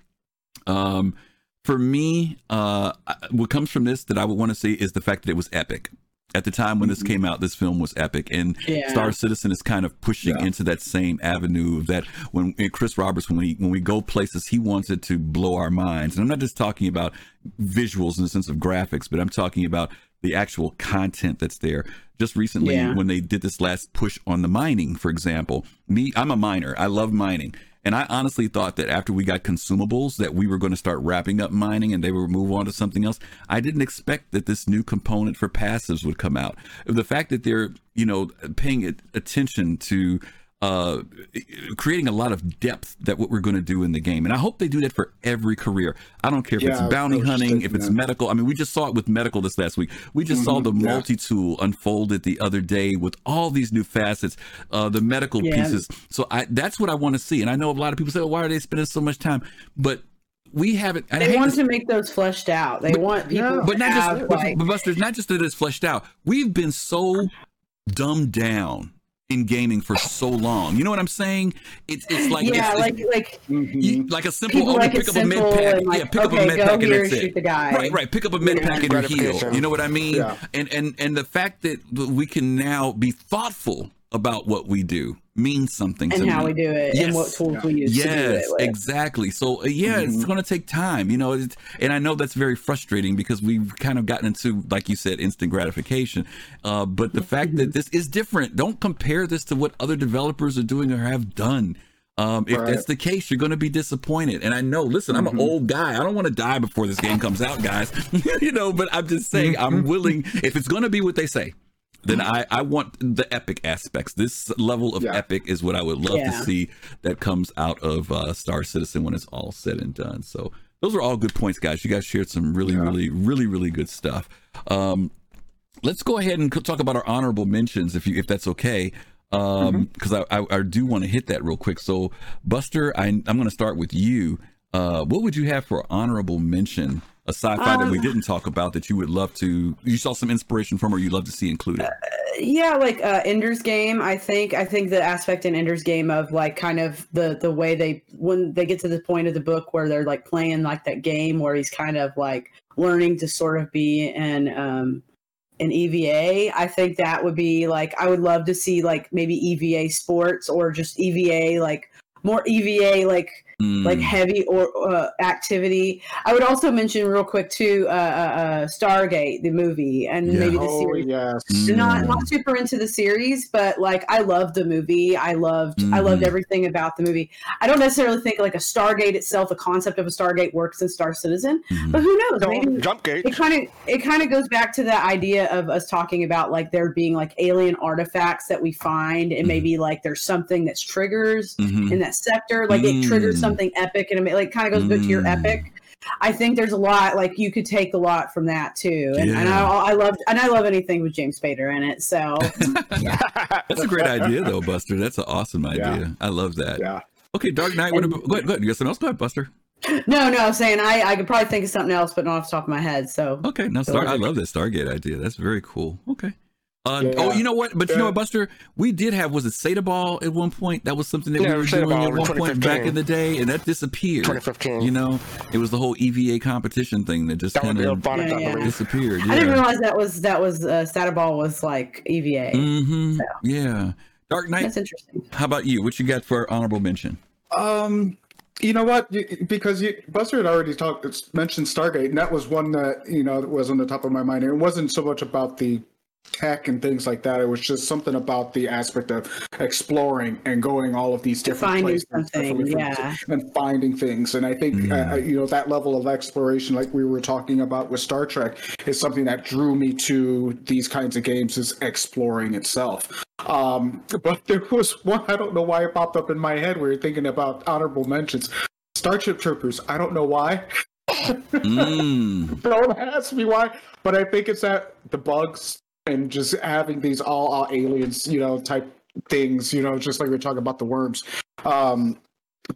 Um, for me, uh, what comes from this that I would want to see is the fact that it was epic. At the time when this mm-hmm. came out, this film was epic, and yeah. Star Citizen is kind of pushing yeah. into that same avenue of that when Chris Roberts, when we when we go places, he wants it to blow our minds. And I'm not just talking about visuals in the sense of graphics, but I'm talking about the actual content that's there. Just recently, yeah. when they did this last push on the mining, for example, me, I'm a miner. I love mining. And I honestly thought that after we got consumables, that we were going to start wrapping up mining and they would move on to something else. I didn't expect that this new component for passives would come out. The fact that they're, you know, paying attention to uh, creating a lot of depth that what we're going to do in the game. And I hope they do that for every career. I don't care if yeah, it's bounty hunting, if it's medical. I mean, we just saw it with medical this last week. We just mm-hmm, saw the yeah. multi tool unfolded the other day with all these new facets, uh, the medical yeah. pieces. So I, that's what I want to see. And I know a lot of people say, well, why are they spending so much time? But we haven't. They want to, to make those fleshed out. They but, want people, but not just. Like, but, but not just that it's fleshed out. We've been so dumbed down in gaming for so long. You know what I'm saying? It's it's like yeah, it's, like like you, mm-hmm. like a simple oh, like pick up a med pack. Like, yeah, pick okay, up a med pack and that's it. Right, right. Pick up a med pack and you heal. You know what I mean? Yeah. And and and the fact that we can now be thoughtful about what we do means something and how me. we do it yes. and what tools we use yes exactly so uh, yeah mm-hmm. it's going to take time you know and i know that's very frustrating because we've kind of gotten into like you said instant gratification uh, but the fact that mm-hmm. this is different don't compare this to what other developers are doing or have done um, if right. that's the case, you're going to be disappointed. And I know, listen, I'm mm-hmm. an old guy. I don't want to die before this game comes out, guys. *laughs* you know, but I'm just saying, I'm willing, if it's going to be what they say, then I, I want the epic aspects. This level of Yeah. epic is what I would love Yeah. to see that comes out of uh, Star Citizen when it's all said and done. So those are all good points, guys. You guys shared some really, Yeah. really, really, really good stuff. Um, let's go ahead and talk about our honorable mentions, if you if that's okay. Um, because I, I I do want to hit that real quick. So Buster, I, I'm going to start with you. Uh, what would you have for honorable mention? A sci-fi that we Um, didn't talk about that you would love to, you saw some inspiration from, or you'd love to see included. yeah like uh ender's game i think i think the aspect in ender's game of like kind of the the way they when they get to the point of the book where they're like playing like that game where he's kind of like learning to sort of be an um an eva i think that would be like i would love to see like maybe eva sports or just eva like more eva like Mm. like heavy or uh, activity. I would also mention real quick too, uh, uh, uh, Stargate, the movie, and Yeah. maybe the Oh series. yes. Mm. Not not super into the series, but like I loved the movie. I loved I loved Mhm. everything about the movie. I don't necessarily think like a Stargate itself, the concept of a Stargate works in Star Citizen, but who knows? Maybe Jump gate. it kind of it kind of goes back to the idea of us talking about like there being like alien artifacts that we find and maybe like there's something that's triggers Mhm. in that sector like it triggers Mm. Something epic and it like kind of goes back to your Mm. epic i think there's a lot like you could take a lot from that too and, and I, I love and i love anything with james spader in it so *laughs* That's a great idea, though, Buster. That's an awesome idea. I love that. Yeah. Okay, Dark Knight. What And- about, go ahead, go ahead. You got something else? Go ahead, Buster. no no i'm saying i i could probably think of something else but not off the top of my head so Okay, now Star. I love that Stargate idea. That's very cool. Okay. Uh, Yeah. Oh, you know what? But you know what, Buster? We did have was it Sata Ball at one point? That was something that Yeah, we were Sata doing Ball at one point back in the day, and that disappeared. 2015. You know, it was the whole EVA competition thing that just That kind of bonus, Yeah, I yeah. disappeared. i didn't realize that was that was uh Sataball was like eva Mm-hmm. So. Yeah. Dark Knight. that's interesting How about you? What you got for honorable mention? Um, you know what? You, because you, Buster had already talked, mentioned Stargate, and that was one that you know that was on the top of my mind. It wasn't so much about the tech and things like that. It was just something about the aspect of exploring and going all of these different Finding places, something, yeah. and finding things. And I think uh, uh, you know that level of exploration, like we were talking about with Star Trek, is something that drew me to these kinds of games. Is exploring itself. Um, but there was one I don't know why it popped up in my head. We were thinking about honorable mentions. Starship Troopers. I don't know why. Mm. *laughs* Don't ask me why, but I think it's that the bugs and just having these all out aliens, you know, type things, you know, just like we are talking about the worms. Um,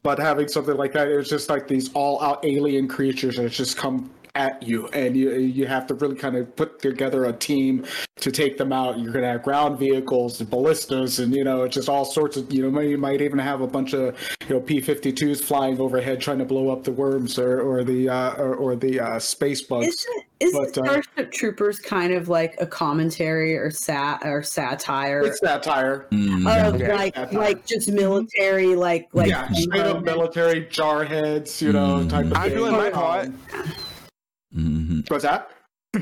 but having something like that, it's just like these all out alien creatures that just come at you, and you you have to really kind of put together a team to take them out. You're gonna have ground vehicles and ballistas, and you know, just all sorts of you know, you might even have a bunch of you know P-52s flying overhead trying to blow up the worms or or the uh, or, or the uh, space bugs. Isn't, isn't But, uh, Starship Troopers kind of like a commentary or sat or satire It's satire. Mm. of Yeah. like Satire. like just military like like yeah, straight up military jarheads, you know, Mm. type of thing. I'm thing. doing my Um, part. Mhm. What's that?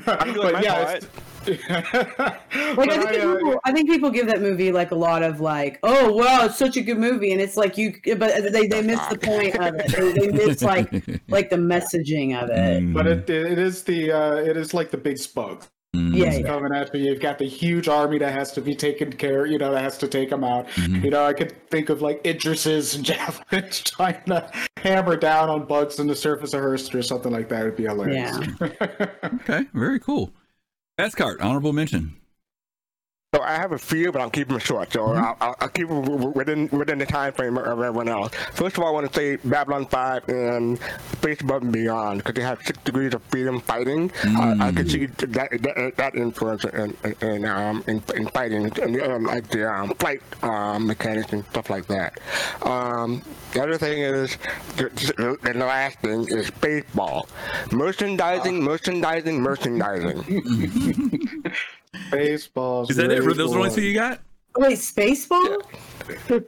I'm doing my part. Like I think, uh, people, I think people give that movie like a lot of like, oh wow, it's such a good movie, and it's like you, but they, they miss the point of it. They, they miss like *laughs* like the messaging of it. Mm. but it it is the uh, it is like the big spug Mm. Yeah, yeah. coming after you. You've got the huge army that has to be taken care. You know, that has to take them out. Mhm. You know, I could think of like Idrises and *laughs* javelins trying to hammer down on bugs on the surface of Hearst or something like that. It'd be hilarious. Yeah. *laughs* okay, very cool. Ascart, honorable mention. So I have a few, but I'm keeping them short. So Mm-hmm. I'll, I'll, I'll keep it w- w- within within the time frame of everyone else. First of all, I want to say Babylon 5 and Space Above and Beyond because they have six degrees of freedom fighting. Uh, I can see that that, that influence in in, in, um, in, in fighting and um, like the um, flight um, mechanics and stuff like that. Um, the other thing is, the, the, the last thing is baseball. Merchandising, merchandising, merchandising. *laughs* *laughs* Baseballs. Is that it? Those are the only two you got? Wait, Spaceball?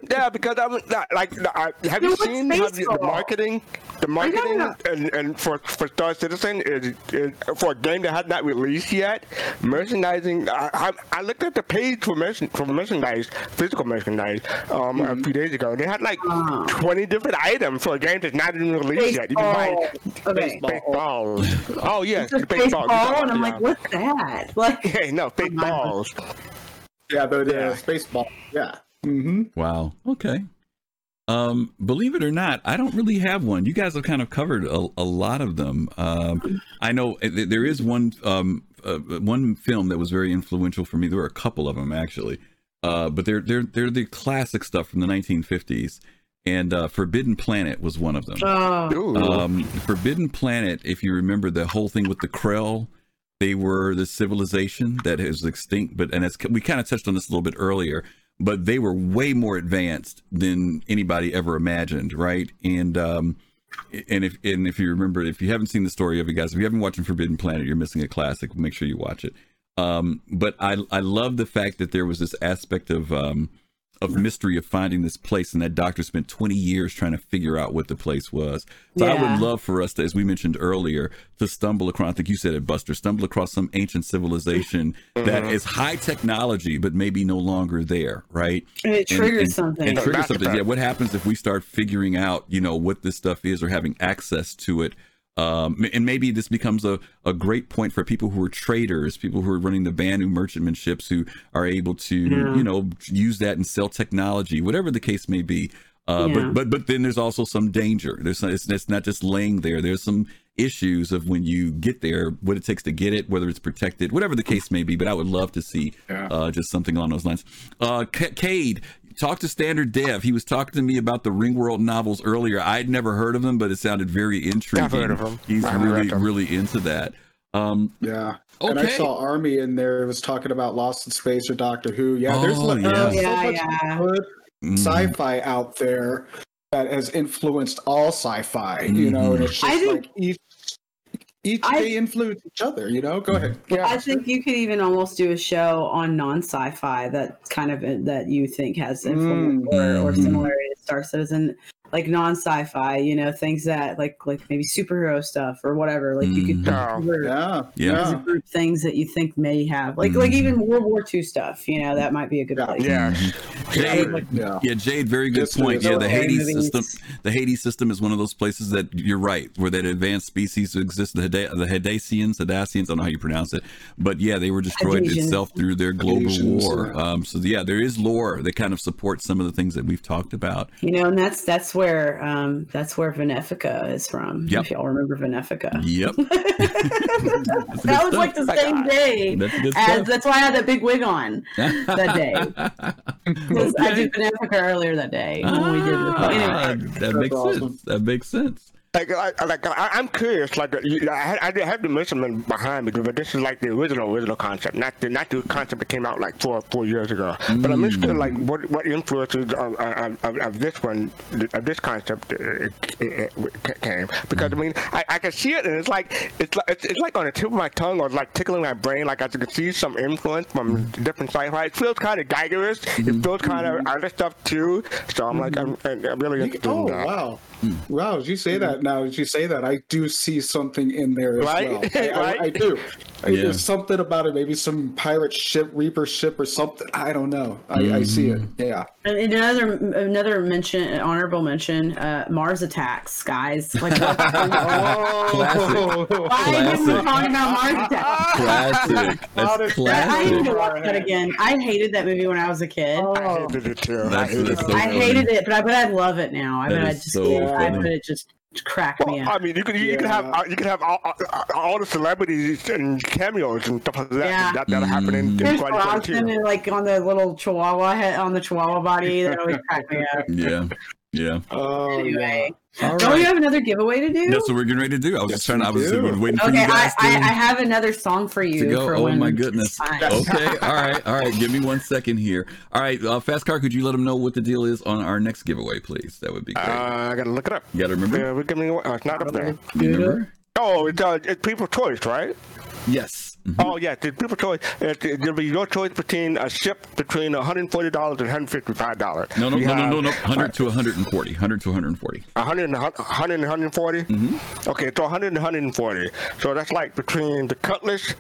Yeah, because I'm not, like, I, have you seen how the, the marketing, the marketing, and, and for for Star Citizen is, is for a game that has not released yet. Merchandising. I, I, I looked at the page for merchant, for merchandise, physical merchandise, um, Mm-hmm. a few days ago. They had like Ah. 20 different items for a game that's not even released yet. You can Baseball. buy Okay. baseballs. Oh yes, baseball. baseball, and I'm Yeah. like, what's that? *laughs* Like, Hey, no, fake my- balls. Yeah, the, the Yeah. space ball. Yeah. Mm-hmm. Wow. Okay. Um, believe it or not, I don't really have one. You guys have kind of covered a, a lot of them. Um, I know uh, th- there is one um, uh, one film that was very influential for me. There were a couple of them actually, uh, but they're they're they're the classic stuff from the 1950s. And uh, Forbidden Planet was one of them. Oh, Um, Forbidden Planet, if you remember the whole thing with the Krell, they were the civilization that is extinct. But and it's we kind of touched on this a little bit earlier, but they were way more advanced than anybody ever imagined, right? And um, and if and if you remember, if you haven't seen the story of it, guys, if you haven't watched Forbidden Planet, you're missing a classic. Make sure you watch it. Um, but I I love the fact that there was this aspect of um, of mystery of finding this place, and that doctor spent 20 years trying to figure out what the place was. So I would love for us to, as we mentioned earlier, to stumble across. I think you said it, Buster. Stumble across some ancient civilization mm-hmm. that is high technology, but maybe no longer there, right? and it triggers and- something. And trigger Back something. Yeah. What happens if we start figuring out, you know, what this stuff is or having access to it? Um, and maybe this becomes a, a great point for people who are traders, people who are running the Banu merchantman ships who are able to, you know, use that and sell technology, whatever the case may be. Uh, Yeah. but, but, but then there's also some danger. There's, it's, it's not just laying there. There's some issues of when you get there, what it takes to get it, whether it's protected, whatever the case may be. But I would love to see Yeah. uh, just something along those lines. Uh, K- Cade, talk to Standard Dev. He was talking to me about the Ringworld novels earlier. I'd never heard of them, but it sounded very intriguing. I've heard of them. He's I haven't really, them. really into that. Um, Yeah. And I saw Army in there. It was talking about Lost in Space or Doctor Who. Yeah, there's Oh, like, yeah. there's so Yeah, much yeah. good mm, sci-fi out there that has influenced all sci-fi. You know, and it's I just think- like each each I- they influence each other. You know, go ahead. Yeah. I think you could even almost do a show on non-sci-fi that kind of that you think has influence or, or Mhm. similarity to Star Citizen, like non-sci-fi. You know, things that like like maybe superhero stuff or whatever. Like you could Mhm. Oh. cover Yeah. Yeah. as a group things that you think may have like like Mhm. even World War II stuff. You know, that might be a good Mm-hmm. place. Yeah. *laughs* Jade, Yeah. yeah, Jade, very good Yes, it point. Yeah, the Okay, Hades movies. system, the Hades system is one of those places that you're right, where that advanced species exist. The Heda- the Hadesians, Hadasians, I don't know how you pronounce it, but yeah, they were destroyed Hadesians. itself through their global Hadesians, war. yeah. Um, so yeah, there is lore that kind of supports some of the things that we've talked about. You know, and that's that's where um that's where Venefica is from. Yep. If y'all remember Venefica. Yep, *laughs* That good was like the Like, same uh, day. That's As, that's why I had that big wig on that day. *laughs* 'Cause I did Venefica earlier that day when we did the Ah, anyway. that makes awesome. sense. That makes sense. Like, like, like I, I'm curious. Like, I, had- I have the measurement behind me, but this is like the original, original concept, not the not the concept that came out like four four years ago. But I'm interested, like, mm. what what influences of, of, of, of this one, of this concept, it, it, it came because I mm. mean, I, I can see it, and it's like it's like it's, it's like on the tip of my tongue, or like tickling my brain. Like I can see some influence from mm. different sci-fi. It feels kind of Geigerist. It feels kind of mm-hmm. other stuff too. So I'm like, I'm, mm-hmm. I'm really interested in oh that. wow, wow! Did you say mm-hmm. that? Now did you say that? I do see something in there as Right? well. *laughs* I, I- Right? I do. I- Yeah. There's something about it. Maybe some pirate ship, Reaper ship, or something. I don't know. I, I see it. Yeah. And another another mention, honorable mention, uh, Mars attacks, guys. Like, what's going on? Classic. why didn't we Classic. talk about Mars attacks? Classic. That's I need to watch that again. I hated that movie when I was a kid. I hated it too. I hated it. so I hated it, but I bet I love it now. I That bet I just, so I funny. bet it just cracked me up. I mean, you could you could have uh, you could have all, all, all the celebrities and cameos and stuff like that Yeah. that, that are happening in There's 2022. Brosnan and like on the little Chihuahua head on the Chihuahua body. That always *laughs* cracked me up. Yeah, yeah. Oh, Anyway, All don't we have another giveaway to do? That's what we're getting ready to do. I was Yes, just trying. to I we was do. waiting for Okay, you I, to. I, I have another song for you. to go. For Oh when my goodness. Okay. *laughs* All right. All right. Give me one second here. All right. Uh, Fast car. Could you let them know what the deal is on our next giveaway, please? That would be Uh, great. I gotta look it up. you got to remember. Yeah, we give me. Uh, it's not up there. You remember? Oh, it's uh, it's people's choice, right? Yes. Mhm. Oh yeah, it's people's choice. It, it, there'll be your choice between a ship between 140 dollars and 155 dollars. No, no, no, no, no, no. 100 to 140. 100 to 140. 100 and 100 and 140? Mm-hmm. Okay, so 100 and 140. So that's like between the Cutlass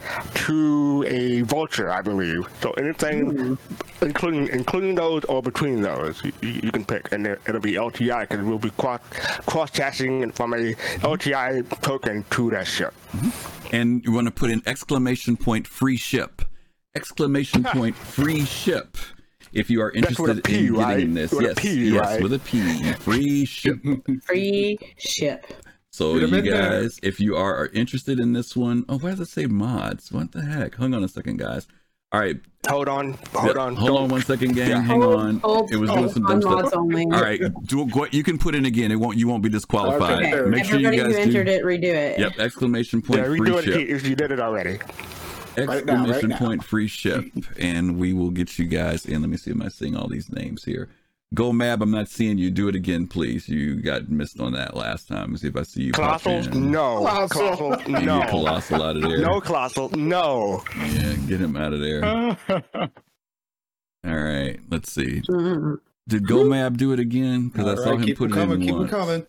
to a Vulture, I believe. So anything, including including those or between those, you, you can pick, and it, it'll be LTI because we'll be cross cross chasing from a LTI token to that ship. And you want to put an exclamation point free ship exclamation point free ship. If you are interested P, in getting right? this, With yes, P, yes, right? with a P, free ship. *laughs* Free ship. So you in there. guys, if you are, are interested in this one, oh, why does it say mods? What the heck? Hang on a second, guys. All right, Hold on, hold Yep, on. hold don't- on one second, gang. Yeah. Hang Hold- on. hold- it was doing some dumb stuff. only. All right, do, go, you can put in again. It won't. You won't be disqualified. Okay. Make sure you Everybody guys who entered do. it, redo it. Yep, exclamation point Yeah, free it ship. if you did it already. Right now, exclamation right now. point free ship and we will get you guys in let me see am i seeing all these names here go mab i'm not seeing you. Do it again please. You got missed on that last time. Let's see if i see you pop Colossal, in. no. Colossal. Colossal, no. colossal out of there. No, Colossal, no. yeah get him out of there. *laughs* All right let's see. Mm-hmm. Did go mab do it again? Because i saw right, him keep put them it coming, in keep them once. coming.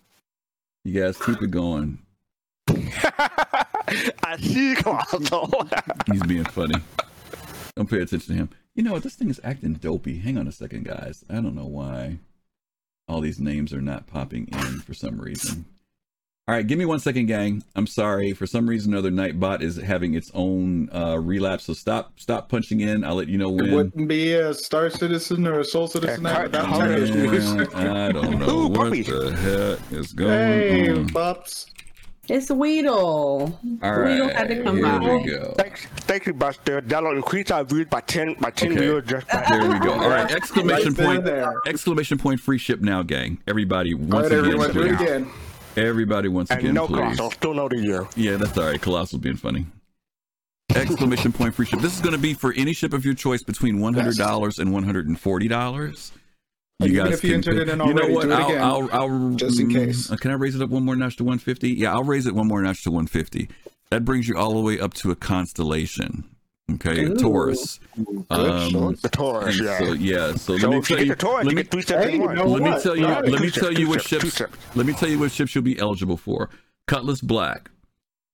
you guys keep it going. *laughs* I see Colossal. he's being funny. Don't pay attention to him you know what this thing is acting dopey hang on a second guys i don't know why all these names are not popping in for some reason all right give me one second gang i'm sorry for some reason or other nightbot is having its own uh relapse so stop stop punching in i'll let you know when. It wouldn't be a Star Citizen or a Soul Citizen Yeah, without hold tech on. issues. I don't *laughs* know Ooh, what puppy. the heck is going Hey, on Bops. It's Weedle. All right. Weedle had to come here by. we go. Thank, thank you, Buster. That'll increase our views by ten by ten okay. views just by There we go. All right, *laughs* exclamation right point! There. Exclamation point! Free ship now, gang. Everybody, once right, again, everyone, please. Again. Everybody once and again, no please. Colossal, still no to you. Yeah, that's all right. Colossal being funny. Exclamation point free ship. This is going to be for any ship of your choice between $100 and $140. You Even if you entered it in already, you know what? do it I'll, again. I'll, I'll, just in mm, case. Uh, can I raise it up one more notch to 150? Yeah, I'll raise it one more notch to 150. That brings you all the way up to a constellation. Okay, Ooh. a Taurus. Um, the Taurus, yeah. So, yeah. So, so let me tell you, you Taurus, let me, you let me tell you, let me tell you what ships. Let me tell you what ships you'll be eligible for: Cutlass Black,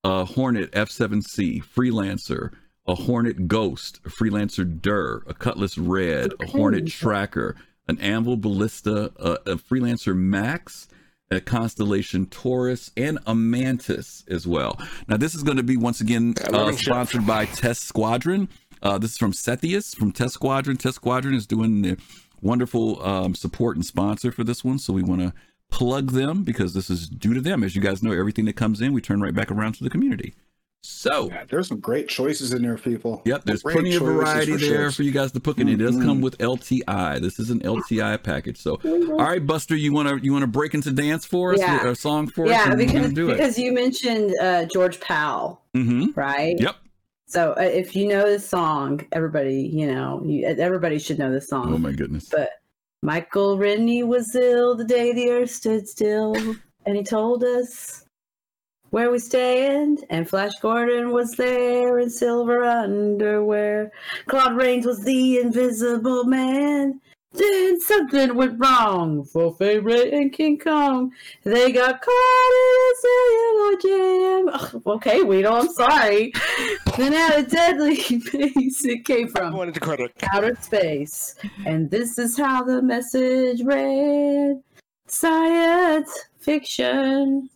a Hornet F7C, Freelancer, a Hornet Ghost, a Freelancer Dur, a Cutlass Red, a Hornet Tracker, an Anvil Ballista, a, a Freelancer Max, a Constellation Taurus, and a Mantis as well. Now, this is going to be once again uh, sponsored by Test Squadron. Uh, this is from Sethius from Test Squadron. Test Squadron is doing the wonderful um, support and sponsor for this one, so we want to plug them because this is due to them. As you guys know, everything that comes in, we turn right back around to the community. So, Yeah, there's some great choices in there, people. yep, there's Great plenty of variety for there ships. for you guys to pick, and it does come with LTI. This is an LTI package. So, all right, Buster, you want to you want to break into dance for us, Yeah. or a song for us? Yeah, because gonna do it. because you mentioned uh, George Powell, Mm-hmm. right? Yep. So uh, if you know this song, everybody, you know, you, everybody should know this song. Oh my goodness. But Michael Rennie was ill the day the earth stood still, and he told us where we stand. And Flash Gordon was there in silver underwear. Claude Rains was the invisible man. Then something went wrong for Ray and King Kong. They got caught in a cellular jam. Ugh, okay, Weedle, I'm sorry. then out of deadly *laughs* pace it came I from wanted to credit. outer space. And this is how the message read Science fiction,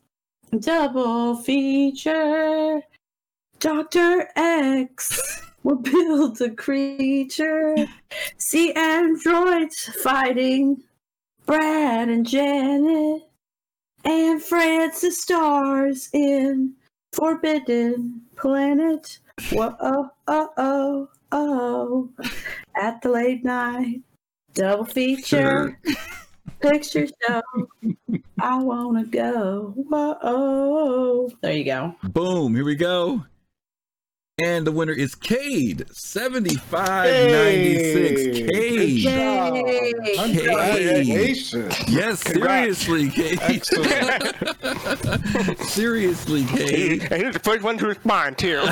double feature. Dr. X will build a creature. See androids fighting Brad and Janet. Anne Francis stars in Forbidden Planet. Whoa, oh, oh, oh, oh. At the late night double feature *laughs* picture show. I wanna go. Whoa. There you go. Boom, here we go. And the winner is Cade, 7596. Hey. Cade. Yay. Congratulations. Yes, seriously, Cade. *laughs* Seriously, Cade. And he's the first one to respond, too. *laughs*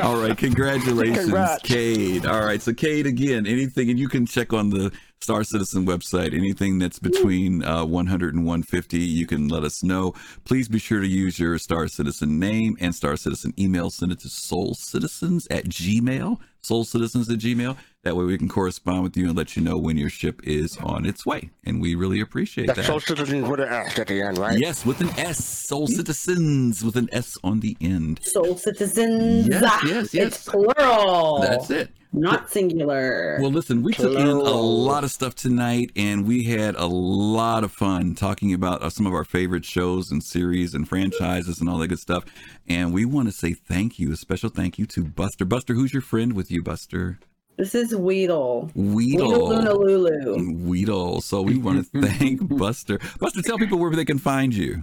All right, congratulations, Congrats. Cade. All right, so Cade, again, anything, and you can check on the Star Citizen website. Anything that's between uh, 100 and 150, you can let us know. Please be sure to use your Star Citizen name and Star Citizen email. Send it to soulcitizens at gmail, soulcitizens at gmail. That way we can correspond with you and let you know when your ship is on its way. And we really appreciate That's that. Soul Citizens with an S at the end, right? Yes, with an S. Soul Citizens with an S on the end. Soul citizens. Yes, Ah, yes, yes. It's plural. That's it. Not singular. Well, listen, we took in a lot of stuff tonight, and we had a lot of fun talking about uh, some of our favorite shows and series and franchises and all that good stuff. And we want to say thank you, a special thank you to Buster. Buster, who's your friend with you, Buster? This is Weedle. Weedle Weedle. Weedle. So we want to *laughs* thank Buster. Buster, tell people where they can find you.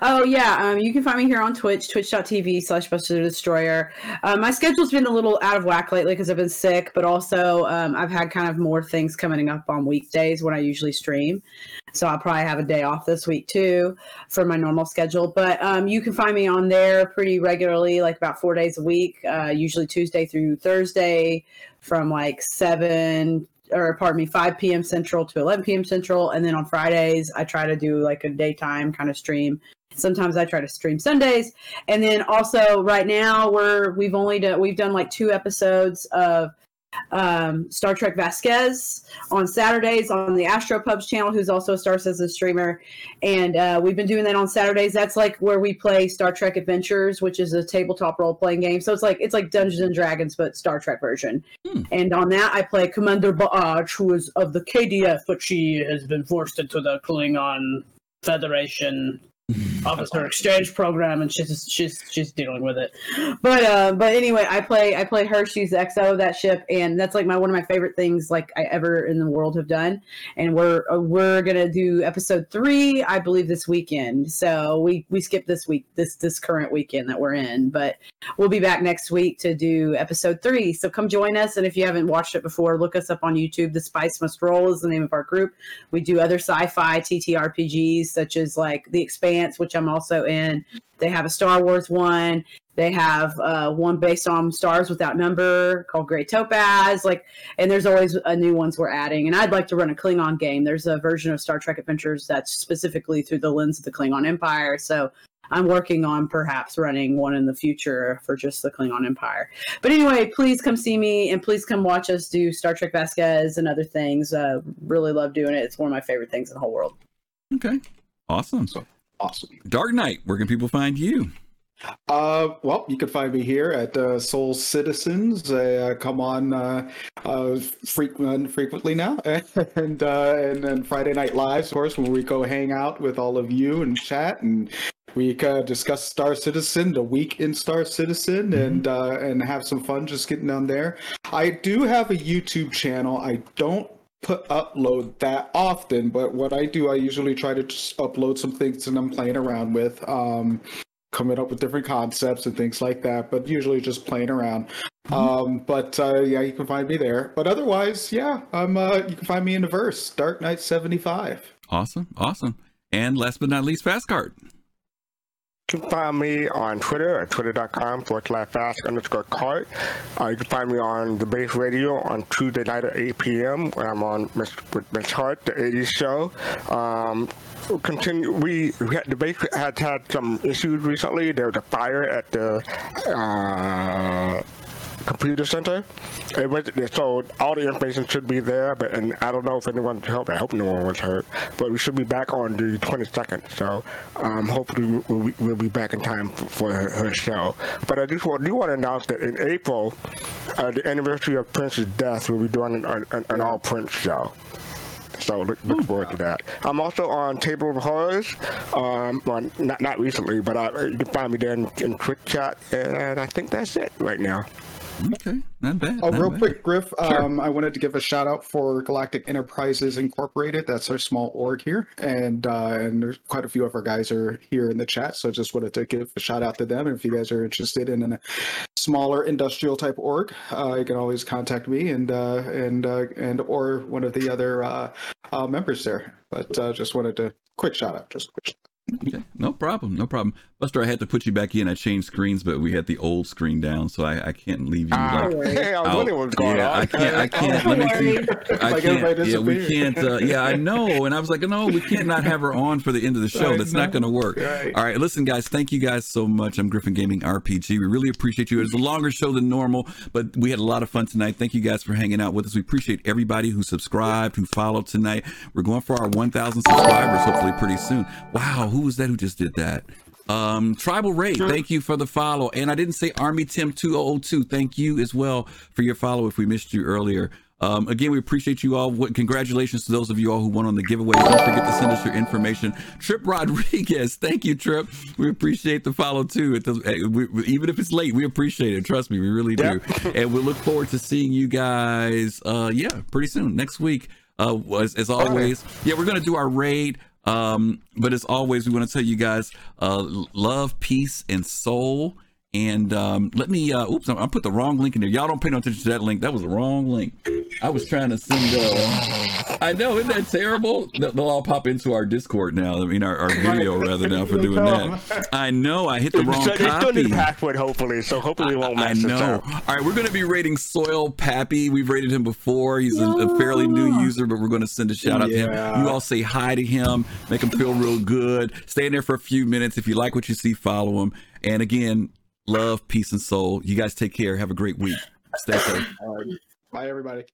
Oh yeah, um, you can find me here on Twitch, twitch.tv slash Buster the Destroyer. Uh, my schedule's been a little out of whack lately because I've been sick, but also um, I've had kind of more things coming up on weekdays when I usually stream. So I'll probably have a day off this week too for my normal schedule. But um, you can find me on there pretty regularly, like about four days a week, uh, usually Tuesday through Thursday from like seven or pardon me, 5 p.m. Central to 11 p.m. Central. And then on Fridays, I try to do like a daytime kind of stream. Sometimes I try to stream Sundays. And then also right now we're, we've only done, we've done like two episodes of um, Star Trek Vasquez on Saturdays on the Astro Pubs channel, who's also a Star Citizen streamer. And uh, we've been doing that on Saturdays. That's like where we play Star Trek Adventures, which is a tabletop role playing game. So it's like it's like Dungeons and Dragons, but Star Trek version. Hmm. And on that, I play Commander Baaj, who is of the KDF, but she has been forced into the Klingon Federation officer exchange program and she's she's she's dealing with it. But uh but anyway i play i play her she's the xo of that ship and that's like my one of my favorite things like i ever in the world have done. And we're uh, we're gonna do episode three i believe this weekend. So we we skipped this week this this current weekend that we're in but we'll be back next week to do episode three. So come join us and if you haven't watched it before look us up on youtube. The spice must roll is the name of our group. We do other sci-fi ttrpgs such as like the expanse which i'm also in they have a star wars one they have uh, one based on stars without number called great topaz like and there's always uh, new ones we're adding and i'd like to run a klingon game there's a version of star trek adventures that's specifically through the lens of the klingon empire so I'm working on perhaps running one in the future for just the Klingon Empire. But anyway, please come see me and please come watch us do Star Trek Vasquez and other things. Uh, really love doing it. It's one of my favorite things in the whole world. Okay. Awesome. So awesome. Dark Knight, where can people find you? Uh, well, you can find me here at uh, Soul Citizens. I uh, come on uh, uh, frequent, frequently now, *laughs* and uh, and then Friday Night Lives, of course, when we go hang out with all of you and chat, and we uh, discuss Star Citizen, the week in Star Citizen, and uh, and have some fun just getting down there. I do have a YouTube channel. I don't put upload that often, but what I do, I usually try to just upload some things that I'm playing around with. Um, coming up with different concepts and things like that, but usually just playing around. Um, but uh, yeah, you can find me there. But otherwise, yeah, I'm. Uh, you can find me in the verse, Dark Knight seventy five. Awesome. Awesome. And last but not least, Fast Card. You can find me on Twitter at twitter.com forward slash fast underscore cart. Uh, you can find me on the base radio on Tuesday night at 8 p.m. where I'm on Miss, with Miss Hart, the 80s show. Um, continue. We, we had, the base has had some issues recently. There was a fire at the uh, computer center. It was, so all the information should be there, but and I don't know if anyone helped. I hope no one was hurt, but we should be back on the 22nd. So um, hopefully we'll, be- we'll be back in time for, for her, her show. But I just want, do want to announce that in April, uh, the anniversary of Prince's death, we'll be doing an, an, an all Prince show. So look, look forward to that. I'm also on Table of Horrors. Um, well, not not recently, but I, you can find me there in, in Quick Chat, and I think that's it right now. Okay. Not bad. Oh, not real bad. quick, Griff. Um, I wanted to give a shout out for Galactic Enterprises Incorporated. That's our small org here, and uh, and there's quite a few of our guys are here in the chat. So just wanted to give a shout out to them. And if you guys are interested in a smaller industrial type org, uh, you can always contact me and uh, and uh, and or one of the other uh, uh, members there. But uh, just wanted to quick shout out, just quick. Okay, no problem, no problem. Buster, I had to put you back in. I changed screens, but we had the old screen down, so I, I can't leave you. Ah, like, *laughs* hey, I was wondering what's going yeah, on. I can't. I can't. *laughs* Let me see. I Like can't. Yeah, we can't. Uh, yeah, I know. And I was like, no, we can't not have her on for the end of the *laughs* show. That's not going to work. Right. All right, listen, guys. Thank you guys so much. I'm Griffin Gaming RPG. We really appreciate you. It's a longer show than normal, but we had a lot of fun tonight. Thank you guys for hanging out with us. We appreciate everybody who subscribed, who followed tonight. We're going for our 1,000 subscribers hopefully pretty soon. Wow, who was that who just did that? Um, Tribal Ray, thank you for the follow. And I didn't say Army Tim 2002. Thank you as well for your follow if we missed you earlier. Um, again, we appreciate you all. Congratulations to those of you all who won on the giveaway. Don't forget to send us your information. Trip Rodriguez, *laughs* thank you, Trip. We appreciate the follow too. It does, eh, we, even if it's late, we appreciate it. Trust me, we really do. *laughs* and we look forward to seeing you guys. Uh, yeah, pretty soon next week. Uh, as, as always, yeah, we're gonna do our raid. Um, but as always, we want to tell you guys, uh, love, peace, and soul. And um, let me, uh, oops, I, I put the wrong link in there. Y'all don't pay no attention to that link. That was the wrong link. I was trying to send. Uh, I know, isn't that terrible? They'll all pop into our Discord now. I mean, our, our video rather now for *laughs* doing that. I know. I hit the wrong so they still need copy. password, hopefully. So hopefully it won't I mess us know. up. All right, we're going to be rating Soil Pappy. We've rated him before. He's a, a fairly new user, but we're going to send a shout out to him. You all say hi to him, make him feel real good. Stay in there for a few minutes. If you like what you see, follow him. And again, love, peace, and soul. You guys take care. Have a great week. Stay safe. Right. Bye, everybody.